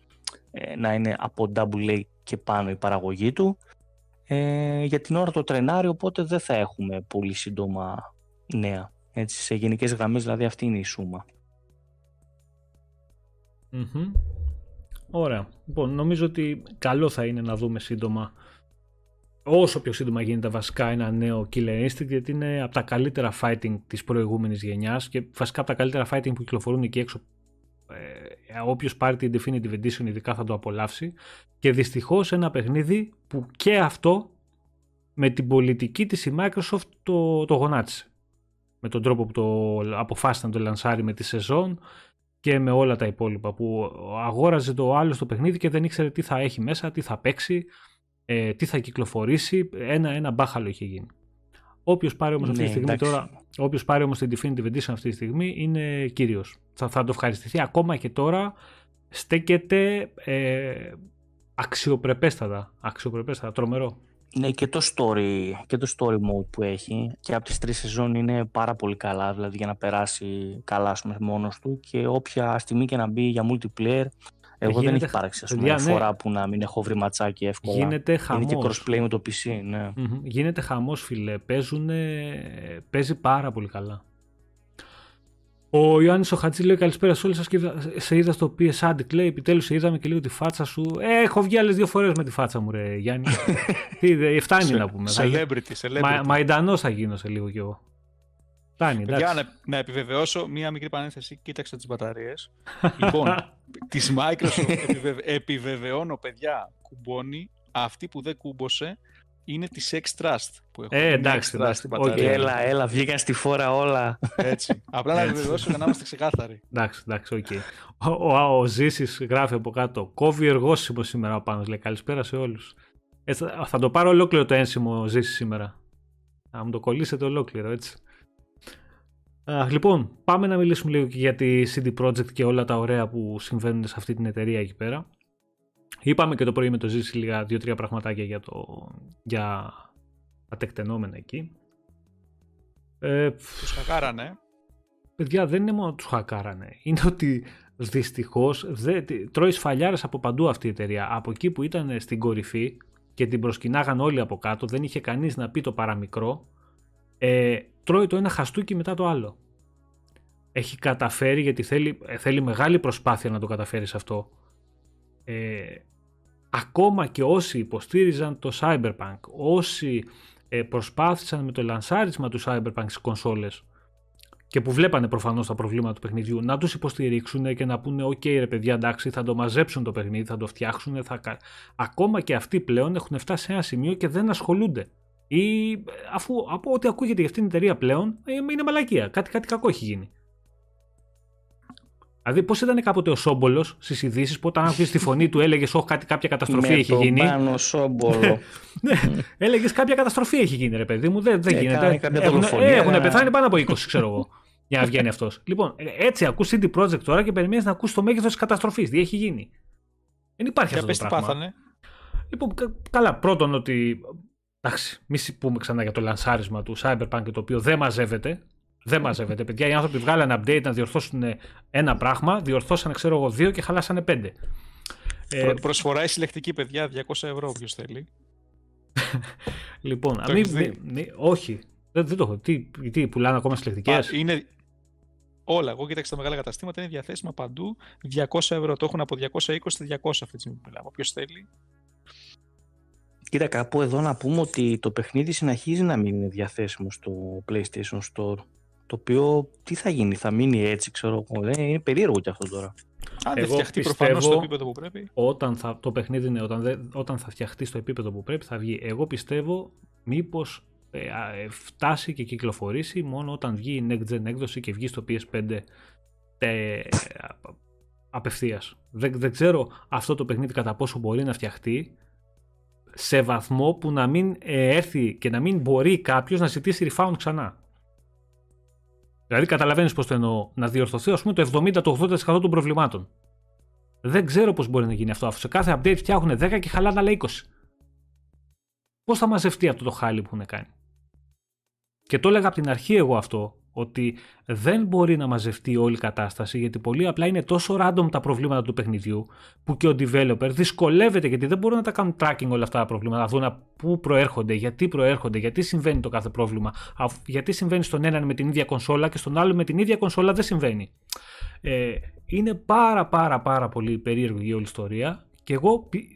ε, να είναι από AA και πάνω η παραγωγή του ε, για την ώρα το τρενάρι οπότε δεν θα έχουμε πολύ σύντομα νέα. Έτσι, σε γενικές γραμμές, δηλαδή αυτή είναι η σούμα. Ωραία. Λοιπόν, νομίζω ότι καλό θα είναι να δούμε σύντομα, όσο πιο σύντομα γίνεται βασικά, ένα νέο Killer Instinct, γιατί είναι από τα καλύτερα fighting της προηγούμενης γενιάς και βασικά από τα καλύτερα fighting που κυκλοφορούν εκεί έξω. Ε, όποιος πάρει την Definitive Edition ειδικά θα το απολαύσει και δυστυχώς ένα παιχνίδι που και αυτό με την πολιτική της η Microsoft το, το γονάτισε με τον τρόπο που το αποφάσισαν το λανσάρι με τη σεζόν και με όλα τα υπόλοιπα που αγόραζε το άλλο στο παιχνίδι και δεν ήξερε τι θα έχει μέσα, τι θα παίξει, ε, τι θα κυκλοφορήσει, ένα-ένα μπάχαλο είχε γίνει. Όποιος πάρει όμως αυτή τη ναι, στιγμή τώρα, όποιος πάρει όμως την Definitive Edition αυτή τη στιγμή είναι κύριος. Θα, θα το ευχαριστηθεί ακόμα και τώρα στέκεται ε, αξιοπρεπέστατα, αξιοπρεπέστατα, τρομερό. Ναι, και το story, και το story mode που έχει και από τις τρεις σεζόν είναι πάρα πολύ καλά, δηλαδή για να περάσει καλά πούμε, μόνος του και όποια στιγμή και να μπει για multiplayer εγώ δεν έχει υπάρξει ας πούμε, ναι. φορά που να μην έχω βρει ματσάκι εύκολα. Γίνεται χαμός. Είναι και crossplay με το PC, ναι. Γίνεται χαμός φίλε, Παίζουν, παίζει πάρα πολύ καλά. Ο Ιωάννης ο Χατζή λέει καλησπέρα σε όλους σας και σε είδα στο PS Addict. Λέει επιτέλους σε είδαμε και λίγο τη φάτσα σου. Ε, έχω βγει άλλες δύο φορές με τη φάτσα μου, ρε Γιάννη. Τι, φτάνει να πούμε. Celebrity, celebrity. Μα, μαϊντανός θα γίνω σε λίγο κι εγώ. Φτάνει, Για να, να επιβεβαιώσω μία μικρή παρένθεση, κοίταξα τις μπαταρίες. λοιπόν, της Microsoft επιβεβαιώνω, παιδιά, κουμπώνει αυτή που δεν κούμπωσε είναι της Sex Trust που έχω. Ε, εντάξει, εντάξει. Okay, έλα, έλα, βγήκαν στη φόρα όλα. Έτσι. Απλά να βεβαιώσω για να είμαστε ξεκάθαροι. Εντάξει, εντάξει, OK. Okay. Ο, ο, ο Ζήσης γράφει από κάτω. Κόβει εργόσημο σήμερα ο Πάνος. Λέει καλησπέρα σε όλους. Ε, θα, το πάρω ολόκληρο το ένσημο Ζήση σήμερα. Θα μου το κολλήσετε ολόκληρο, έτσι. Α, λοιπόν, πάμε να μιλήσουμε λίγο και για τη CD Projekt και όλα τα ωραία που συμβαίνουν σε αυτή την εταιρεία εκεί πέρα. Είπαμε και το πρωί με το ζήσει λίγα δύο-τρία πραγματάκια για, το, για τα τεκτενόμενα εκεί. Ε, τους χακάρανε. Παιδιά δεν είναι μόνο τους χακάρανε. Είναι ότι δυστυχώς τρώει σφαλιάρες από παντού αυτή η εταιρεία. Από εκεί που ήταν στην κορυφή και την προσκυνάγαν όλοι από κάτω, δεν είχε κανείς να πει το παραμικρό, ε, τρώει το ένα χαστούκι μετά το άλλο. Έχει καταφέρει γιατί θέλει, θέλει μεγάλη προσπάθεια να το καταφέρει αυτό. Ε, ακόμα και όσοι υποστήριζαν το Cyberpunk, όσοι ε, προσπάθησαν με το λανσάρισμα του Cyberpunk στις κονσόλες και που βλέπανε προφανώς τα προβλήματα του παιχνιδιού να τους υποστηρίξουν και να πούνε ok ρε παιδιά εντάξει θα το μαζέψουν το παιχνίδι, θα το φτιάξουν θα... ακόμα και αυτοί πλέον έχουν φτάσει σε ένα σημείο και δεν ασχολούνται ή αφού από ό,τι ακούγεται για αυτήν την εταιρεία πλέον ε, είναι μαλακία, κάτι, κάτι κακό έχει γίνει Δηλαδή, πώς ήταν κάποτε ο Σόμπολος στις ειδήσεις που όταν άκουγες τη φωνή του έλεγες: Όχι, κάτι, κάποια καταστροφή έχει το γίνει. Πάνω Σόμπολο. ναι, έλεγες: Κάποια καταστροφή έχει γίνει, ρε παιδί μου. Δεν, δεν γίνεται. Έχουν, ε, έχουν πεθάνει πάνω από 20, ξέρω εγώ. για να βγαίνει αυτός. Λοιπόν, ε, έτσι ακούς CD Projekt τώρα και περιμένεις να ακούσει το μέγεθος της καταστροφής. Τι έχει γίνει. Δεν υπάρχει Για αυτό πες το τι πράγμα. πάθανε. Λοιπόν, κα- καλά, πρώτον ότι. Εντάξει, μη σι- πούμε ξανά για το λανσάρισμα του Cyberpunk το οποίο δεν μαζεύεται. Δεν μαζεύεται. Παιδιά, οι άνθρωποι βγάλανε update να διορθώσουν ένα πράγμα, διορθώσανε, ξέρω εγώ, δύο και χαλάσανε πέντε. Ε, Προ- Προσφορά η συλλεκτική, παιδιά, 200 ευρώ όποιος θέλει. λοιπόν, το α, μη- έχεις δει; μη- μη- όχι. Δεν, δεν το έχω. Τι, τι πουλάνε ακόμα συλλεκτικές; Α, είναι... Όλα, εγώ κοίταξα τα μεγάλα καταστήματα, είναι διαθέσιμα παντού. 200 ευρώ, το έχουν από 220 σε 200 αυτή τη στιγμή που μιλάμε. Όποιος θέλει. Κοίτα, κάπου εδώ να πούμε ότι το παιχνίδι συνεχίζει να μην είναι διαθέσιμο στο PlayStation Store. Το οποίο τι θα γίνει, θα μείνει έτσι, ξέρω εγώ. Ε, είναι περίεργο κι αυτό τώρα. Αν δεν Εγώ φτιαχτεί πιστεύω- προφανώς στο επίπεδο που πρέπει. όταν θα, το παιχνίδι είναι, όταν, δεν- όταν θα φτιαχτεί στο επίπεδο που πρέπει θα βγει. Εγώ πιστεύω μήπως ε, α, ε, φτάσει και κυκλοφορήσει μόνο όταν βγει η next gen έκδοση και βγει στο PS5 ε, απευθείας. Δεν, δεν ξέρω αυτό το παιχνίδι κατά πόσο μπορεί να φτιαχτεί σε βαθμό που να μην ε, έρθει και να μην μπορεί κάποιος να ζητήσει refund ξανά. Δηλαδή καταλαβαίνεις πώς το εννοώ. Να διορθωθεί ας πούμε το 70-80% των προβλημάτων. Δεν ξέρω πώς μπορεί να γίνει αυτό. Αφού σε κάθε update φτιάχνουν 10 και χαλάνε άλλα 20. Πώς θα μαζευτεί αυτό το χάλι που έχουν κάνει; Και το έλεγα από την αρχή εγώ αυτό, ότι δεν μπορεί να μαζευτεί όλη η κατάσταση γιατί πολύ απλά είναι τόσο random τα προβλήματα του παιχνιδιού που και ο developer δυσκολεύεται γιατί δεν μπορούν να τα κάνουν tracking όλα αυτά τα προβλήματα, να δουν πού προέρχονται, γιατί προέρχονται, γιατί συμβαίνει το κάθε πρόβλημα, αφ- γιατί συμβαίνει στον έναν με την ίδια κονσόλα και στον άλλο με την ίδια κονσόλα δεν συμβαίνει. Ε, είναι πάρα πάρα πάρα πολύ περίεργη η όλη ιστορία και εγώ πι- ε,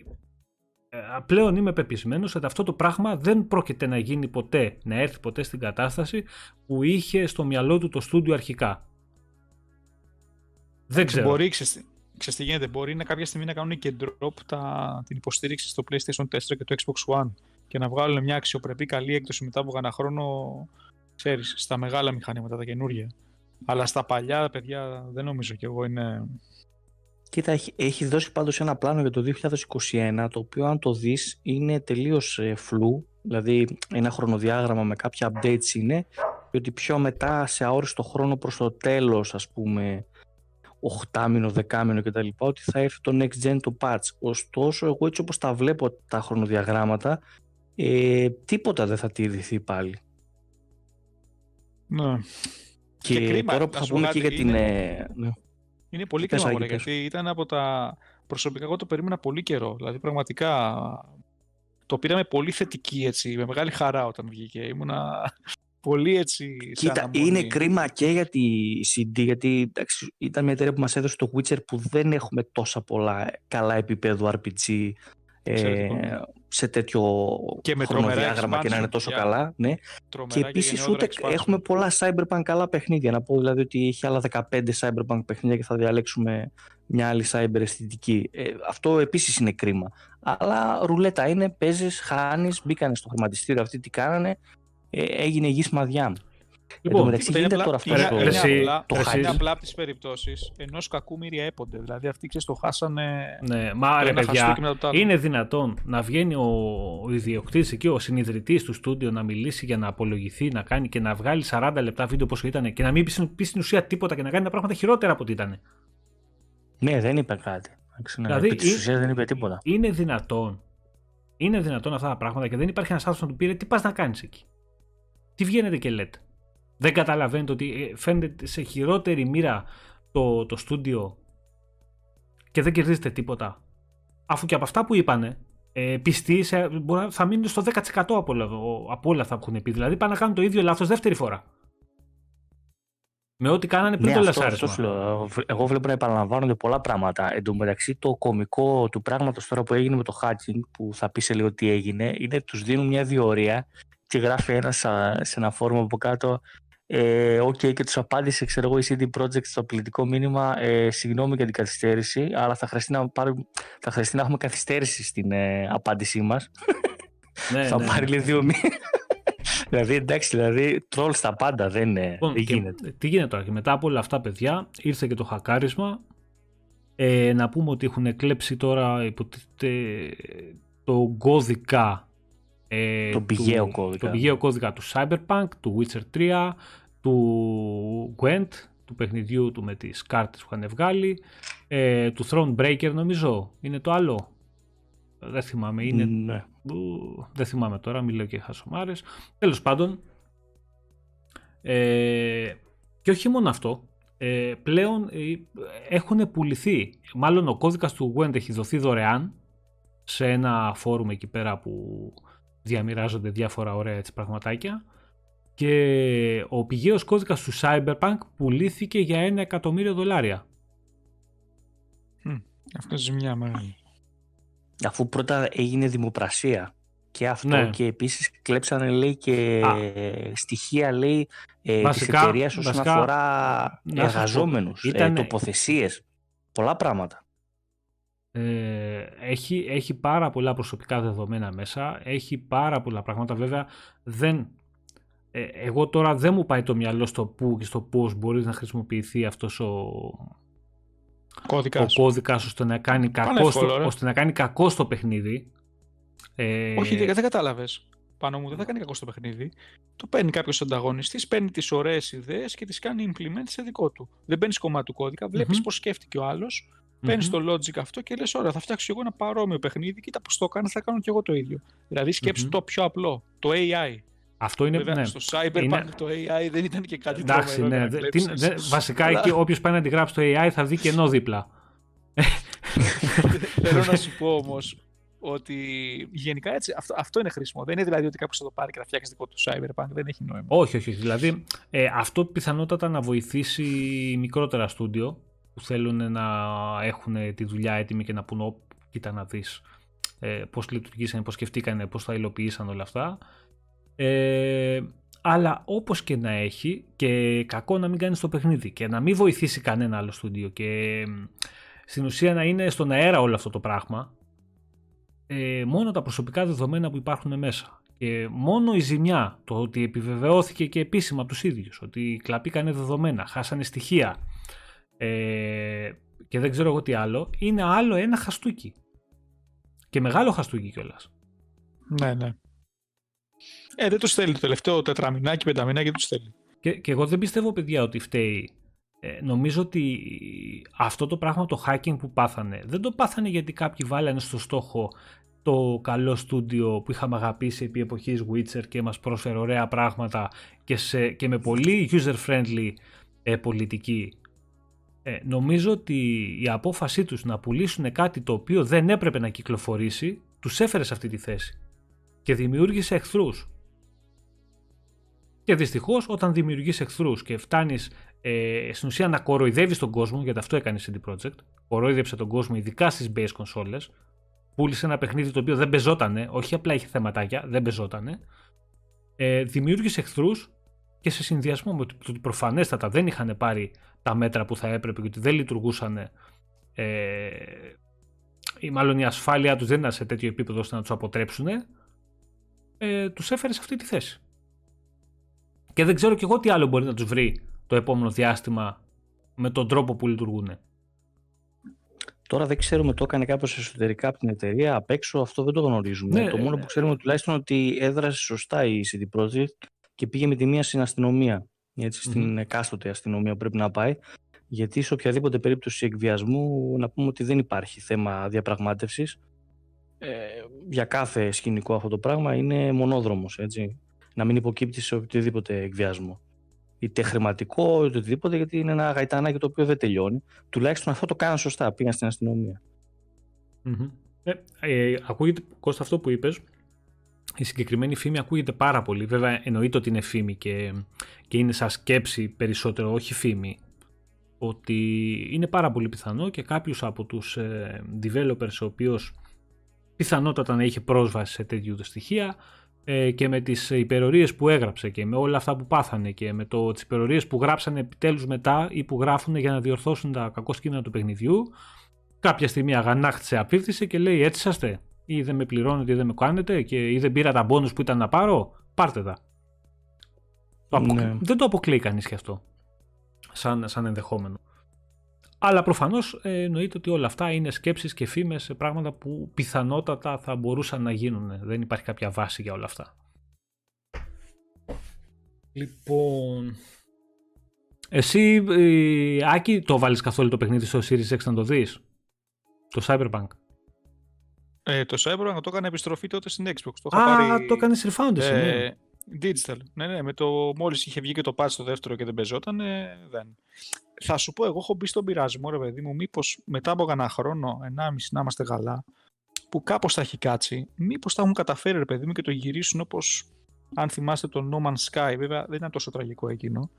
πλέον είμαι πεπισμένος ότι αυτό το πράγμα δεν πρόκειται να γίνει ποτέ, να έρθει ποτέ στην κατάσταση που είχε στο μυαλό του το στούντιο αρχικά. Δεν ξέρω. Μπορεί, ξέρεις, τι- ξέρεις τι γίνεται, μπορεί να κάποια στιγμή να κάνουν και drop τα, την υποστήριξη στο PlayStation 4 και το Xbox One και να βγάλουν μια αξιοπρεπή καλή έκδοση μετά από κανένα χρόνο, ξέρεις, στα μεγάλα μηχανήματα, τα καινούργια. Αλλά στα παλιά, παιδιά, δεν νομίζω κι εγώ είναι... Κοίτα, έχει, έχει δώσει πάντως ένα πλάνο για το 2021, το οποίο αν το δεις είναι τελείως ε, φλού, δηλαδή ένα χρονοδιάγραμμα με κάποια updates είναι, και ότι πιο μετά σε αόριστο χρόνο προς το τέλος, ας πούμε, οχτάμινο, δεκάμινο κτλ. ότι θα έρθει το next gen το patch. Ωστόσο, εγώ έτσι όπως τα βλέπω τα χρονοδιαγράμματα, ε, τίποτα δεν θα τηρηθεί πάλι. Ναι. Και, Και κρίμα, τώρα να που θα σου πούμε πω και για κάτι, την... είναι- ε, ναι. Είναι πολύ Πες, κρίμα, Άγη, μωρέ, πες. γιατί ήταν από τα... Προσωπικά εγώ το περίμενα πολύ καιρό. Δηλαδή πραγματικά το πήραμε πολύ θετική έτσι, με μεγάλη χαρά όταν βγήκε. Ήμουνα πολύ έτσι σε Κοίτα, αναμονή. είναι κρίμα και για τη CD, γιατί εντάξει, ήταν μια εταιρεία που μας έδωσε το Witcher που δεν έχουμε τόσα πολλά καλά επίπεδο RPG ε, Εξαιρετικό, ναι. σε τέτοιο Και με τρομερά χρονοδιάγραμμα και να είναι expansion, τόσο παιδιά. καλά. Ναι. Τρομερά Και επίσης γενναιόδωρα ούτε expansion. έχουμε πολλά Cyberpunk καλά παιχνίδια. Να πω δηλαδή ότι έχει άλλα 15 Cyberpunk παιχνίδια και θα διαλέξουμε μια άλλη cyber αισθητική. Ε, αυτό επίσης είναι κρίμα. Αλλά ρουλέτα είναι, παίζεις, χάνεις, μπήκανε στο χρηματιστήριο αυτοί τι κάνανε, ε, έγινε γης μαδιά. Λοιπόν, Εν τω μεταξύ Είναι γίνεται απλά- τώρα αυτό είναι- στο- είναι Εσύ- απλά- το είναι hype. απλά από τις περιπτώσεις ενός κακού μύρια έπονται. Δηλαδή αυτοί ξέρεις, το χάσανε. Ναι, μα το ρε ένα παιδιά, χαστούκι μετά το άλλο. είναι δυνατόν να βγαίνει ο, ο ιδιοκτήτης εκεί, ο συνειδητής του στούντιο να μιλήσει για να απολογηθεί, να κάνει και να βγάλει 40 λεπτά βίντεο πόσο ήταν και να μην πει, στην- πει στην ουσία τίποτα και να κάνει τα πράγματα χειρότερα από ό,τι ήταν. Ναι, δεν είπε κάτι. Εντάξει, ναι, Δηλαδή, επί της ή- ουσίας δεν είπε τίποτα. Είναι δυνατόν. Είναι δυνατόν αυτά τα πράγματα και δεν υπάρχει ένας άνθρωπος να του πει «Ρε, τι πας να κάνεις εκεί; Τι βγαίνετε και λέτε; Δεν καταλαβαίνετε ότι ε, φαίνεται σε χειρότερη μοίρα το, το στούντιο και δεν κερδίζετε τίποτα. Αφού και από αυτά που είπανε, ε, πιστοί σε, μπορεί, να- θα μείνουν στο 10% από όλα, από όλα αυτά που έχουν πει. Δηλαδή πάνε να κάνουν το ίδιο λάθος δεύτερη φορά. Με ό,τι κάνανε πριν Ναι, το αυτό, λανσάρισμα. αυτό σου λέω. Εγώ βλέπω να επαναλαμβάνονται πολλά πράγματα. Εν τω μεταξύ, το κωμικό του πράγματος τώρα που έγινε με το hacking, που θα πει σε λίγο τι έγινε, είναι τους δίνουν μια διορία και γράφει ένα σε ένα φόρμα από κάτω. Ε, Οκ, και τους απάντησε, ξέρω εγώ, η CD Projekt στο πολιτικό μήνυμα. Ε, συγγνώμη για την καθυστέρηση, αλλά θα χρειαστεί να, πάρει, θα χρειαστεί να έχουμε καθυστέρηση στην ε, απάντησή μας. Ναι, θα ναι. πάρει λέει δύο μήνες. δηλαδή, εντάξει, δηλαδή, τρόλ στα πάντα δεν, ε, Λοιπόν, δεν και γίνεται. Τι γίνεται τώρα και μετά από όλα αυτά παιδιά ήρθε και το χακάρισμα ε, να πούμε ότι έχουν κλέψει τώρα υποτίθεται το κώδικα ε, Τον πηγαίο του, κώδικα. τον πηγαίο κώδικα του Cyberpunk, του Witcher 3 του Gwent, του παιχνιδιού του με τις κάρτες που είχαν βγάλει, ε, του Thronebreaker νομίζω, είναι το άλλο. Δεν θυμάμαι, είναι... Ναι. δεν θυμάμαι τώρα, μιλάω και χασομάρες. Τέλος πάντων, ε, και όχι μόνο αυτό, ε, πλέον ε, έχουν πουληθεί. Μάλλον ο κώδικας του Gwent έχει δοθεί δωρεάν σε ένα φόρουμ εκεί πέρα που διαμοιράζονται διάφορα ωραία έτσι πραγματάκια και ο πηγαίος κώδικας του Cyberpunk πουλήθηκε για ένα εκατομμύριο δολάρια. Αυτό ζημιά μεγάλη. Αφού πρώτα έγινε δημοπρασία και αυτό Ναι. και επίσης κλέψανε λέει και Α. στοιχεία λέει ε, Βασικά- της εταιρείας όσον βασικά, αφορά να σας πω, εργαζόμενους, ήτανε- ε, τοποθεσίες, πολλά πράγματα. Ε, έχει, έχει πάρα πολλά προσωπικά δεδομένα μέσα, έχει πάρα πολλά πράγματα. Βέβαια, δεν, ε, εγώ τώρα δεν μου πάει το μυαλό στο πού και στο πώς μπορείς να χρησιμοποιηθεί αυτός ο, ο Κώδικας. κώδικας ώστε να κάνει κακό, εύκολο, στο, ρε. ώστε να κάνει κακό στο παιχνίδι. Ε, Όχι, δεν, δεν κατάλαβες. Πάνω μου δεν θα κάνει κακό στο παιχνίδι. Το παίρνει κάποιος ανταγωνιστής, παίρνει τις ωραίες ιδέες και τις κάνει implement σε δικό του. Δεν παίρνεις κομμάτι του κώδικα, βλέπεις Μμμ. πώς σκέφτηκε ο άλλος, μμμ. παίρνεις το logic αυτό και λες: Ωραία, θα φτιάξω κι εγώ ένα παρόμοιο παιχνίδι. Κοίτα πώς το έκανε, θα κάνω κι εγώ το ίδιο. Δηλαδή, σκέψου Μμμ. το πιο απλό, το AI. Αυτό είναι, Βέβαια, ναι. στο Cyberpunk Είναι- το AI δεν ήταν και κάτι Εντάξει, τρομερό ναι. για να δε- τι- κλέψεις. δε- βασικά Αλλά εκεί όποιος πάει να αντιγράψει το AI θα δει κενό δίπλα. Θέλω να σου πω όμως ότι γενικά έτσι, αυτό, αυτό είναι χρήσιμο. Δεν είναι δηλαδή ότι κάποιο θα το πάρει και θα φτιάξει δικό του Cyberpunk. Δεν έχει νόημα. Όχι, όχι. Δηλαδή, ε, αυτό πιθανότατα να βοηθήσει μικρότερα στούντιο που θέλουν να έχουν τη δουλειά έτοιμη και να πούν, «Ω, κοίτα να δεις ε, πώς λειτουργήσανε, πώς σκεφτήκανε, πώς θα υλοποιήσαν όλα αυτά. Ε, αλλά όπως και να έχει και κακό να μην κάνει το παιχνίδι και να μην βοηθήσει κανένα άλλο στούντιο και μ, στην ουσία να είναι στον αέρα όλο αυτό το πράγμα ε, μόνο τα προσωπικά δεδομένα που υπάρχουν μέσα και μόνο η ζημιά, το ότι επιβεβαιώθηκε και επίσημα από τους ίδιους, ότι κλαπήκανε δεδομένα, χάσανε στοιχεία ε, και δεν ξέρω εγώ τι άλλο, είναι άλλο ένα χαστούκι. Και μεγάλο χαστούκι κιόλας. Ναι, ναι. Ε, δεν του στέλνει το τελευταίο τετραμινάκι, πενταμινάκι, δεν του στέλνει. Και, και εγώ δεν πιστεύω, παιδιά, ότι φταίει. Ε, νομίζω ότι αυτό το πράγμα, το hacking που πάθανε, δεν το πάθανε γιατί κάποιοι βάλανε στο στόχο το καλό στούντιο που είχαμε αγαπήσει επί εποχής Witcher και μας πρόσφερε ωραία πράγματα και, σε, και με πολύ user-friendly ε, πολιτική. Ε, νομίζω ότι η απόφασή τους να πουλήσουν κάτι το οποίο δεν έπρεπε να κυκλοφορήσει τους έφερε σε αυτή τη θέση και δημιούργησε εχθρούς. Και δυστυχώς, όταν δημιουργείς εχθρούς και φτάνεις ε, στην ουσία να κοροϊδεύεις τον κόσμο, γιατί αυτό έκανε η CD Projekt, κοροϊδεύσε τον κόσμο ειδικά στις base consoles, πούλησε ένα παιχνίδι το οποίο δεν πεζότανε, όχι απλά είχε θεματάκια, δεν πεζότανε, ε, δημιούργησε εχθρούς και σε συνδυασμό με το ότι προφανέστατα δεν είχαν πάρει τα μέτρα που θα έπρεπε και ότι δεν λειτουργούσαν ε, ή μάλλον η ασφάλειά τους δεν ήταν σε τέτοιο επίπεδο ώστε να τους αποτρέψουν ε, τους έφερες σε αυτή τη θέση. Και δεν ξέρω κι εγώ τι άλλο μπορεί να τους βρει το επόμενο διάστημα με τον τρόπο που λειτουργούν. Τώρα δεν ξέρουμε, το έκανε κάπως εσωτερικά από την εταιρεία, απ' έξω αυτό δεν το γνωρίζουμε. Ναι, το μόνο ναι. που ξέρουμε τουλάχιστον ότι έδρασε σωστά η CD Projekt και πήγε με τη μία στην αστυνομία, έτσι, στην εκάστοτε αστυνομία που πρέπει να πάει, γιατί σε οποιαδήποτε περίπτωση εκβιασμού να πούμε ότι δεν υπάρχει θέμα διαπραγμάτευσης. Ε, για κάθε σκηνικό αυτό το πράγμα είναι μονόδρομος, έτσι. Να μην υποκύπτει σε οποιοδήποτε εκβιασμό. Είτε χρηματικό, είτε οτιδήποτε, γιατί είναι ένα γαϊτανάκι το οποίο δεν τελειώνει. Τουλάχιστον αυτό το κάναν σωστά. Πήγαν στην αστυνομία. Μμμ. Ε, ε, ακούγεται, Κώστα, αυτό που είπες, η συγκεκριμένη φήμη ακούγεται πάρα πολύ. Βέβαια, εννοείται ότι είναι φήμη και, και είναι σαν σκέψη περισσότερο, όχι φήμη. Ότι είναι πάρα πολύ πιθανό και κάποιος από τους ε, developers ο οποίος πιθανότατα να είχε πρόσβαση σε τέτοιου είδους στοιχεία ε, και με τις υπερορίες που έγραψε και με όλα αυτά που πάθανε και με το, τις υπερορίες που γράψανε επιτέλους μετά ή που γράφουν για να διορθώσουν τα κακό σκήνα του παιχνιδιού κάποια στιγμή αγανάκτησε, απίρθησε και λέει έτσι είσαστε ή δεν με πληρώνετε ή δεν με κάνετε και ή δεν πήρα τα μπόνους που ήταν να πάρω, πάρτε τα. Το αποκλεί- Ναι. Δεν το αποκλείει κανείς και αυτό σαν, σαν ενδεχόμενο. Αλλά προφανώς ε, εννοείται ότι όλα αυτά είναι σκέψεις και φήμες σε πράγματα που πιθανότατα θα μπορούσαν να γίνουν. Δεν υπάρχει κάποια βάση για όλα αυτά. Λοιπόν, Εσύ, ε, Άκη, το βάλεις καθόλου το παιχνίδι στο Series X να το δεις; Το Cyberpunk; Ε, το Cyberpunk το έκανε επιστροφή τότε στην Xbox. Το Α, είχα πάρει, το έκανες refund εσύ, ναι. ε, Digital. Ναι, ναι, με το, μόλις είχε βγει και το patch το δεύτερο και δεν παίζονταν, ε, δεν. Θα σου πω, εγώ έχω μπει στον πειρασμό, ρε παιδί μου, μήπως μετά από κανένα χρόνο, ενάμιση να είμαστε καλά, που κάπως θα έχει κάτσει, μήπως θα έχουν καταφέρει, ρε παιδί μου, και το γυρίσουν όπως, αν θυμάστε το No Man's Sky, βέβαια δεν ήταν τόσο τραγικό εκείνο,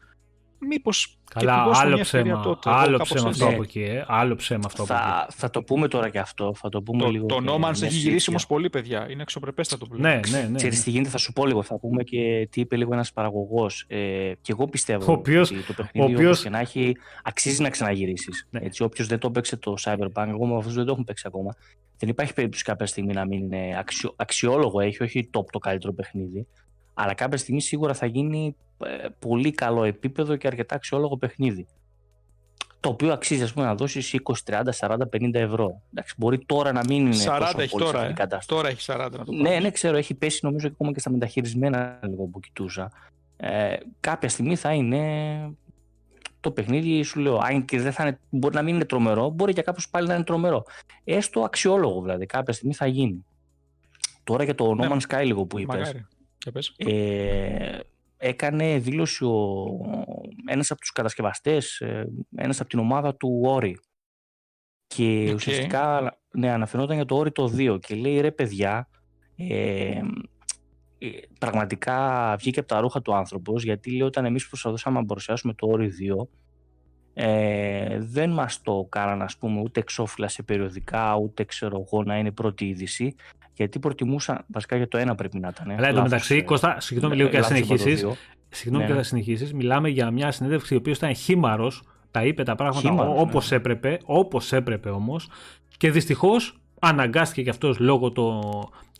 μήπως Καλά, και του δώσουν άλλο μια ευκαιρία ψέμα. τότε. Εγώ άλλο κάπως ψέμα έτσι. αυτό από εκεί, ε. Άλλο ψέμα αυτό από εκεί. Θα, θα το πούμε τώρα και αυτό. Θα το πούμε Το, λίγο. το και No Man's με έχει γυρίσει συνέχεια. όμως πολύ, παιδιά. Είναι εξωπρεπέστατο πλέον. Ναι, ναι, ναι. Ξέρεις τι γίνεται, θα σου πω λίγο, θα πούμε και τι είπε λίγο ένας παραγωγός. Ε, και εγώ πιστεύω Ο οποίος- ότι το παιχνίδι ο οποίος- όπως και να έχει αξίζει να ξαναγυρίσεις. Ναι. Έτσι, όποιος δεν το παίξε το Cyberpunk, εγώ με αυτούς δεν το έχουν παίξει ακόμα, δεν υπάρχει περίπτωση κάποια στιγμή να μην είναι αξιο, αξιόλογο, έχει όχι top το καλύτερο παιχνίδι, αλλά κάποια στιγμή σίγουρα θα γίνει ε, πολύ καλό επίπεδο και αρκετά αξιόλογο παιχνίδι. Το οποίο αξίζει ας πούμε, να δώσεις 20, 30, 40, 50 ευρώ. Εντάξει, μπορεί τώρα να μην είναι 40 τόσο έχει πολύ τώρα, καλή ε. κατάσταση. Τώρα έχει 40 να το Ναι, πάρεις. ναι, ξέρω, έχει πέσει νομίζω και ακόμα και στα μεταχειρισμένα λίγο που κοιτούσα. Ε, κάποια στιγμή θα είναι το παιχνίδι, σου λέω, αν και δεν θα είναι, μπορεί να μην είναι τρομερό, μπορεί και κάποιο πάλι να είναι τρομερό. Έστω αξιόλογο δηλαδή, κάποια στιγμή θα γίνει. Τώρα για το Ναι, No Man's Sky λίγο που είπες, Μακάρι. Για πες. ε, έκανε δήλωση ο, ένας από τους κατασκευαστές, ε, ένας από την ομάδα του Ori. Και Οκ. ουσιαστικά ναι, αναφερόταν για το Ori το 2 και λέει ρε παιδιά, ε, ε, πραγματικά βγήκε από τα ρούχα του άνθρωπος γιατί λέει όταν εμείς προσπαθούσαμε να παρουσιάσουμε το Ori 2 ε, δεν μας το κάναν ας πούμε ούτε εξώφυλλα σε περιοδικά ούτε ξέρω εγώ να είναι πρώτη είδηση γιατί προτιμούσαν, βασικά για το ένα πρέπει να ήταν. ε, Αλλά εν τω λάθος, μεταξύ, ε, Κώστα, συγγνώμη ε, λίγο και να λάθος είπα το συνεχίσεις. δύο. Συγγνώμη Ναι, και ναι. θα συνεχίσεις. Μιλάμε για μια συνέντευξη η οποία ήταν χείμαρρος. Τα είπε τα πράγματα Χείμαρρος, όπως ναι. έπρεπε. Όπως έπρεπε όμως. Και δυστυχώς αναγκάστηκε και αυτός λόγω των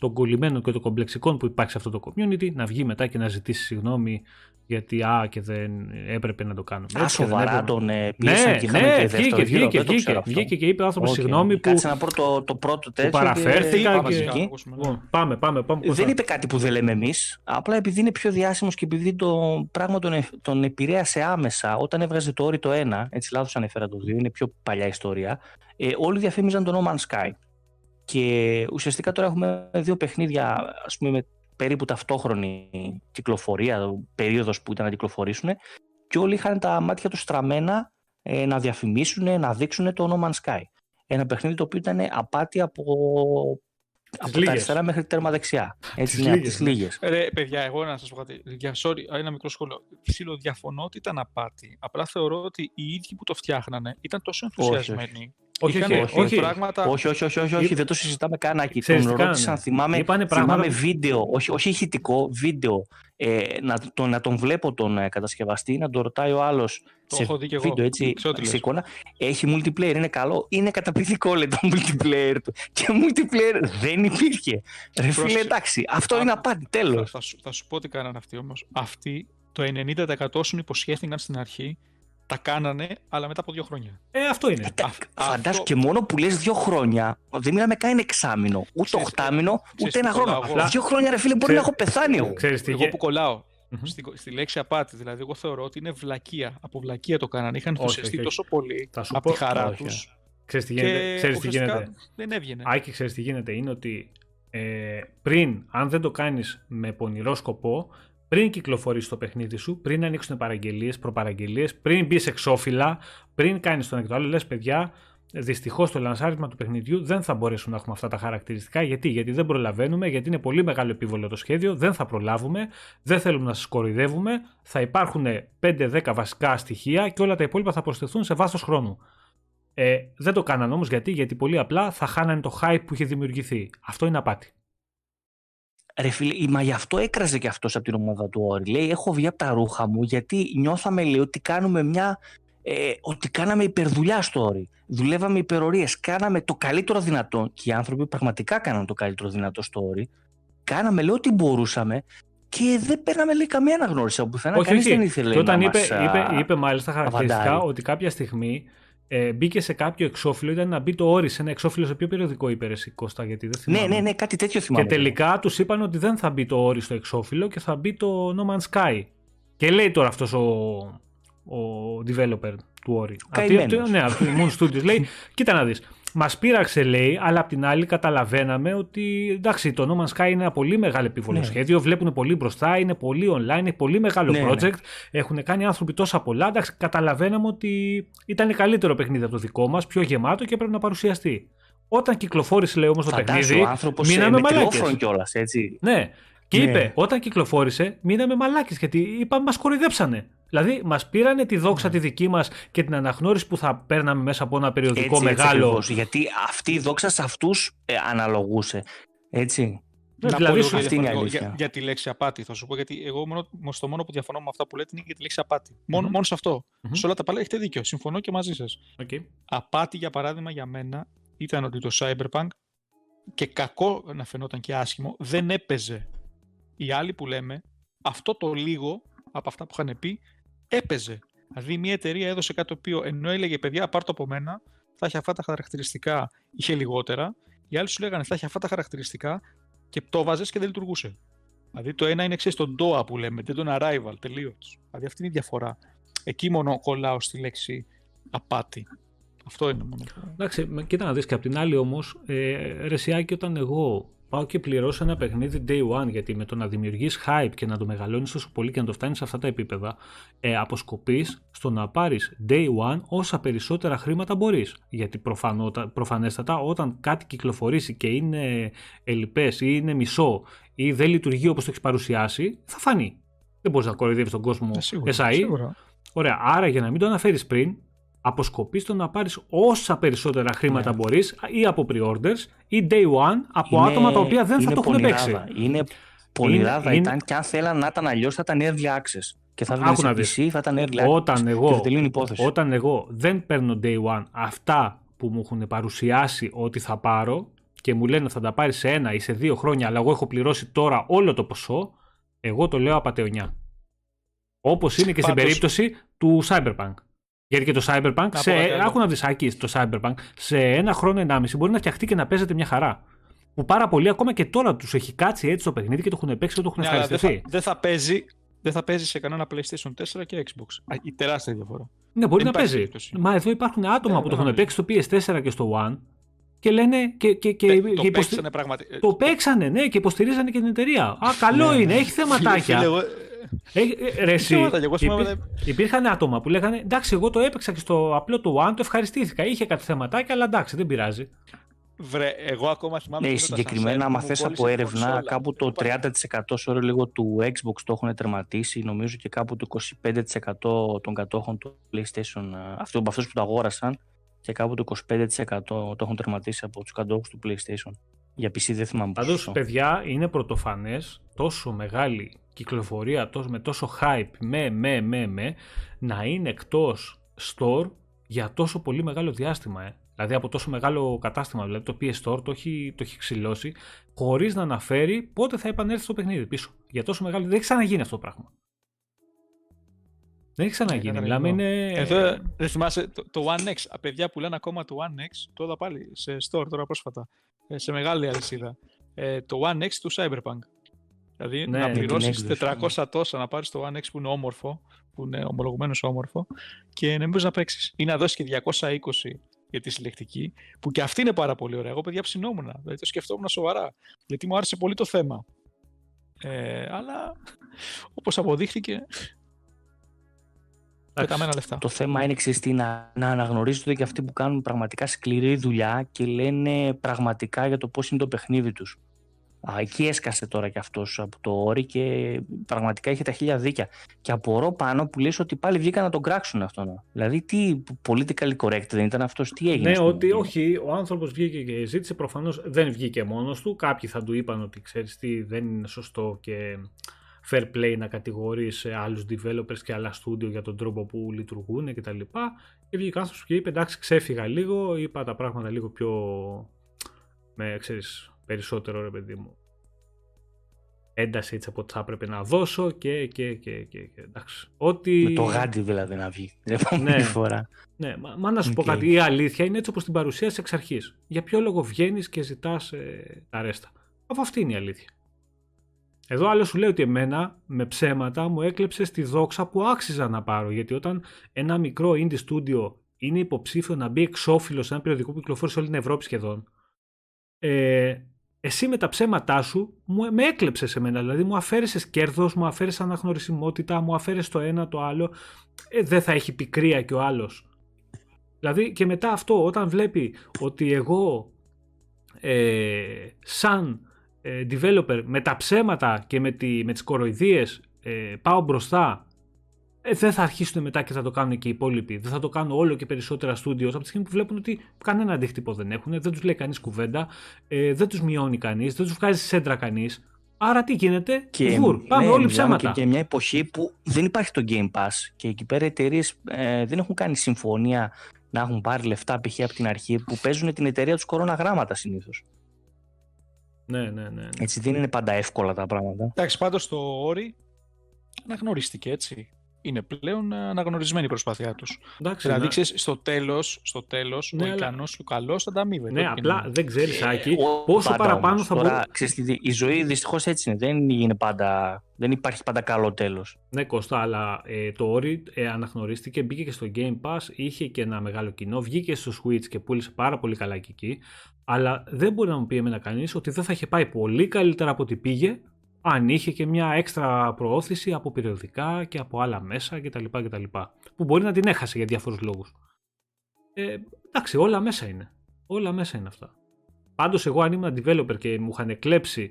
των κολλημένων και των κομπλεξικών που υπάρχει σε αυτό το community να βγει μετά και να ζητήσει συγγνώμη γιατί α και δεν έπρεπε να το κάνουμε. Α, Έτσι και δεν σοβαρά έπρεπε. τον ε, Ναι, πίεσαν και είχαμε ναι, και βγήκε, δεύτερο γύρο. βγήκε, Δεν το βγήκε, ξέρω αυτό. βγήκε και είπε ο άνθρωπος Οκ. συγγνώμη που. Κάτσε να πω το, το πρώτο τέτοιο. και- παραφέρθηκα Πάμε και- εκεί. Ακούσουμε, ναι. Λοιπόν, Πάμε, πάμε, πάμε. Κώστα. Δεν είπε κάτι που δεν λέμε εμείς. Απλά επειδή είναι πιο διάσημος και επειδή το πράγμα τον, ε- τον επηρέασε άμεσα όταν έβγαζε το όρι το 1, έτσι λάθος ανέφερα το 2, είναι πιο παλιά ιστορία. Ε, όλοι διαφήμιζαν το No Man's Sky. Και ουσιαστικά τώρα έχουμε δύο παιχνίδια, ας πούμε, με περίπου ταυτόχρονη κυκλοφορία, περίοδος που ήταν να κυκλοφορήσουν και όλοι είχαν τα μάτια τους στραμμένα ε, να διαφημίσουν, να δείξουν το No Man's Sky. Ένα παιχνίδι το οποίο ήταν απάτη από, από τα λίγες. αριστερά μέχρι τέρμα δεξιά. Έτσι, Τις ναι, από λίγες, τις ναι. λίγες. Ρε, παιδιά, εγώ να σας πω κάτι. Για, sorry, ένα μικρό σχόλιο. Ψιλοδιαφωνώ ότι ήταν απάτη. Απλά θεωρώ ότι οι ίδιοι που το φτιάχνανε ήταν τόσο Όχι, όχι. ενθουσιασμένοι. Όχι, Είχαν όχι, όχι, όχι. πράγματα. Όχι, όχι, όχι, όχι, όχι, Είπε- δεν το συζητάμε καν. Άκη. Ξέρεις Τον τι ρώτησαν, κάνανε; θυμάμαι, Είπανε πράγματα- θυμάμαι βίντεο, όχι, όχι ηχητικό, βίντεο. Ε, να, τον, να τον βλέπω τον ε, κατασκευαστή, να τον ρωτάει ο άλλος Το σε έχω δει κι εγώ. βίντεο, έτσι, Ξέρω τι σε λες. εικόνα. Έχει multiplayer, είναι καλό. Είναι καταπληκτικό, λέει το multiplayer του. Και multiplayer δεν υπήρχε. Ρε φίλε, Πρόσεξε. εντάξει, αυτό Α, είναι απάτη, Θα, τέλος. θα, σου, θα σου πω τι κάνανε αυτοί όμως. Αυτοί το 90% όσων υποσχέθηκαν στην αρχή τα κάνανε, αλλά μετά από δύο χρόνια. Ε, αυτό είναι. Αυ- Φαντάσου αυτό- και μόνο που λες δύο χρόνια, δεν μιλάμε καν εξάμηνο, ούτε Ξέρεις, οχτάμινο, ξέρεις ούτε τι ένα χρόνο. κολλάω εγώ. Δύο χρόνια, ρε φίλε, μπορεί Ξέρεις- να έχω πεθάνει εγώ. Ξέρεις τι Εγώ γε- που κολλάω Μμμ. στη, στη λέξη απάτη, δηλαδή, εγώ θεωρώ ότι είναι βλακεία. Από βλακεία το κάνανε. Είχαν Όχι, ενθουσιαστεί όχι, όχι. τόσο πολύ Θα σου από πω- τη χαρά όχι, τους. Ξέρεις τι γίνεται. Ξέρεις τι ουσιαστικά γίνεται; δεν έβγαινε. Άκη, ξέρεις τι γίνεται; Είναι ότι ε, πριν, αν δεν το κάνεις με πονηρό σκοπό, πριν κυκλοφορήσει το παιχνίδι σου, πριν ανοίξουν παραγγελίες, προπαραγγελίες, πριν μπεις εξώφυλλα, πριν κάνεις τον εκτό άλλο, λες παιδιά, Δυστυχώς το λανσάρισμα του παιχνιδιού δεν θα μπορέσουν να έχουμε αυτά τα χαρακτηριστικά. Γιατί, γιατί δεν προλαβαίνουμε, γιατί είναι πολύ μεγάλο επίβολο το σχέδιο, δεν θα προλάβουμε, δεν θέλουμε να σας κοροϊδεύουμε. Θα υπάρχουν 5-10 βασικά στοιχεία και όλα τα υπόλοιπα θα προσθεθούν σε βάθος χρόνου. Ε, δεν το κάναν όμως γιατί, γιατί πολύ απλά θα χάνανε το hype που είχε δημιουργηθεί. Αυτό είναι απάτη. Ρε φίλε, μα γι' αυτό έκραζε και αυτός από την ομάδα του Όρη. Λέει: Έχω βγει από τα ρούχα μου γιατί νιώθαμε λέει, ότι κάνουμε μια. Ε, ότι κάναμε υπερδουλειά στο Όρη. Δουλεύαμε υπερορίες. Κάναμε το καλύτερο δυνατό. Και οι άνθρωποι πραγματικά κάνανε το καλύτερο δυνατό στο Όρη. Κάναμε λέει ό,τι μπορούσαμε και δεν παίρναμε λέει καμία αναγνώριση από πουθενά. όχι, Κανείς όχι. δεν ήθελε Και όταν να είπε, μας, α, είπε, είπε μάλιστα χαρακτηριστικά αβαντάρει. ότι κάποια στιγμή ε, μπήκε σε κάποιο εξώφυλλο, ήταν να μπει το όρις σε ένα εξώφυλλο σε ποιο περιοδικό είπε ρε εσύ, Κώστα, γιατί δεν θυμάμαι. Ναι, ναι, ναι, κάτι τέτοιο θυμάμαι. Και τελικά τους είπαν ότι δεν θα μπει το όρις στο εξώφυλλο και θα μπει το No Man's Sky. Και λέει τώρα αυτός ο, ο developer του Ori. Καημένος. ναι, από το Moon Studios λέει, κοίτα να δεις, Μας πείραξε, λέει, αλλά απ' την άλλη καταλαβαίναμε ότι εντάξει, το No Man's Sky είναι ένα πολύ μεγάλο επίβολο Ναι. σχέδιο. Βλέπουν πολύ μπροστά, είναι πολύ online, είναι πολύ μεγάλο Ναι, ναι. project. Έχουν κάνει άνθρωποι τόσα πολλά. Εντάξει, καταλαβαίναμε ότι ήταν καλύτερο παιχνίδι από το δικό μας, πιο γεμάτο και πρέπει να παρουσιαστεί. Όταν κυκλοφόρησε, λέει όμως το Φαντάσου, παιχνίδι, ο άνθρωπος μείναμε με μαλάκες. τηλέφωνο κιόλας, έτσι. Ναι. Και Ναι. είπε, όταν κυκλοφόρησε, μείναμε μαλάκες γιατί είπαμε μας κοροϊδέψανε. Δηλαδή, μας πήρανε τη δόξα τη δική μας και την αναγνώριση που θα παίρναμε μέσα από ένα περιοδικό έτσι, έτσι μεγάλο. ακριβώς, γιατί αυτή η δόξα σε αυτούς αναλογούσε. Έτσι. Ναι, Να δηλαδή πω λίγο σου- κάτι αυτή είναι η διαφορετικό αλήθεια. για, για τη λέξη απάτη. Θα σου πω γιατί εγώ μόνο, στο μόνο που διαφωνώ με αυτά που λέτε είναι για τη λέξη απάτη. Μόνο, Μμμ. μόνος σε αυτό. Μμμ. Σε όλα τα παλιά έχετε δίκιο. Συμφωνώ και μαζί σας. Οκ. Απάτη, για παράδειγμα, για μένα ήταν ότι το Cyberpunk και κακό να φαινόταν και άσχημο, δεν έπαιζε. Οι άλλοι που λέμε, αυτό το λίγο από αυτά που είχαν πει, έπαιζε. Δηλαδή, μια εταιρεία έδωσε κάτι το οποίο ενώ έλεγε παιδιά, πάρ' το από μένα, θα έχει αυτά τα χαρακτηριστικά, είχε λιγότερα. Οι άλλοι σου λέγανε θα έχει αυτά τα χαρακτηριστικά και το βάζες και δεν λειτουργούσε. Δηλαδή, το ένα είναι ξέρεις τον DOA που λέμε, δεν τον arrival τελείως. Δηλαδή, αυτή είναι η διαφορά. Εκεί μόνο κολλάω στη λέξη απάτη. Αυτό είναι μόνο. που- Εντάξει, με- κοίτα να δεις και απ' την άλλη όμως, ε, ρε Σιάκη, όταν εγώ πάω και πληρώσω ένα παιχνίδι day one, γιατί με το να δημιουργείς hype και να το μεγαλώνεις τόσο πολύ και να το φτάνεις σε αυτά τα επίπεδα, ε, αποσκοπείς στο να πάρεις day one όσα περισσότερα χρήματα μπορείς. Γιατί προφανότα, προφανέστατα όταν κάτι κυκλοφορήσει και είναι ελλειπές ή είναι μισό ή δεν λειτουργεί όπως το έχεις παρουσιάσει, θα φανεί. Δεν μπορείς να κοροϊδεύεις τον κόσμο Ε, σίγουρα, SAE. σίγουρα. Ωραία, άρα για να μην το αναφέρεις πριν, αποσκοπείς στο να πάρεις όσα περισσότερα χρήματα Ναι. μπορείς ή από pre-orders ή day one από Είναι- άτομα τα οποία δεν θα είναι το έχουν παίξει. πονηράδα. Είναι πονηράδα Είναι- ήταν και αν θέλαν να ήταν αλλιώς θα ήταν early access. Και θα Άκου βγει σε να δεις. PC, θα ήταν early access. Όταν Και εγώ, θα τελειώνει η υπόθεση. όταν εγώ δεν παίρνω day one αυτά που μου έχουν παρουσιάσει ότι θα πάρω και μου λένε θα τα πάρεις σε ένα ή σε δύο χρόνια, αλλά εγώ έχω πληρώσει τώρα όλο το ποσό, εγώ το λέω απαταιωνιά. Όπως είναι και στην Πάντως- περίπτωση του Cyberpunk. Γιατί και το Cyberpunk, Να πω σε, κάτι άλλο. άκου να δεις, Άκη, το Cyberpunk, σε ένα χρόνο ενάμιση μπορεί να φτιαχτεί και να παίζεται μια χαρά. Που πάρα πολλοί ακόμα και τώρα τους έχει κάτσει έτσι το παιχνίδι και το έχουν παίξει και το έχουν Ναι, αλλά δεν ευχαριστηθεί. θα, δεν θα παίζει δεν θα παίζει σε κανένα PlayStation 4 και Xbox. Α, η τεράστια διαφορά. Ναι, μπορεί Δεν να υπάρχει παίζει. περίπτωση. Μα εδώ υπάρχουν άτομα Ναι, που δεν το έχουν νομίζω. παίξει στο PS4 και στο One και λένε και, και, και, Ε, και το υποστη- παίξανε πραγματικά. το παίξανε, ναι, και υποστηρίζανε και την εταιρεία. Α, καλό Ναι, είναι, ναι. έχει θεματάκια. Φίλε, εγώ- Έχει- ε, ρε, εσύ, θέματα, εγώ θυμάμαι, υπή- Υπήρχαν άτομα που λέγανε Εντάξει, εγώ το έπαιξα και στο απλό το One, το ευχαριστήθηκα. Είχε κάτι θεματάκια, αλλά εντάξει, δεν πειράζει. Βρε, εγώ ακόμα θυμάμαι. Ναι, εκείνο το συγκεκριμένα, ascensor άμα που μου θες κόλλησε από την έρευνα, κονσόλα. κάπου το Δεν υπάρχει. 30% σε όρο λίγο του Xbox το έχουν τερματίσει, νομίζω και κάπου το 25% των κατόχων του PlayStation, ε, αυτό, από αυτούς που το αγόρασαν, και κάπου το 25% το έχουν τερματίσει από τους κατόχους του PlayStation. Για PC δεν θυμάμαι Πάντως, πόσο. παιδιά, είναι πρωτοφανές τόσο μεγάλη κυκλοφορία τόσο, με τόσο hype, με, με, με, με, να είναι εκτός store για τόσο πολύ μεγάλο διάστημα. Ε. Δηλαδή από τόσο μεγάλο κατάστημα. Δηλαδή το PS Store το έχει, το έχει ξυλώσει χωρίς να αναφέρει πότε θα επανέλθει στο παιχνίδι πίσω. Για τόσο μεγάλο. Δεν έχει ξαναγίνει αυτό το πράγμα. Δεν έχει ξαναγίνει. Ναι, Μιλάμε καταλαβαίνω. είναι. Εδώ δεν θυμάσαι το, το One X. Α, παιδιά πουλάνε ακόμα το One X. Το είδα πάλι σε store τώρα πρόσφατα. ε, σε μεγάλη αλυσίδα. Ε, το One X του Cyberpunk. Δηλαδή Ναι, να με την πληρώσεις έκδοση, 400 τόσα να πάρεις το One X που είναι όμορφο, που είναι ομολογουμένως όμορφο, και να μην μπορείς να παίξεις. Ή να δώσεις και 220 για τη συλλεκτική, που και αυτή είναι πάρα πολύ ωραία. Εγώ παιδιά ψινόμουν. Δηλαδή το σκεφτόμουν σοβαρά. Γιατί μου άρεσε πολύ το θέμα. Ε, αλλά όπως αποδείχθηκε, πεταμένα λεφτά. Το θέμα είναι εξής, τι, να, να αναγνωρίζονται και αυτοί που κάνουν πραγματικά σκληρή δουλειά και λένε πραγματικά για το πώς είναι το παιχνίδι τους. Α, εκεί έσκασε τώρα κι αυτός από το όρι και πραγματικά είχε τα χίλια δίκια. Και απορώ πάνω που λες ότι πάλι βγήκαν να τον κράξουν αυτόν. Δηλαδή τι politically correct δεν ήταν αυτός, τι έγινε. Ναι, στην ότι ουσία. όχι, ο άνθρωπος βγήκε και ζήτησε. Προφανώς δεν βγήκε μόνος του. Κάποιοι θα του είπαν ότι ξέρεις τι, δεν είναι σωστό και fair play να κατηγορείς άλλους developers και άλλα studio για τον τρόπο που λειτουργούν κτλ. Και, και βγήκε ο άνθρωπος και είπε: Εντάξει, ξέφυγα λίγο, είπα τα πράγματα λίγο πιο. με ξέρεις, περισσότερο ρε παιδί μου. Ένταση έτσι από ό,τι θα έπρεπε να δώσω και. και, και, και, και εντάξει. Ότι... Με το γάντι δηλαδή να βγει την επόμενη Ναι. φορά. Ναι, μα, μα να σου πω Οκ. κάτι. Η αλήθεια είναι έτσι όπως την παρουσίασες εξ αρχής. Για ποιο λόγο βγαίνεις και ζητάς τα ρέστα; Αφού αυτή είναι η αλήθεια. Εδώ άλλο σου λέει ότι εμένα με ψέματα μου έκλεψες τη δόξα που άξιζα να πάρω. Γιατί όταν ένα μικρό indie studio είναι υποψήφιο να μπει εξώφυλλο σε ένα περιοδικό που κυκλοφόρησε όλη την Ευρώπη σχεδόν, ε, εσύ με τα ψέματά σου μου, με έκλεψες σε μένα. Δηλαδή μου αφαίρεσες κέρδος, μου αφαίρεσες αναγνωρισιμότητα, μου αφαίρεσες το ένα το άλλο. Ε, δεν θα έχει πικρία και ο άλλος. Δηλαδή και μετά αυτό, όταν βλέπει ότι εγώ ε, σαν ε, developer με τα ψέματα και με, τη, με τις κοροϊδίες ε, πάω μπροστά ε, δεν θα αρχίσουν μετά και θα το κάνουν και οι υπόλοιποι. Δεν θα το κάνουν όλο και περισσότερα studios από τη στιγμή που βλέπουν ότι κανένα αντίκτυπο δεν έχουν, δεν τους λέει κανείς κουβέντα, ε, δεν τους μειώνει κανείς, δεν τους βγάζει σέντρα κανείς. Άρα τι γίνεται, και, βουρ, πάμε ναι, όλοι ψέματα. Και, και μια εποχή που δεν υπάρχει το Game Pass και εκεί πέρα οι εταιρείες ε, δεν έχουν κάνει συμφωνία να έχουν πάρει λεφτά π.χ. από την αρχή που παίζουν την εταιρεία τους κοροναγράμματα συνήθως. Ναι, ναι, ναι, ναι. Έτσι δεν είναι πάντα εύκολα τα πράγματα. Εντάξει, πάντως το όρι αναγνωρίστηκε έτσι είναι πλέον αναγνωρισμένη η προσπάθειά τους. Δηλαδή, ναι. στο τέλος, στο τέλος, ναι, ο ικανός και ο καλός θα τα αμείβεται. Ναι, απλά δεν ξέρεις, Άκη, ε, πόσο παραπάνω θα μπορεί. Η ζωή δυστυχώς έτσι είναι. Δεν, είναι πάντα, δεν υπάρχει πάντα καλό τέλος. Ναι, Κώστα, αλλά ε, το Ori ε, αναγνωρίστηκε, μπήκε και στο Game Pass, είχε και ένα μεγάλο κοινό, βγήκε στο Switch και πούλησε πάρα πολύ καλά και εκεί. Αλλά δεν μπορεί να μου πει εμένα κανείς ότι δεν θα είχε πάει πολύ καλύτερα από ό,τι πήγε αν είχε και μια έξτρα προώθηση από περιοδικά και από άλλα μέσα κτλ. κτλ που μπορεί να την έχασε για διάφορους λόγους. Ε, εντάξει, όλα μέσα είναι. Όλα μέσα είναι αυτά. Πάντως εγώ αν ήμουν developer και μου είχαν κλέψει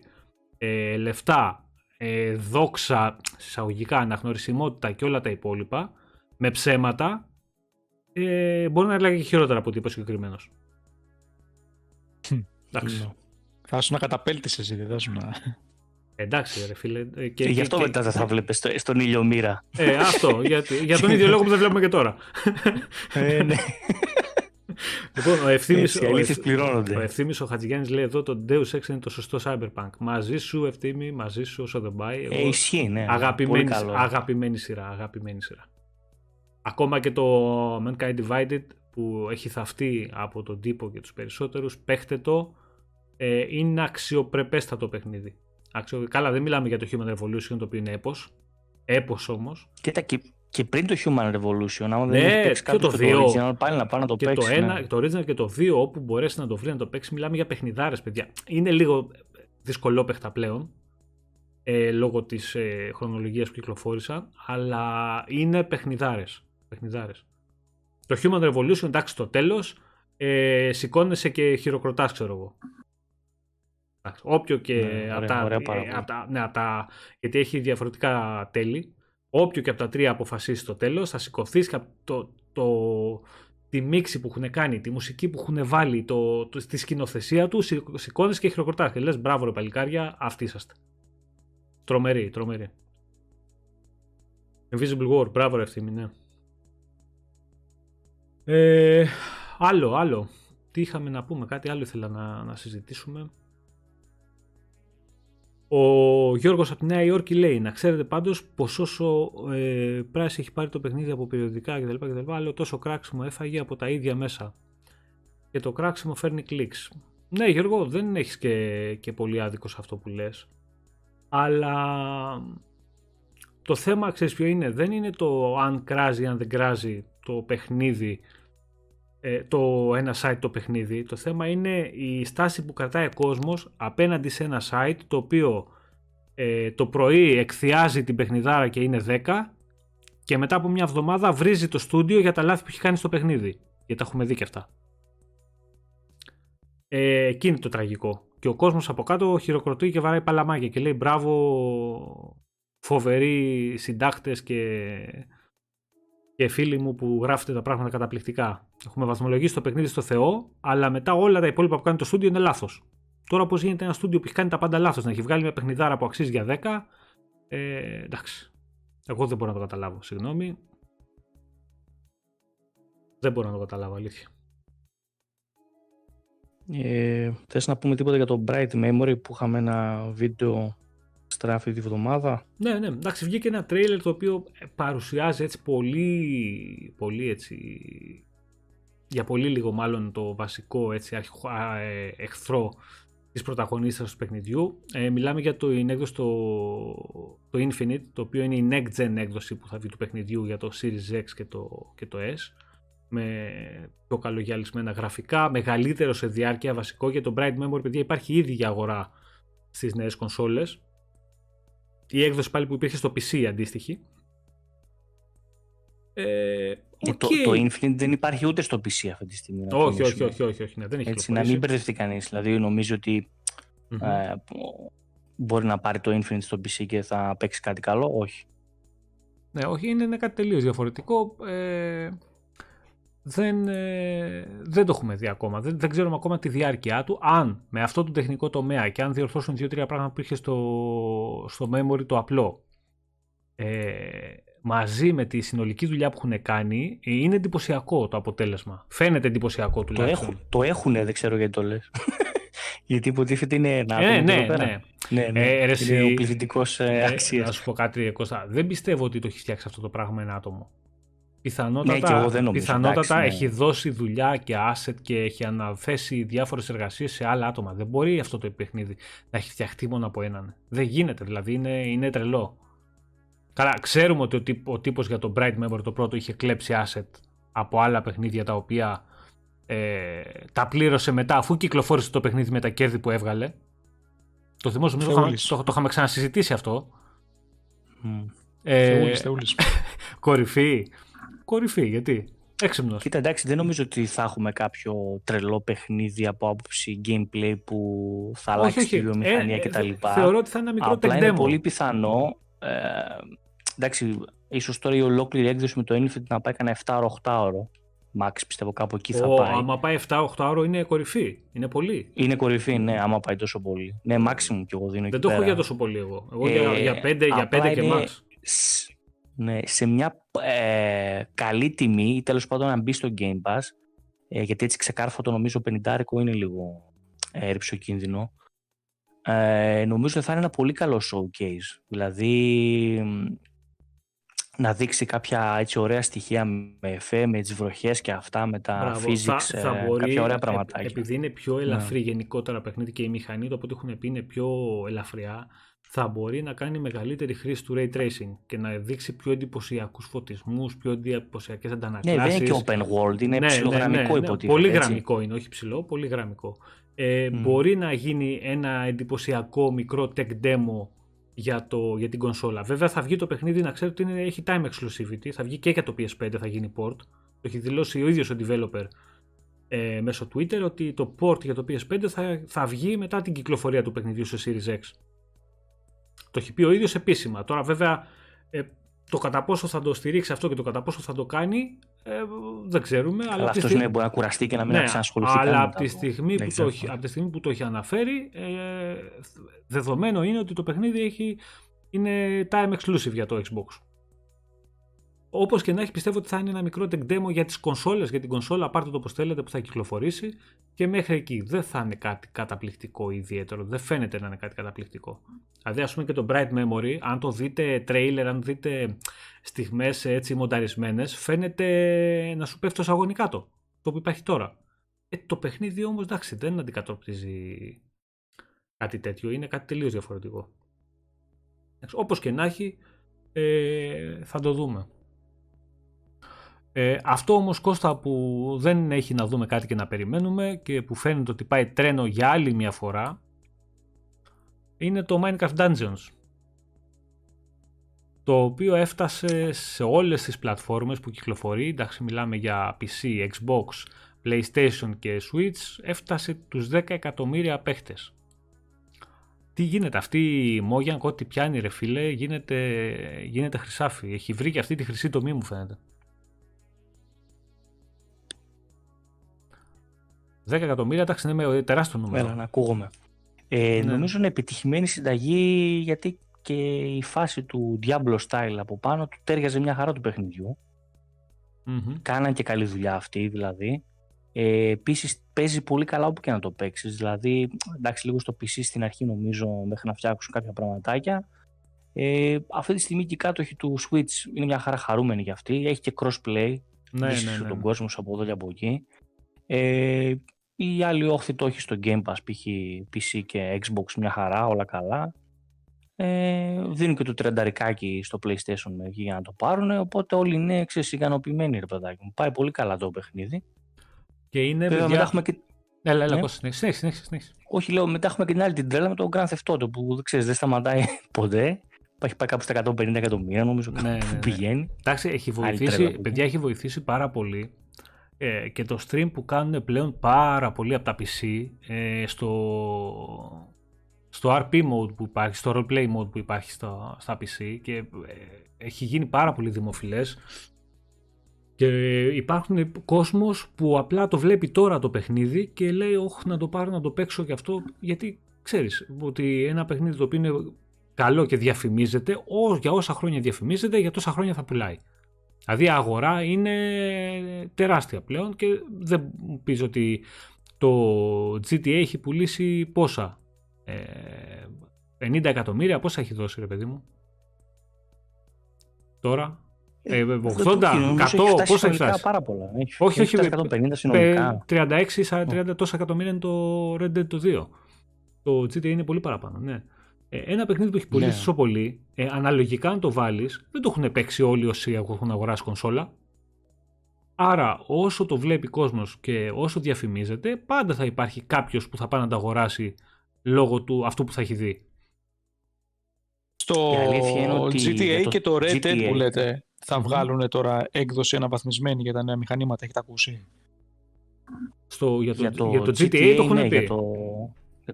ε, λεφτά, ε, δόξα, συσσαγωγικά, αναγνωρισιμότητα και όλα τα υπόλοιπα, με ψέματα, ε, μπορεί να έλεγα και χειρότερα από ό,τι είπε ο συγκεκριμένο. Εντάξει. Θα ήσουν να καταπέλτησε εσύ, δεν θα ήσουν να... Εντάξει, ρε φίλε. Ε, και, γι' αυτό μετά δεν θα βλέπεις στον ήλιο μοίρα. Ε, αυτό. Για, για τον ίδιο λόγο που δεν βλέπουμε και τώρα. Ε, ναι. Λοιπόν, ο Ευθύμη ο, ο, Ευθύμης, ο Χατζηγιάννης λέει εδώ το Deus Ex είναι το σωστό Cyberpunk. Μαζί σου, Ευθύμη, μαζί σου όσο δεν πάει. Ε, ισχύει, ναι. Αγαπημένη, αγαπημένη σειρά. Αγαπημένη σειρά. Ακόμα και το Mankind Divided που έχει θαυτεί από τον τύπο και τους περισσότερους, παίχτε το, ε, είναι αξιοπρεπέστατο παιχνίδι. Άξιο, καλά, δεν μιλάμε για το Human Revolution, το οποίο είναι έπος. Έπος όμως. Κοίτα, και, και πριν το Human Revolution, άμα δεν ναι, έχει το, το original, πάλι να πάει να το και παίξει. Το, ένα, ναι. το original και το 2, όπου μπορέσει να το βρει να το παίξει, μιλάμε για παιχνιδάρες, παιδιά. Είναι λίγο δυσκολόπαιχτα πλέον, ε, λόγω της ε, χρονολογίας που κυκλοφόρησαν, αλλά είναι παιχνιδάρες. παιχνιδάρες. Το Human Revolution, εντάξει, το τέλος, ε, σηκώνεσαι και χειροκροτάς, ξέρω εγώ. Όποιο και ναι, από, τα, από, τα, ναι, από τα, γιατί έχει διαφορετικά τέλη. Όποιο και από τα τρία αποφασίσει το τέλος, θα σηκωθείς και από το, το, τη μίξη που έχουν κάνει, τη μουσική που έχουν βάλει, το, το, τη σκηνοθεσία του, σηκώνεις και χειροκροτάς και λες μπράβο ρε παλικάρια, αυτοί είσαστε. Τρομερή, τρομερή. Invisible War, μπράβο ρε ευθύμη, ναι. Ε, άλλο, άλλο. Τι είχαμε να πούμε, κάτι άλλο ήθελα να, να συζητήσουμε. Ο Γιώργος από τη Νέα Υόρκη λέει να ξέρετε πάντως πως όσο ε, πράσι έχει πάρει το παιχνίδι από περιοδικά κτλ. κτλ αλλά τόσο κράξιμο έφαγε από τα ίδια μέσα. Και το κράξιμο φέρνει κλικς. Ναι Γιώργο δεν έχεις και, και πολύ άδικο σε αυτό που λες. Αλλά το θέμα ξέρεις ποιο είναι. Δεν είναι το αν κράζει αν δεν κράζει το παιχνίδι ε, το ένα site το παιχνίδι. Το θέμα είναι η στάση που κρατάει ο κόσμος απέναντι σε ένα site το οποίο ε, το πρωί εκθιάζει την παιχνιδάρα και είναι 10 και μετά από μια εβδομάδα βρίζει το στούντιο για τα λάθη που έχει κάνει στο παιχνίδι. Γιατί τα έχουμε δει και αυτά. Ε, εκεί είναι το τραγικό. Και ο κόσμος από κάτω χειροκροτεί και βαράει παλαμάκια και λέει μπράβο φοβεροί συντάχτες και και φίλοι μου που γράφετε τα πράγματα καταπληκτικά. Έχουμε βαθμολογήσει το παιχνίδι στο Θεό, αλλά μετά όλα τα υπόλοιπα που κάνει το στούντιο είναι λάθος. Τώρα, πώς γίνεται ένα στούντιο που έχει κάνει τα πάντα λάθος, να έχει βγάλει μια παιχνιδάρα που αξίζει για 10. Ε, εντάξει. Εγώ δεν μπορώ να το καταλάβω. Συγγνώμη. Δεν μπορώ να το καταλάβω, αλήθεια. Ε, θες να πούμε τίποτα για το Bright Memory που είχαμε ένα βίντεο αυτή τη βδομάδα. Ναι, ναι. Εντάξει, βγήκε ένα τρέιλερ το οποίο παρουσιάζει έτσι πολύ, πολύ έτσι, για πολύ λίγο μάλλον το βασικό έτσι, ε, εχθρό της πρωταγωνίστας του παιχνιδιού. Ε, μιλάμε για το έκδοση το, το Infinite, το οποίο είναι η next gen έκδοση που θα βγει του παιχνιδιού για το Series X και το, και το S με πιο καλογιαλισμένα γραφικά, μεγαλύτερο σε διάρκεια βασικό για το Bright Memory, παιδιά υπάρχει ήδη για αγορά στις νέες κονσόλες. Η έκδοση πάλι που υπήρχε στο PC αντίστοιχη. Ε, okay. το, το Infinite δεν υπάρχει ούτε στο PC αυτή τη στιγμή. Όχι, όχι, όχι, όχι, όχι, ναι, δεν έχει Έτσι, να μην μπερδευτεί κανείς. Δηλαδή, νομίζω ότι mm-hmm. ε, μπορεί να πάρει το Infinite στο PC και θα παίξει κάτι καλό. Όχι. Ναι, όχι, είναι, είναι κάτι τελείως διαφορετικό. Ε, δεν, ε, δεν το έχουμε δει ακόμα. Δεν, δεν ξέρουμε ακόμα τη διάρκεια του. Αν με αυτό το τεχνικό τομέα και αν διορθώσουν δύο-τρία πράγματα που είχε στο, στο memory το απλό ε, μαζί με τη συνολική δουλειά που έχουν κάνει, είναι εντυπωσιακό το αποτέλεσμα. Φαίνεται εντυπωσιακό τουλάχιστον. Το, έχουν, το έχουνε, δεν ξέρω γιατί το λες. γιατί υποτίθεται είναι ένα ε, ναι, ναι, ναι. ναι, ε, είναι ο πληθυντικός ε, ε, αξίας. Να σου πω κάτι, Κώστα. Δεν πιστεύω ότι το έχει φτιάξει αυτό το πράγμα ένα άτομο. Πιθανότατα, ναι, δεν νομίζω, πιθανότατα ναι. έχει δώσει δουλειά και asset και έχει αναθέσει διάφορες εργασίες σε άλλα άτομα. Δεν μπορεί αυτό το παιχνίδι να έχει φτιαχτεί μόνο από έναν. Δεν γίνεται, δηλαδή είναι, είναι τρελό. Καλά, ξέρουμε ότι ο, τύπ, ο τύπος για το Bright Member το πρώτο είχε κλέψει asset από άλλα παιχνίδια τα οποία ε, τα πλήρωσε μετά αφού κυκλοφόρησε το παιχνίδι με τα κέρδη που έβγαλε. Το θυμόσαι, το, το, το, είχαμε ξανασυζητήσει αυτό. Mm. Ε, κορυφή κορυφή. Γιατί. Έξυπνος. Κοίτα, εντάξει, δεν νομίζω ότι θα έχουμε κάποιο τρελό παιχνίδι από άποψη gameplay που θα αλλάξει όχι, όχι. τη βιομηχανία ε, κτλ. Θεωρώ ότι θα είναι ένα μικρό Απλά είναι πολύ πιθανό. Ε, εντάξει, ίσως τώρα η ολόκληρη έκδοση με το Infinite να πάει κανένα 7 ώρο, 8 ώρο. Max πιστεύω κάπου εκεί θα oh, πάει. Άμα πάει 7-8 ώρο είναι κορυφή. Είναι πολύ. Είναι κορυφή, ναι, άμα πάει τόσο πολύ. Ναι, maximum κι εγώ δίνω Δεν το έχω για τόσο πολύ εγώ. Εγώ ε, για, για 5, για 5 και max ναι, σε μια ε, καλή τιμή ή τέλος πάντων να μπει στο Game Pass ε, γιατί έτσι ξεκάρφωτο νομίζω 50 είναι λίγο ε, κίνδυνο ε, νομίζω ότι θα είναι ένα πολύ καλό showcase δηλαδή να δείξει κάποια έτσι ωραία στοιχεία με εφέ, με τις βροχές και αυτά, με τα Μπράβο, physics, θα, θα ε, μπορεί, κάποια ωραία πραγματάκια. Επειδή είναι πιο ελαφρύ ναι. γενικότερα παιχνίδι και η μηχανή, το οποίο έχουν πει είναι πιο ελαφριά, θα μπορεί να κάνει μεγαλύτερη χρήση του ray tracing και να δείξει πιο εντυπωσιακούς φωτισμούς, πιο εντυπωσιακές αντανακλάσει. Ναι, δεν είναι και open world, είναι ναι, ψηλογραμμικό ναι, ναι, ναι, Πολύ γραμμικό είναι, όχι ψηλό, πολύ γραμμικό. Ε, Μπορεί να γίνει ένα εντυπωσιακό μικρό tech demo για, το, για την κονσόλα. Βέβαια θα βγει το παιχνίδι να ξέρετε ότι είναι, έχει time exclusivity, θα βγει και για το PS5, θα γίνει port. Το έχει δηλώσει ο ίδιος ο developer ε, μέσω Twitter ότι το port για το PS5 θα, θα βγει μετά την κυκλοφορία του παιχνιδιού σε Series X. Το έχει πει ο ίδιος επίσημα. Τώρα, βέβαια, ε, το κατά πόσο θα το στηρίξει αυτό και το κατά πόσο θα το κάνει, ε, δεν ξέρουμε. Αλλά, αυτός στιγμή... μπορεί να κουραστεί και να μην ναι, ξανασχοληθεί Αλλά από τη, στιγμή που το έχει, από τη στιγμή που το έχει αναφέρει, ε, δεδομένο είναι ότι το παιχνίδι έχει, είναι time exclusive για το Xbox. Όπως και να έχει, πιστεύω ότι θα είναι ένα μικρό tech demo για τις κονσόλες, για την κονσόλα, πάρτε το όπως θέλετε, που θα κυκλοφορήσει και μέχρι εκεί. Δεν θα είναι κάτι καταπληκτικό ιδιαίτερο. Δεν φαίνεται να είναι κάτι καταπληκτικό. Δηλαδή, ας πούμε και το Bright Memory, αν το δείτε trailer, αν δείτε στιγμές έτσι μονταρισμένες, φαίνεται να σου πέφτει το σαγόνι κάτω. Το που υπάρχει τώρα. Ε, το παιχνίδι όμως εντάξει, δεν αντικατοπτρίζει κάτι τέτοιο. Είναι κάτι τελείως διαφορετικό. Όπως και να έχει, ε, θα το δούμε. Ε, αυτό όμως Κώστα που δεν έχει να δούμε κάτι και να περιμένουμε και που φαίνεται ότι πάει τρένο για άλλη μια φορά είναι το Minecraft Dungeons το οποίο έφτασε σε όλες τις πλατφόρμες που κυκλοφορεί. Εντάξει μιλάμε για PC, Xbox, PlayStation και Switch. Έφτασε τους 10 εκατομμύρια παίχτες. Τι γίνεται αυτή η Mojang ό,τι πιάνει ρε φίλε γίνεται, γίνεται χρυσάφι. Έχει βρει και αυτή τη χρυσή τομή μου φαίνεται 10 εκατομμύρια, εντάξει, είναι με τεράστιο νούμερο. Έλα, να ακούγομαι. Ε, ναι. Νομίζω είναι επιτυχημένη συνταγή γιατί και η φάση του Diablo style από πάνω του τέριαζε μια χαρά του παιχνιδιού. Mm-hmm. Κάναν και καλή δουλειά αυτή δηλαδή. Ε, Επίσης παίζει πολύ καλά όπου και να το παίξεις. Δηλαδή, εντάξει, λίγο στο PC στην αρχή νομίζω μέχρι να φτιάξουν κάποια πραγματάκια. Ε, αυτή τη στιγμή και οι κάτοχοι του Switch είναι μια χαρά χαρούμενοι για αυτή. Έχει και crossplay. Ναι, ναι, ναι, ναι. τον κόσμο από εδώ και από εκεί. Ε, Η άλλη όχθη το έχει στο Game Pass, π.χ. PC και Xbox μια χαρά, όλα καλά. Ε, δίνουν και το τρενταρικάκι στο PlayStation για να το πάρουν, οπότε όλοι είναι εξής ικανοποιημένοι ρε παιδάκι μου. Πάει πολύ καλά το παιχνίδι. Και είναι Βέβαια, μετά έχουμε και... Έλα, έλα, Ναι. Κώστα, συνέχισε, συνέχισε, συνέχισε. Όχι, λέω, μετά έχουμε και την άλλη την τρέλα με το Grand Theft Auto που δεν ξέρεις, δεν σταματάει ποτέ. Έχει πάει κάπου στα 150 εκατομμύρια νομίζω Ναι, ναι, που ναι. πηγαίνει. Εντάξει, έχει τρέλα βοηθήσει, που παιδιά, έχει βοηθήσει πάρα πολύ ε, και το stream που κάνουν πλέον πάρα πολύ από τα PC ε, στο, στο RP mode που υπάρχει, στο roleplay mode που υπάρχει στα, στα PC και ε, έχει γίνει πάρα πολύ δημοφιλές και υπάρχουν κόσμος που απλά το βλέπει τώρα το παιχνίδι και λέει όχι να το πάρω να το παίξω και αυτό γιατί ξέρεις ότι ένα παιχνίδι το οποίο είναι καλό και διαφημίζεται ό, για όσα χρόνια διαφημίζεται για τόσα χρόνια θα πουλάει. Δηλαδή η αγορά είναι τεράστια πλέον και δεν μου πεις ότι το GTA έχει πουλήσει πόσα. Ε, 50 εκατομμύρια πόσα έχει δώσει ρε παιδί μου; Τώρα. Ε, 80, 100, πόσα έχει φτάσει; Πάρα πολλά. Έχει, Όχι, έχει όχι, φτάσει 150 συνολικά. 36, 30 τόσα εκατομμύρια είναι το Red Dead το 2. Το GTA είναι πολύ παραπάνω, ναι. Ε, ένα παιχνίδι που έχει πουλήσει Ναι. τόσο πολύ, ε, αναλογικά αν το βάλεις, δεν το έχουν παίξει όλοι όσοι έχουν αγοράσει κονσόλα. Άρα, όσο το βλέπει κόσμος και όσο διαφημίζεται, πάντα θα υπάρχει κάποιος που θα πάει να το αγοράσει λόγω του αυτού που θα έχει δει. Στο Η αλήθεια είναι ότι GTA για το και το Red Dead GTA. που λέτε θα Μμμ. βγάλουν τώρα έκδοση αναβαθμισμένη για τα νέα μηχανήματα, έχετε ακούσει; Στο, για, το, Για το, για το GTA, το έχουν ναι, πει. Για το,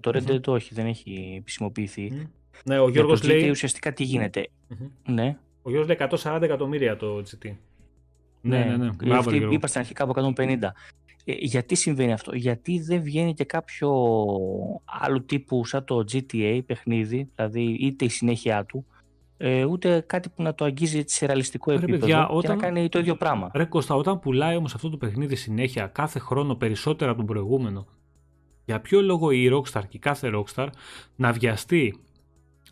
για το Red Μμμ. Dead όχι, δεν έχει επισημοποιηθεί. Μμ. Ναι, ο Για Γιώργος το GTA λέει, ουσιαστικά τι γίνεται. Μμμ. Ναι, ο Γιώργος λέει 140 εκατομμύρια το GT. Ναι, ναι, ναι. Αυτή Μπράβο, Γιώργο. είπα στην αρχή κάπου 150. Ε, γιατί συμβαίνει αυτό, Γιατί δεν βγαίνει και κάποιο άλλου τύπου σαν το GTA παιχνίδι, δηλαδή είτε η συνέχεια του, ε, ούτε κάτι που να το αγγίζει έτσι σε ρεαλιστικό Ρε, επίπεδο παιδιά, και όταν- να κάνει το ίδιο πράγμα. Ρε Κώστα, όταν πουλάει όμως αυτό το παιχνίδι συνέχεια κάθε χρόνο περισσότερα από τον προηγούμενο, για ποιο λόγο η Rockstar και η κάθε Rockstar να βιαστεί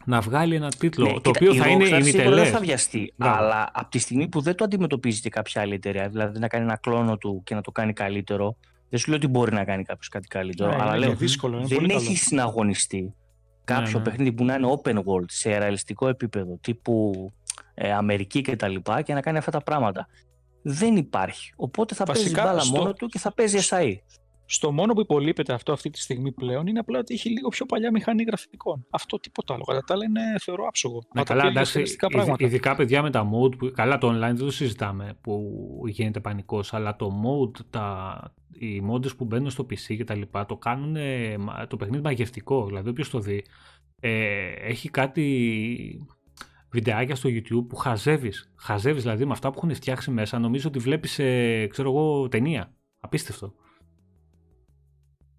να βγάλει ένα τίτλο Ναι, το κοίτα, οποίο η θα είναι Rockstar σίγουρα δεν ημιτελές. θα βιαστεί, Μπράβο. αλλά από τη στιγμή που δεν το αντιμετωπίζει και κάποια άλλη εταιρεία, δηλαδή να κάνει ένα κλόνο του και να το κάνει καλύτερο, δεν σου λέω ότι μπορεί να κάνει κάποιος κάτι καλύτερο, Ναι, αλλά είναι λέω δύσκολο, είναι δεν πολύ έχει καλό. συναγωνιστεί κάποιο ναι. παιχνίδι που να είναι open world σε ρεαλιστικό επίπεδο τύπου ε, Αμερική και τα λοιπά και να κάνει αυτά τα πράγματα. Δεν υπάρχει. Οπότε θα παίζεις Βασικά, μπάλα στο- μόνο του και θα παίζει SAE. Στο μόνο που υπολείπεται αυτό αυτή τη στιγμή πλέον είναι απλά ότι έχει λίγο πιο παλιά μηχανή γραφικών. Αυτό τίποτα άλλο. Κατά τα άλλα είναι θεωρώ άψογο. Ναι, Μα τα καλά, πιο εντάξει, ρεαλιστικά ειδ- πράγματα. ειδικά παιδιά με τα mode, που, καλά το online δεν το συζητάμε που γίνεται πανικός, αλλά το mode, τα, οι modes που μπαίνουν στο PC και τα λοιπά, το κάνουν το παιχνίδι μαγευτικό, δηλαδή όποιος το δει, ε, έχει κάτι βιντεάκια στο YouTube που χαζεύεις, χαζεύεις δηλαδή με αυτά που έχουν φτιάξει μέσα, νομίζω ότι βλέπεις, ε, ξέρω εγώ, ταινία. Απίστευτο.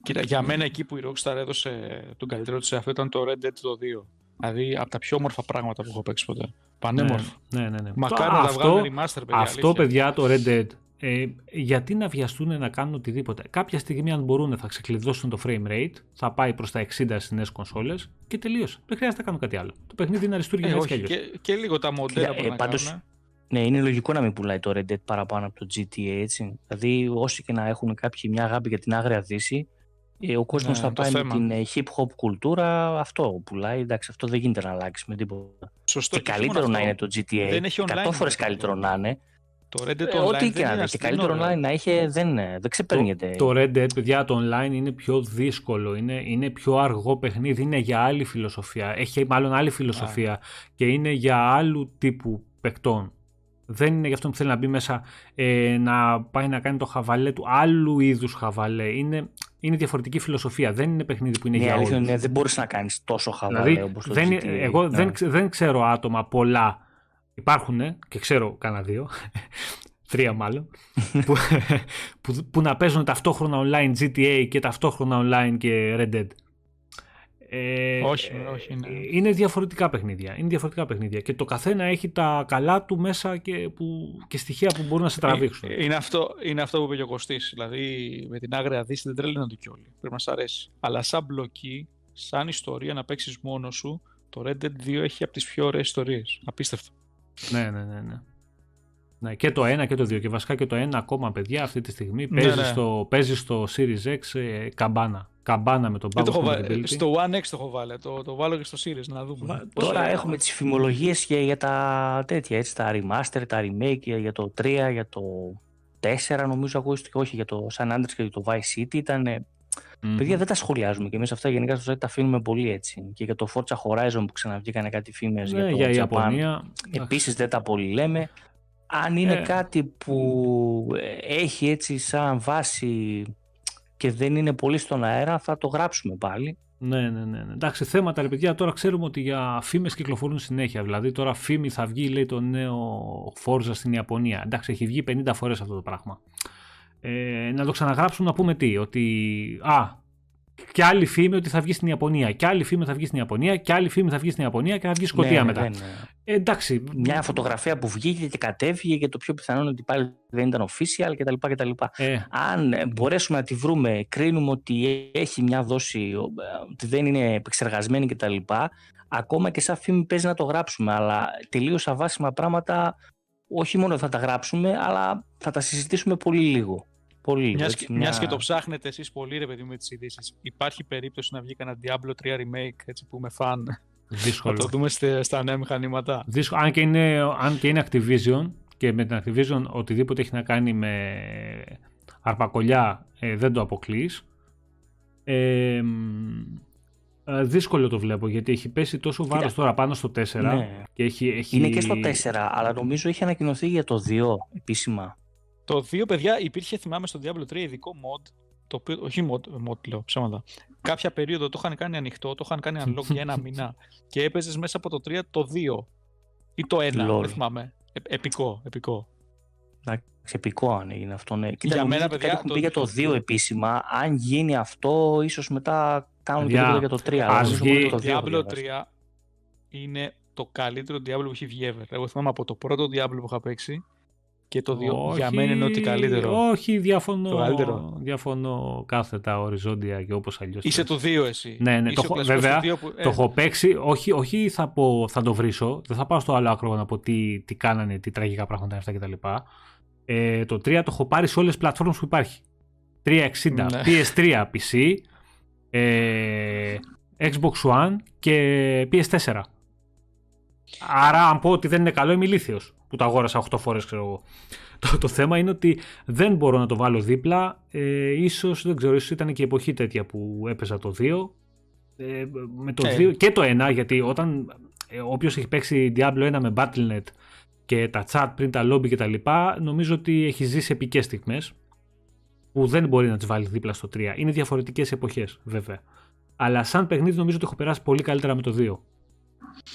Κοίτα, για μένα εκεί που η Rockstar έδωσε τον καλύτερο της αυτό ήταν το Red Dead το 2. Δηλαδή από τα πιο όμορφα πράγματα που έχω παίξει ποτέ. Πανέμορφο. Ναι, ναι, ναι. Μακάρι Το- να τα αυτό- βγάλουν remaster, παιδιά. Αυτό, αλήθεια. παιδιά, το Red Dead, ε, γιατί να βιαστούν να κάνουν οτιδήποτε. Κάποια στιγμή, αν μπορούν, θα ξεκλειδώσουν το frame rate, θα πάει προς τα 60 στις νέες κονσόλες και τελείωσε. Δεν χρειάζεται να κάνουν κάτι άλλο. Το παιχνίδι είναι αριστούργημα Ε, έτσι κι όχι, αλλιώς. και, και λίγο τα μοντέλα Κοίτα, που ε, να πάντως- κάνουν. Ναι, είναι λογικό να μην πουλάει το Red Dead παραπάνω από το GTA, έτσι. Δηλαδή, όσοι και να έχουν κάποιοι μια αγάπη για την άγρια δύση, ε, ο κόσμος Ναι, θα το πάει με θέμα. την ε, hip hop κουλτούρα. Αυτό πουλάει. Εντάξει, αυτό δεν γίνεται να αλλάξει με τίποτα. Σωστό. και όχι μόνο καλύτερο αυτό. να είναι το GTA. Δεν έχει online 100 φορές αυτό. καλύτερο να είναι. Το Red Dead Ε, Online ό,τι δεν και να είναι είναι. Και αστυνό, καλύτερο ρε. online να είχε, δεν, ε, δεν ξεπερνιέται. Το Red Dead, παιδιά, το online είναι πιο δύσκολο, είναι, είναι πιο αργό παιχνίδι, είναι για άλλη φιλοσοφία. Έχει μάλλον άλλη φιλοσοφία και είναι για άλλου τύπου παικτών. Δεν είναι για αυτό που θέλει να μπει μέσα ε, να πάει να κάνει το χαβαλέ του άλλου είδους χαβαλέ. Είναι, είναι διαφορετική φιλοσοφία. Δεν είναι παιχνίδι που είναι Ναι, για αλήθεια όλους. είναι, δεν μπορείς να κάνεις τόσο χαβαλέ Δηλαδή, όπως το δεν, GTA. εγώ Ναι. δεν, ξε- δεν ξέρω άτομα πολλά. Υπάρχουν και ξέρω κανένα δύο. Τρία μάλλον. που, που, που να παίζουν ταυτόχρονα online GTA και ταυτόχρονα online και Red Dead. Ε, Όχι, ε, όχι, ναι. Είναι διαφορετικά παιχνίδια. Είναι διαφορετικά παιχνίδια. Και το καθένα έχει τα καλά του μέσα και, που, και στοιχεία που μπορούν να σε τραβήξουν. Ε, Είναι αυτό, είναι αυτό που είπε και ο Κωστής. Δηλαδή με την άγρια δύση δεν τρέλαινε το κιόλι. Πρέπει να σ' αρέσει. Αλλά σαν μπλοκή, σαν ιστορία να παίξεις μόνος σου, το Red Dead 2 έχει από τις πιο ωραίες ιστορίες. Απίστευτο. Ναι, ναι, ναι. ναι. Ναι, και το 1 και το 2. Και βασικά και το 1 ακόμα, παιδιά, αυτή τη στιγμή Ναι, παίζει, ναι. Στο, παίζει στο Series X ε, καμπάνα. Καμπάνα με τον Δεν το backwards έχω βάλει. compatibility. Στο One X το έχω βάλει. Το, το βάλω και στο Series να δούμε. Πώς Τώρα θα- έχουμε τις φημολογίες για, για τα τέτοια, έτσι, τα remaster, τα remake, για, για το 3, για το 4 νομίζω ακούστηκε, όχι για το San Andreas και για το Vice City ήταν... Μμμ. Παιδιά δεν τα σχολιάζουμε και εμείς αυτά γενικά στο site τα αφήνουμε πολύ έτσι. Και για το Forza Horizon που ξαναβγήκανε κάτι φήμες Ναι, για το για Japan, Ιαπωνία. επίσης δεν τα πολύ λέμε. Αν είναι Ε. κάτι που ε, έχει έτσι σαν βάση και δεν είναι πολύ στον αέρα θα το γράψουμε πάλι. Ναι, ναι, ναι, ναι. Εντάξει, θέματα ρε παιδιά, τώρα ξέρουμε ότι για φήμες κυκλοφορούν συνέχεια. Δηλαδή, τώρα φήμη θα βγει, λέει, το νέο Forza στην Ιαπωνία. Εντάξει, έχει βγει 50 φορές αυτό το πράγμα. Ε, να το ξαναγράψουμε να πούμε τι, ότι α, και άλλη φήμη ότι θα βγει στην Ιαπωνία, και άλλη φήμη θα βγει στην Ιαπωνία, και άλλη φήμη θα βγει στην Ιαπωνία και θα βγει Σκωτία Ναι, μετά. δεν- Ε, εντάξει. μια φωτογραφία που βγήκε και κατέβηκε και το πιο πιθανό είναι ότι πάλι δεν ήταν official κτλ. κτλ. Ε, Αν ε, μπορέσουμε να τη βρούμε, κρίνουμε ότι έχει μια δόση, ο, ε, ότι δεν είναι επεξεργασμένη κτλ. Ακόμα και σαν φήμη παίζει να το γράψουμε, αλλά τελείως αβάσιμα πράγματα όχι μόνο θα τα γράψουμε, αλλά θα τα συζητήσουμε πολύ λίγο. Πολύ λίγο. Μιας, έτσι, και- μια- μιας και το ψάχνετε εσείς πολύ ρε παιδί μου με τις ειδήσεις. Υπάρχει περίπτωση να βγει κανένα Diablo 3 remake έτσι που είμαι fan. Να δύσκολο. το δούμε στε- στα νέα μηχανήματα. Δύσκολο. Αν, και είναι, αν και είναι Activision και με την Activision οτιδήποτε έχει να κάνει με αρπακολιά ε, δεν το αποκλείς. Ε, μ, ε, δύσκολο το βλέπω γιατί έχει πέσει τόσο Κοίτα. βάρος τώρα πάνω στο 4 Ναι. και έχει, έχει... Είναι και στο 4, αλλά νομίζω έχει ανακοινωθεί για το 2 επίσημα. Το 2 παιδιά υπήρχε θυμάμαι στο Diablo 3 ειδικό mod. Το οποίο, όχι mod, mod λέω ψέματα. Κάποια περίοδο το είχαν κάνει ανοιχτό, το είχαν κάνει unlock για ένα μήνα και έπαιζες μέσα από το 3 το 2 ή το 1. Λol. Δεν θυμάμαι. Ε, επικό, επικό. Εντάξει, επικό αν έγινε αυτό, ναι. Κοίτα, Για νομίζω μένα, ότι παιδιά, κάτι έχουν το- πει για το 2 επίσημα. Αν γίνει αυτό, ίσως μετά κάνουν και Παιδιά, τίποτα για το 3. αλλά ας νομίζω βγει- μόνο Το το 2 έχω Diablo διαβάσει. 3 είναι το καλύτερο Diablo που έχει βγει ever. Εγώ θυμάμαι από το πρώτο Diablo που είχα παίξει και το 2 για μένα είναι ότι καλύτερο. Όχι, διαφωνώ, Το καλύτερο. διαφωνώ κάθετα, οριζόντια και όπως αλλιώς. Είσαι θες. το 2 εσύ. Ναι, ναι, Είσαι το ο έχω- κλασικός βέβαια, του 2 που- ε, Το έχω παίξει, όχι, όχι θα, πω, θα το βρίσω, δεν θα πάω στο άλλο άκρο να πω τι, τι κάνανε, τι τραγικά πράγματα είναι αυτά κτλ. Ε, το 3 το έχω πάρει σε όλες τις πλατφόρμες που υπάρχει. 360, Ναι. PS3, PC, ε, Xbox One και PS4. Άρα αν πω ότι δεν είναι καλό είμαι ηλίθιος που το αγόρασα 8 φορές ξέρω εγώ. Το, το θέμα είναι ότι δεν μπορώ να το βάλω δίπλα. Ε, ίσως, δεν ξέρω, ίσως ήταν και η εποχή τέτοια που έπαιζα το 2. Ε, με το Ε. 2 και το 1, γιατί όταν ε, όποιος έχει παίξει Diablo 1 με Battle.net και τα chat πριν τα lobby και τα λοιπά, νομίζω ότι έχει ζήσει επικές στιγμές που δεν μπορεί να τις βάλει δίπλα στο 3. Είναι διαφορετικές εποχές βέβαια. Αλλά σαν παιχνίδι νομίζω ότι έχω περάσει πολύ καλύτερα με το 2.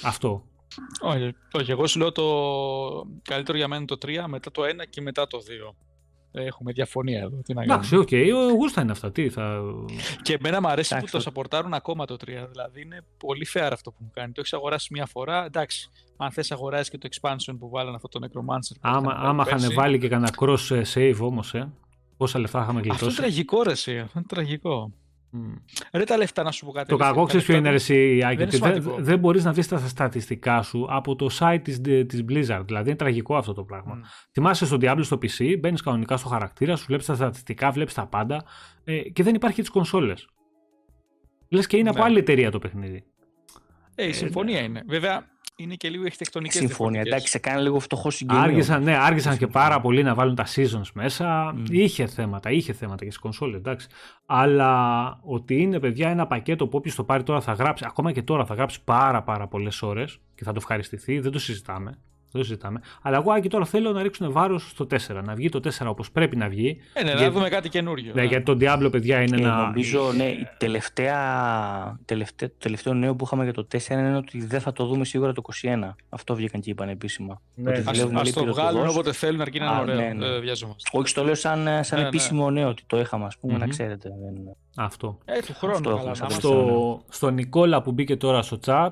Αυτό. Όχι, όχι, εγώ σου λέω το καλύτερο για μένα είναι το 3, μετά το 1 και μετά το 2. Έχουμε διαφωνία εδώ. Τι να κάνουμε. Εντάξει, ok, okay, γούστα είναι αυτά. Τι θα... Και εμένα μου αρέσει Εντάξει, που το το- σαπορτάρουν ακόμα το 3. Δηλαδή είναι πολύ fair αυτό που μου κάνει. Το έχεις αγοράσει μια φορά. Εντάξει, αν θες αγοράσεις και το expansion που βάλανε αυτό το Necromancer. που Άμα, είχαν βάλει άμα είχαν πέρσι. βάλει και κανένα cross ε, save όμως, ε, πόσα λεφτά είχαμε Αυτό είναι γλιτώσει. τραγικό ρε εσύ. Αυτό είναι τραγικό. Μμ. Ρε τα λεφτά να σου πω κάτι. Το ρε, κακό τα ξέρεις ποιο λεφτά είναι ρε εσύ, Άκη, δεν ότι είναι δεν, σημαντικό. δεν μπορείς να βρεις τα στατιστικά σου από το site της, της Blizzard. Δηλαδή είναι τραγικό αυτό το πράγμα. Μμ. Θυμάσαι στο Diablo στο PC, μπαίνεις κανονικά στο χαρακτήρα σου, βλέπεις τα στατιστικά, βλέπεις τα πάντα ε, και δεν υπάρχει τις κονσόλες. Λες και είναι από Ναι. άλλη εταιρεία το παιχνίδι. Ε, η συμφωνία είναι. Βέβαια είναι και λίγο αρχιτεκτονικές Συμφωνία. Εντάξει, σε κάνει λίγο φτωχό συγγενείο. Άργησαν, ναι, άργησαν και Συμφωνώ. πάρα πολύ να βάλουν τα seasons μέσα. Μμ. Είχε θέματα, είχε θέματα και στι κονσόλες, εντάξει. Αλλά ότι είναι παιδιά ένα πακέτο που όποιος το πάρει τώρα θα γράψει, ακόμα και τώρα θα γράψει πάρα πάρα πολλές ώρες και θα το ευχαριστηθεί, δεν το συζητάμε. Δεν το συζητάμε. Αλλά εγώ Άκη, τώρα θέλω να ρίξουν βάρος στο 4. Να βγει το 4 όπως πρέπει να βγει. Ε, ναι, Για- να δούμε κάτι καινούριο. Ναι, ναι. γιατί το Diablo, παιδιά, είναι Ε, ένα. νομίζω, ναι, η τελευταία, τελευταία, το τελευταίο νέο που είχαμε για το 4 είναι ότι δεν θα το δούμε σίγουρα το 21. Αυτό βγήκαν και είπαν επίσημα. Ναι. Ότι Ας- Ας, δουλεύουν ας λέει το πυροτοδός. βγάλουν όποτε θέλουν αρκεί να είναι Α, ωραίο. ναι, ναι. Δεν βιαζόμαστε. Όχι, στο λέω σαν, σαν Ναι, ναι. επίσημο νέο ότι το είχαμε, ας πούμε, να Μμμ. ξέρετε. Δεν... Αυτό. Ε, του χρόνου Αυτό καλά. έχουμε να σαν είμαστε. το- Στο, στο Νικόλα που μπήκε τώρα στο chat,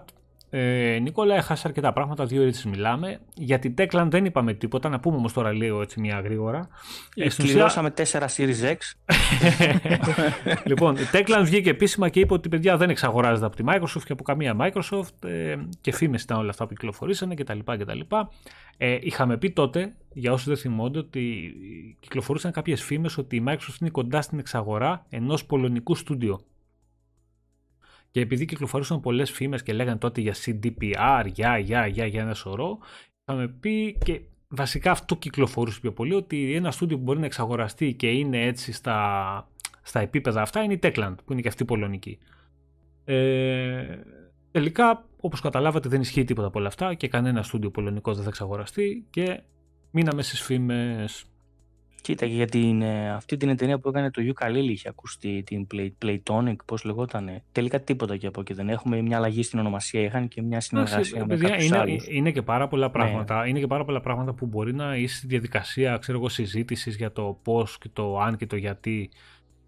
Ε, Νίκολα, έχασα αρκετά πράγματα, δύο ώρες μιλάμε. Για την Techland δεν είπαμε τίποτα, να πούμε όμως τώρα λίγο έτσι μια γρήγορα. Ε, Κλειδώσαμε 4 Series X. λοιπόν, η Techland βγήκε επίσημα και είπε ότι παιδιά δεν εξαγοράζεται από τη Microsoft και από καμία Microsoft ε, και φήμες ήταν όλα αυτά που κυκλοφορήσανε κτλ. κτλ. Ε, είχαμε πει τότε, για όσους δεν θυμόνται, ότι κυκλοφορούσαν κάποιες φήμες ότι η Microsoft είναι κοντά στην εξαγορά ενός πολωνικού στούντιο. Και επειδή κυκλοφορούσαν πολλές φήμες και λέγανε τότε για CDPR, για, για, για, για ένα σωρό, είχαμε πει και βασικά αυτό κυκλοφορούσε πιο πολύ, ότι ένα στούντιο που μπορεί να εξαγοραστεί και είναι έτσι στα, στα επίπεδα αυτά είναι η Techland, που είναι και αυτή πολωνική. Ε, τελικά, όπως καταλάβατε, δεν ισχύει τίποτα από όλα αυτά και κανένα στούντιο πολωνικός δεν θα εξαγοραστεί και μείναμε στις φήμες Κοίτα, για την, ε, αυτή την εταιρεία που έκανε το Ukulele είχε ακουστεί, την Play, Playtonic, πώς λεγόταν. Τελικά τίποτα και από εκεί δεν έχουμε. Μια αλλαγή στην ονομασία είχαν και μια συνεργασία με παιδιά, είναι, άλλους. είναι και πάρα πολλά ναι. πράγματα. Είναι και πάρα πολλά πράγματα που μπορεί να είσαι στη διαδικασία ξέρω εγώ, συζήτησης για το πώς και το αν και το γιατί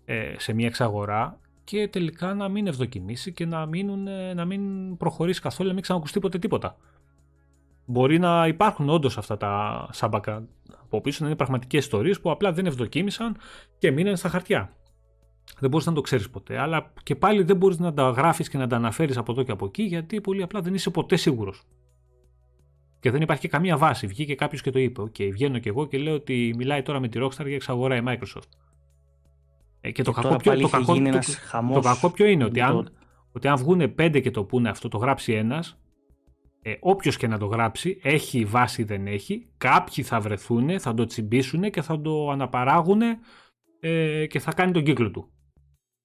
ε, σε μια εξαγορά και τελικά να μην ευδοκιμήσει και να, μείνουν, να μην προχωρήσει καθόλου, να μην ξανακουστεί ποτέ τίποτα. Μπορεί να υπάρχουν όντως αυτά τα σάμπακα από πίσω, να είναι πραγματικές ιστορίες που απλά δεν ευδοκίμησαν και μείναν στα χαρτιά. Δεν μπορείς να το ξέρεις ποτέ. Αλλά και πάλι δεν μπορείς να τα γράφεις και να τα αναφέρεις από εδώ και από εκεί, γιατί πολύ απλά δεν είσαι ποτέ σίγουρος. Και δεν υπάρχει και καμία βάση. Βγήκε κάποιος και το είπε. Ok, okay, βγαίνω κι εγώ και λέω ότι μιλάει τώρα με τη Rockstar για εξαγορά η Microsoft. Ε, και, το, κακό ποιο, το, κακό, το, το, κακό ποιο είναι, ότι αν, ότι αν βγουν πέντε και το πούνε αυτό, το γράψει ένας, ε, όποιος και να το γράψει, έχει βάση δεν έχει, κάποιοι θα βρεθούν, θα το τσιμπήσουν και θα το αναπαράγουν ε, και θα κάνει τον κύκλο του.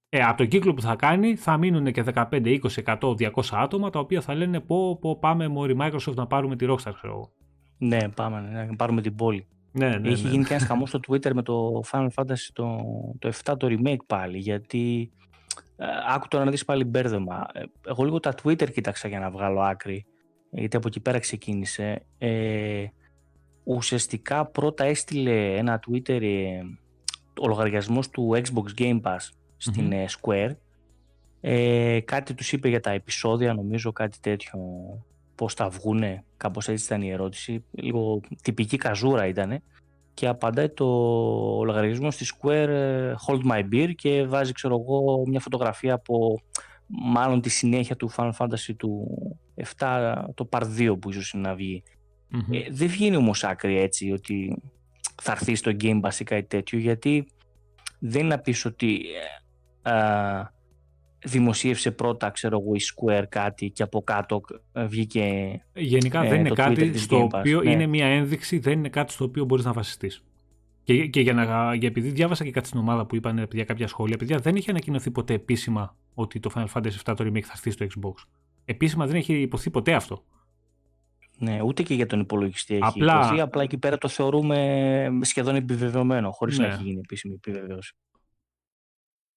Ε, από τον κύκλο που θα κάνει θα μείνουν και 15, 20, 100, 200 άτομα τα οποία θα λένε πω, πω πάμε μόρι Microsoft να πάρουμε τη Rockstar ξέρω εγώ. Ναι, πάμε ναι, να πάρουμε την πόλη. Ναι, ναι, Έχει ναι. γίνει και ένας χαμός στο Twitter με το Final Fantasy το, το 7 το remake πάλι γιατί ε, άκου τώρα να δεις πάλι μπέρδεμα. Ε, εγώ λίγο τα Twitter κοίταξα για να βγάλω άκρη γιατί από εκεί πέρα ξεκίνησε. Ε, ουσιαστικά πρώτα έστειλε ένα Twitter ε, ο λογαριασμός του Xbox Game Pass στην ε, Square. Ε, κάτι τους είπε για τα επεισόδια, νομίζω κάτι τέτοιο, πώς θα βγούνε, κάπως έτσι ήταν η ερώτηση. Λίγο τυπική καζούρα ήτανε. Και απαντάει το λογαριασμό στη Square ε, Hold My Beer και βάζει ξέρω εγώ μια φωτογραφία από μάλλον τη συνέχεια του Final Fantasy του 7, το Part 2 που ίσως είναι να βγει. Ε, δεν βγαίνει όμως άκρη έτσι ότι θα έρθει στο Game Pass ή κάτι τέτοιο γιατί δεν είναι να πεις ότι ε, δημοσίευσε πρώτα ξέρω εγώ η Square κάτι και από κάτω ε, βγήκε Γενικά δεν είναι κάτι στο οποίο ναι. είναι μια ένδειξη, δεν είναι κάτι στο οποίο μπορείς να βασιστείς. Και, και για να, για επειδή διάβασα και κάτι στην ομάδα που είπαν για κάποια σχόλια, παιδιά δεν είχε ανακοινωθεί ποτέ επίσημα ότι το Final Fantasy VII το remake θα έρθει στο Xbox. Επίσημα δεν έχει υποθεί ποτέ αυτό. Ναι, ούτε και για τον υπολογιστή έχει απλά... υποθεί. Απλά εκεί πέρα το θεωρούμε σχεδόν επιβεβαιωμένο, χωρίς ναι. να έχει γίνει επίσημη επιβεβαίωση.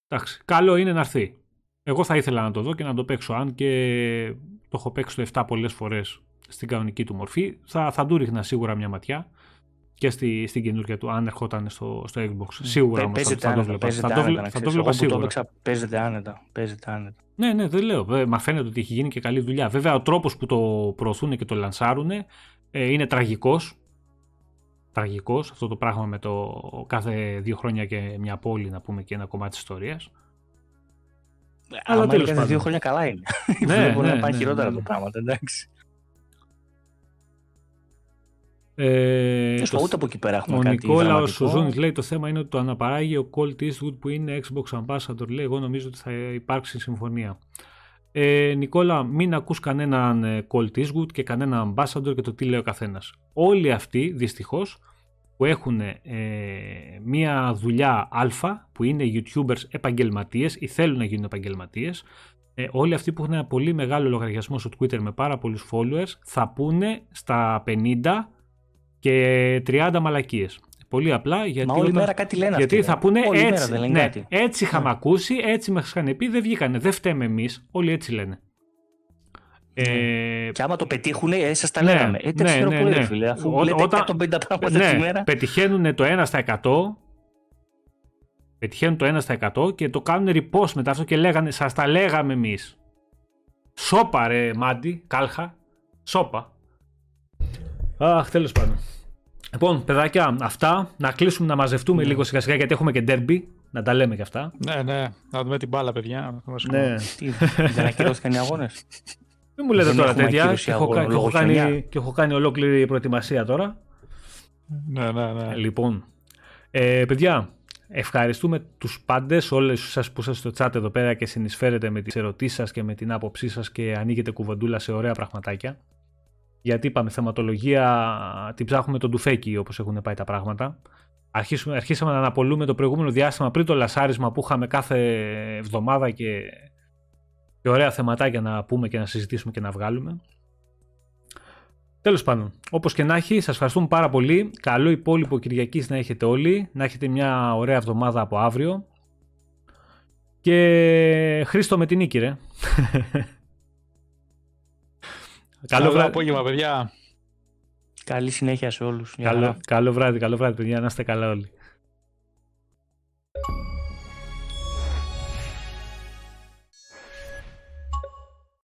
Εντάξει. Καλό είναι να έρθει. Εγώ θα ήθελα να το δω και να το παίξω. Αν και το έχω παίξει το 7 πολλές φορές στην κανονική του μορφή, θα, θα του ρίχνα σίγουρα μια ματιά και στη, στην καινούργια του, αν ερχόταν στο, στο Xbox. Mm. Σίγουρα όμως θα, θα, το βλέπα. Θα, το, άνετα, θα το βλέπα σίγουρα. Το έπαιξα, παίζεται άνετα. Παίζεται άνετα. Ναι, ναι, δεν λέω. Μα φαίνεται ότι έχει γίνει και καλή δουλειά. Βέβαια, ο τρόπος που το προωθούν και το λανσάρουν ε, είναι τραγικός. Τραγικός αυτό το πράγμα με το κάθε δύο χρόνια και μια πόλη να πούμε και ένα κομμάτι της ιστορίας. Αλλά τέλος πάντων. δύο χρόνια καλά είναι. Ναι, δεν μπορεί ναι, να πάει ναι, χειρότερα ναι, ναι. το πράγμα, εντάξει. Ε, το, ούτε από εκεί πέρα έχουμε ο κάτι Νικόλα ο Σουζούνης λέει το θέμα είναι ότι το αναπαράγει ο Colt Eastwood που είναι Xbox Ambassador. Λέει εγώ νομίζω ότι θα υπάρξει συμφωνία ε, Νικόλα μην ακούς κανέναν ε, Colt Eastwood και κανέναν Ambassador και το τι λέει ο καθένας. Όλοι αυτοί δυστυχώς που έχουν ε, μία δουλειά αλφα που είναι YouTubers επαγγελματίες ή θέλουν να γίνουν επαγγελματίες ε, όλοι αυτοί που έχουν ένα πολύ μεγάλο λογαριασμό στο Twitter με πάρα πολλούς followers θα πούνε στα 50 και 30 μαλακίες. Πολύ απλά γιατί. Μα όλη μέρα κάτι λένε Γιατί αυτοί, θα πούνε όλη έτσι. Μέρα ναι, κάτι. έτσι είχαμε ναι. ακούσει, έτσι μας είχαν πει, δεν βγήκανε. Δεν φταίμε εμείς. Όλοι έτσι λένε. Ε, και άμα το πετύχουν, ε, σας τα ναι, λέγαμε. Ε, ναι, ναι, ναι, ναι. Φίλε, αφού Ό, λέτε όταν, 150 πράγματα ναι, τη μέρα. Πετυχαίνουν το 1 στα 100. Πετυχαίνουν το 1 στα 100 και το κάνουν repost μετά αυτό και λέγανε, σας τα λέγαμε εμείς. Σόπα ρε Μάντι, κάλχα. Σόπα. Αχ, τέλος πάντων. Λοιπόν, παιδάκια, αυτά. Να κλείσουμε να μαζευτούμε λίγο σιγά σιγά γιατί έχουμε και ντέρμπι. Να τα λέμε και αυτά. Ναι, ναι. Να δούμε την μπάλα, παιδιά. Ναι. Τι, δεν ακυρώθηκαν οι αγώνες; Μην μου λέτε Δεν τώρα έχουμε τέτοια. ακύρωση Και έχω, αγώνων κα- και έχω λόγω κάνει, χιονιά. και έχω κάνει ολόκληρη προετοιμασία τώρα. Ναι, ναι, ναι. Ε, Λοιπόν, ε, παιδιά, ευχαριστούμε τους πάντες, όλες σας που είστε στο chat εδώ πέρα και συνεισφέρετε με τις ερωτήσεις σας και με την άποψή σας και ανοίγετε κουβεντούλα σε ωραία πραγματάκια. Γιατί είπαμε θεματολογία, την ψάχνουμε τον τουφέκι όπως έχουν πάει τα πράγματα. Αρχίσουμε, αρχίσαμε να αναπολούμε το προηγούμενο διάστημα πριν το λασάρισμα που είχαμε κάθε εβδομάδα και, και ωραία θεματάκια να πούμε και να συζητήσουμε και να βγάλουμε. Τέλος πάντων, όπως και να έχει, σας ευχαριστούμε πάρα πολύ. Καλό υπόλοιπο Κυριακής να έχετε όλοι. Να έχετε μια ωραία εβδομάδα από αύριο. Και Χρήστο με την νίκη, ρε. καλό, Καλό βράδυ, απόγευμα, παιδιά. Καλή συνέχεια σε όλους. Γεια χαρά. καλό, καλό βράδυ, καλό βράδυ, παιδιά. Να είστε καλά όλοι.